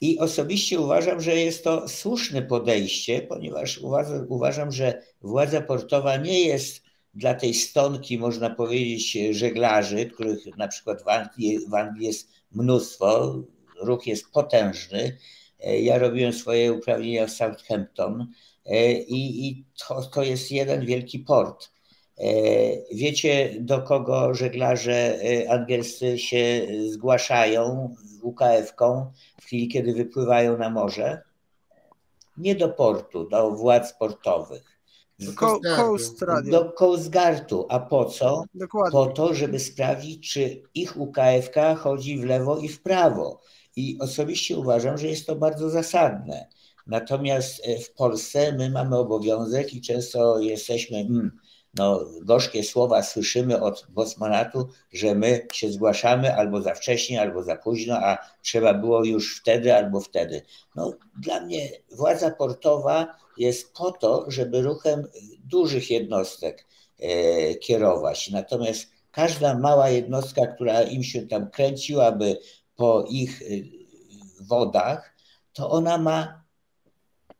I osobiście uważam, że jest to słuszne podejście, ponieważ uważam, że władza portowa nie jest dla tej stonki, można powiedzieć, żeglarzy, których na przykład w Anglii, w Anglii jest mnóstwo, ruch jest potężny, ja robiłem swoje uprawnienia w Southampton e, i, i to, to jest jeden wielki port. E, wiecie, do kogo żeglarze angielscy się zgłaszają UKF-ką w chwili, kiedy wypływają na morze? Nie do portu, do władz portowych. Do Coast, do Coast Guardu. A po co? Dokładnie. Po to, żeby sprawdzić, czy ich UKF-ka chodzi w lewo i w prawo. I osobiście uważam, że jest to bardzo zasadne. Natomiast e, w Polsce my mamy obowiązek i często jesteśmy, mm, no, gorzkie słowa słyszymy od Bosmanatu, że my się zgłaszamy albo za wcześnie, albo za późno, a trzeba było już wtedy albo wtedy. No, dla mnie władza portowa jest po to, żeby ruchem dużych jednostek e, kierować. Natomiast każda mała jednostka, która im się tam kręciłaby po ich y, wodach, to ona ma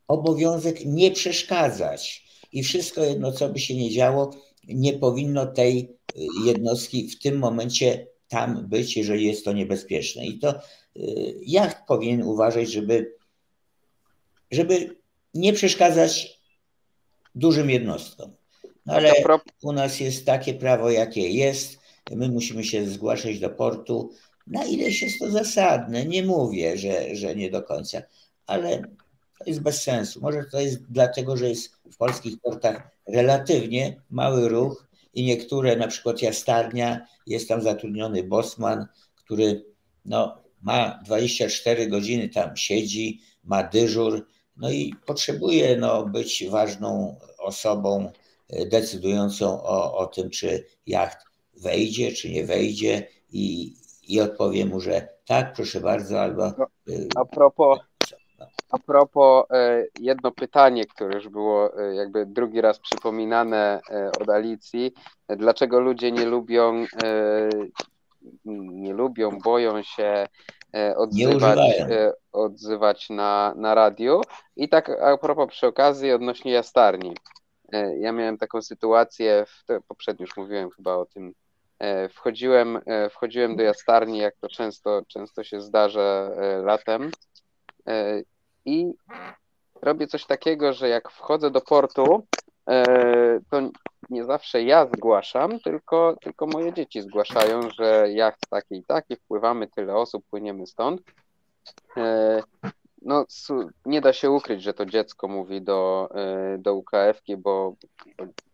obowiązek nie przeszkadzać. I wszystko jedno, co by się nie działo, nie powinno tej y, jednostki w tym momencie tam być, jeżeli jest to niebezpieczne. I to y, jacht powinien uważać, żeby, żeby nie przeszkadzać dużym jednostkom. No ale u nas jest takie prawo, jakie jest. My musimy się zgłaszać do portu na ileś jest to zasadne. Nie mówię, że, że nie do końca, ale to jest bez sensu. Może to jest dlatego, że jest w polskich portach relatywnie mały ruch i niektóre, na przykład Jastarnia, jest tam zatrudniony bosman, który no, ma 24 godziny tam siedzi, ma dyżur, no i potrzebuje no, być ważną osobą decydującą o, o tym, czy jacht wejdzie, czy nie wejdzie i, i odpowie mu, że tak, proszę bardzo, albo... A propos, a propos e, jedno pytanie, które już było e, jakby drugi raz przypominane e, od Alicji. Dlaczego ludzie nie lubią, nie lubią, boją się odzywać, odzywać na, na radiu? I tak a propos przy okazji odnośnie jastarni. Ja miałem taką sytuację, w, poprzednio już mówiłem chyba o tym, wchodziłem, wchodziłem do jastarni, jak to często, często się zdarza latem i robię coś takiego, że jak wchodzę do portu, e, to nie zawsze ja zgłaszam, tylko, tylko moje dzieci zgłaszają, że jacht taki i taki, wpływamy tyle osób, płyniemy stąd. E, no, nie da się ukryć, że to dziecko mówi do, e, do UKF-ki, bo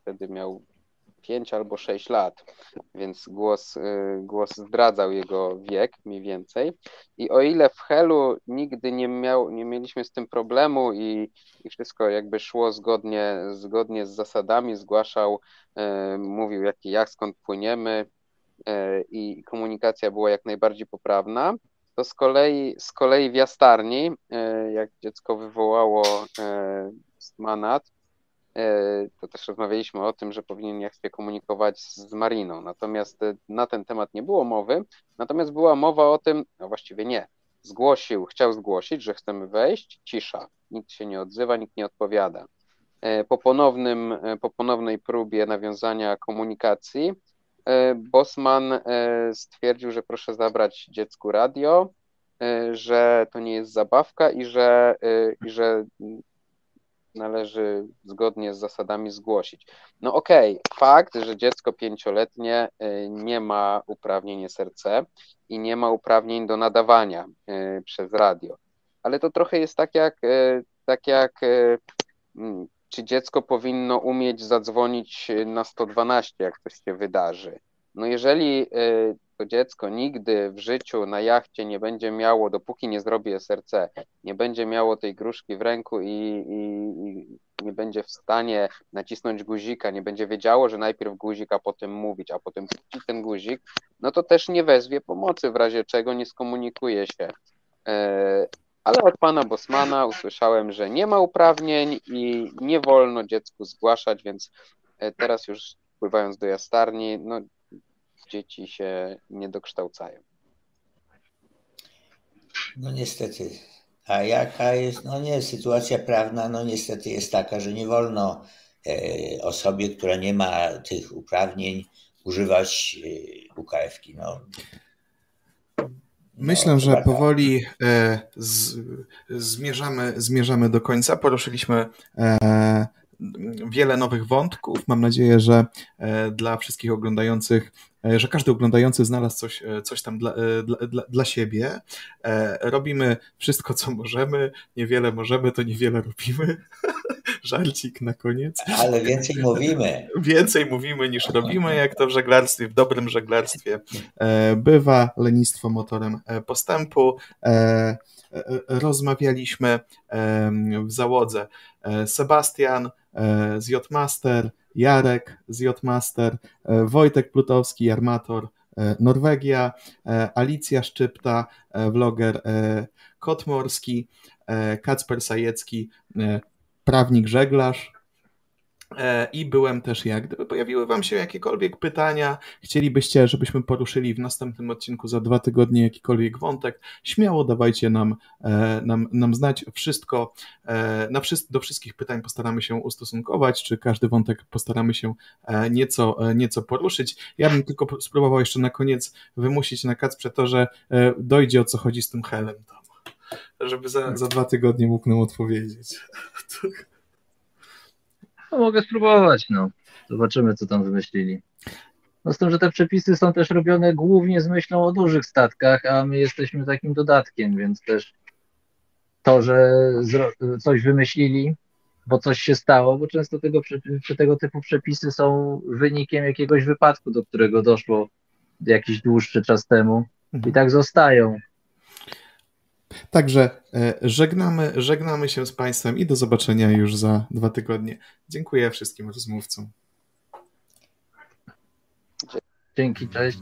wtedy miał 5 albo 6 lat, więc głos, y, głos zdradzał jego wiek mniej więcej. I o ile w Helu nigdy nie, miał, nie mieliśmy z tym problemu i, i wszystko jakby szło zgodnie, zgodnie z zasadami, zgłaszał, y, mówił jaki jak, skąd płyniemy y, i komunikacja była jak najbardziej poprawna, to z kolei, z kolei w jastarni, jak dziecko wywołało manat, E, to też rozmawialiśmy o tym, że powinien jak się komunikować z Mariną. Natomiast e, na ten temat nie było mowy. Natomiast była mowa o tym, no właściwie nie. Zgłosił, chciał zgłosić, że chcemy wejść, cisza. Nikt się nie odzywa, nikt nie odpowiada. E, po, ponownym, po ponownej próbie nawiązania komunikacji, Bosman stwierdził, że proszę zabrać dziecku radio, że to nie jest zabawka i że, i że należy zgodnie z zasadami zgłosić. No okej, okay, fakt, że dziecko pięcioletnie y, nie ma uprawnień SRC i nie ma uprawnień do nadawania y, przez radio, ale to trochę jest tak jak, y, tak jak mm, czy dziecko powinno umieć zadzwonić na 112, jak coś się wydarzy. No jeżeli to dziecko nigdy w życiu na jachcie nie będzie miało, dopóki nie zrobi SRC, nie będzie miało tej gruszki w ręku i, i, i, nie będzie w stanie nacisnąć guzika, nie będzie wiedziało, że najpierw guzik, a potem mówić, a potem ten guzik, no to też nie wezwie pomocy, w razie czego nie skomunikuje się. E, ale od pana Bosmana usłyszałem, że nie ma uprawnień i nie wolno dziecku zgłaszać, więc e, teraz już pływając do jastarni, no dzieci się nie dokształcają. No niestety. A jaka jest, no nie, sytuacja prawna, no niestety jest taka, że nie wolno e, osobie, która nie ma tych uprawnień, używać e, UKF-ki. No. Myślę, no, że powoli e, z, zmierzamy, zmierzamy do końca. Poruszyliśmy e, wiele nowych wątków. Mam nadzieję, że e, dla wszystkich oglądających, że każdy oglądający znalazł coś, e, coś tam dla, dla, dla siebie. Robimy wszystko, co możemy. Niewiele możemy, to niewiele robimy. Żarcik na koniec. Ale więcej mówimy. Więcej mówimy niż robimy, jak to w żeglarstwie, w dobrym żeglarstwie bywa. Lenistwo motorem postępu rozmawialiśmy w załodze. Sebastian, E, z J-Master, Jarek z J-Master, e, Wojtek Plutowski, Armator, e, Norwegia, Alicja Szczypta, vloger Kotmorski, Kacper Sajecki, prawnik żeglarz, E, I byłem też ja. Gdyby pojawiły Wam się jakiekolwiek pytania, chcielibyście, żebyśmy poruszyli w następnym odcinku za dwa tygodnie jakikolwiek wątek, śmiało dawajcie nam, e, nam, nam znać. Wszystko, e, na do wszystkich pytań postaramy się ustosunkować, czy każdy wątek postaramy się nieco, nieco poruszyć. Ja bym tylko spróbował jeszcze na koniec wymusić na Kacprze to, że dojdzie o co chodzi z tym helem tam, żeby za, za dwa tygodnie mógł nam odpowiedzieć. No, mogę spróbować, no. Zobaczymy, co tam wymyślili. No z tym, że te przepisy są też robione głównie z myślą o dużych statkach, a my jesteśmy takim dodatkiem, więc też to, że coś wymyślili, bo coś się stało, bo często tego, tego typu przepisy są wynikiem jakiegoś wypadku, do którego doszło jakiś dłuższy czas temu i tak zostają. Także żegnamy, żegnamy się z Państwem i do zobaczenia już za dwa tygodnie. Dziękuję wszystkim rozmówcom. Dzięki, cześć.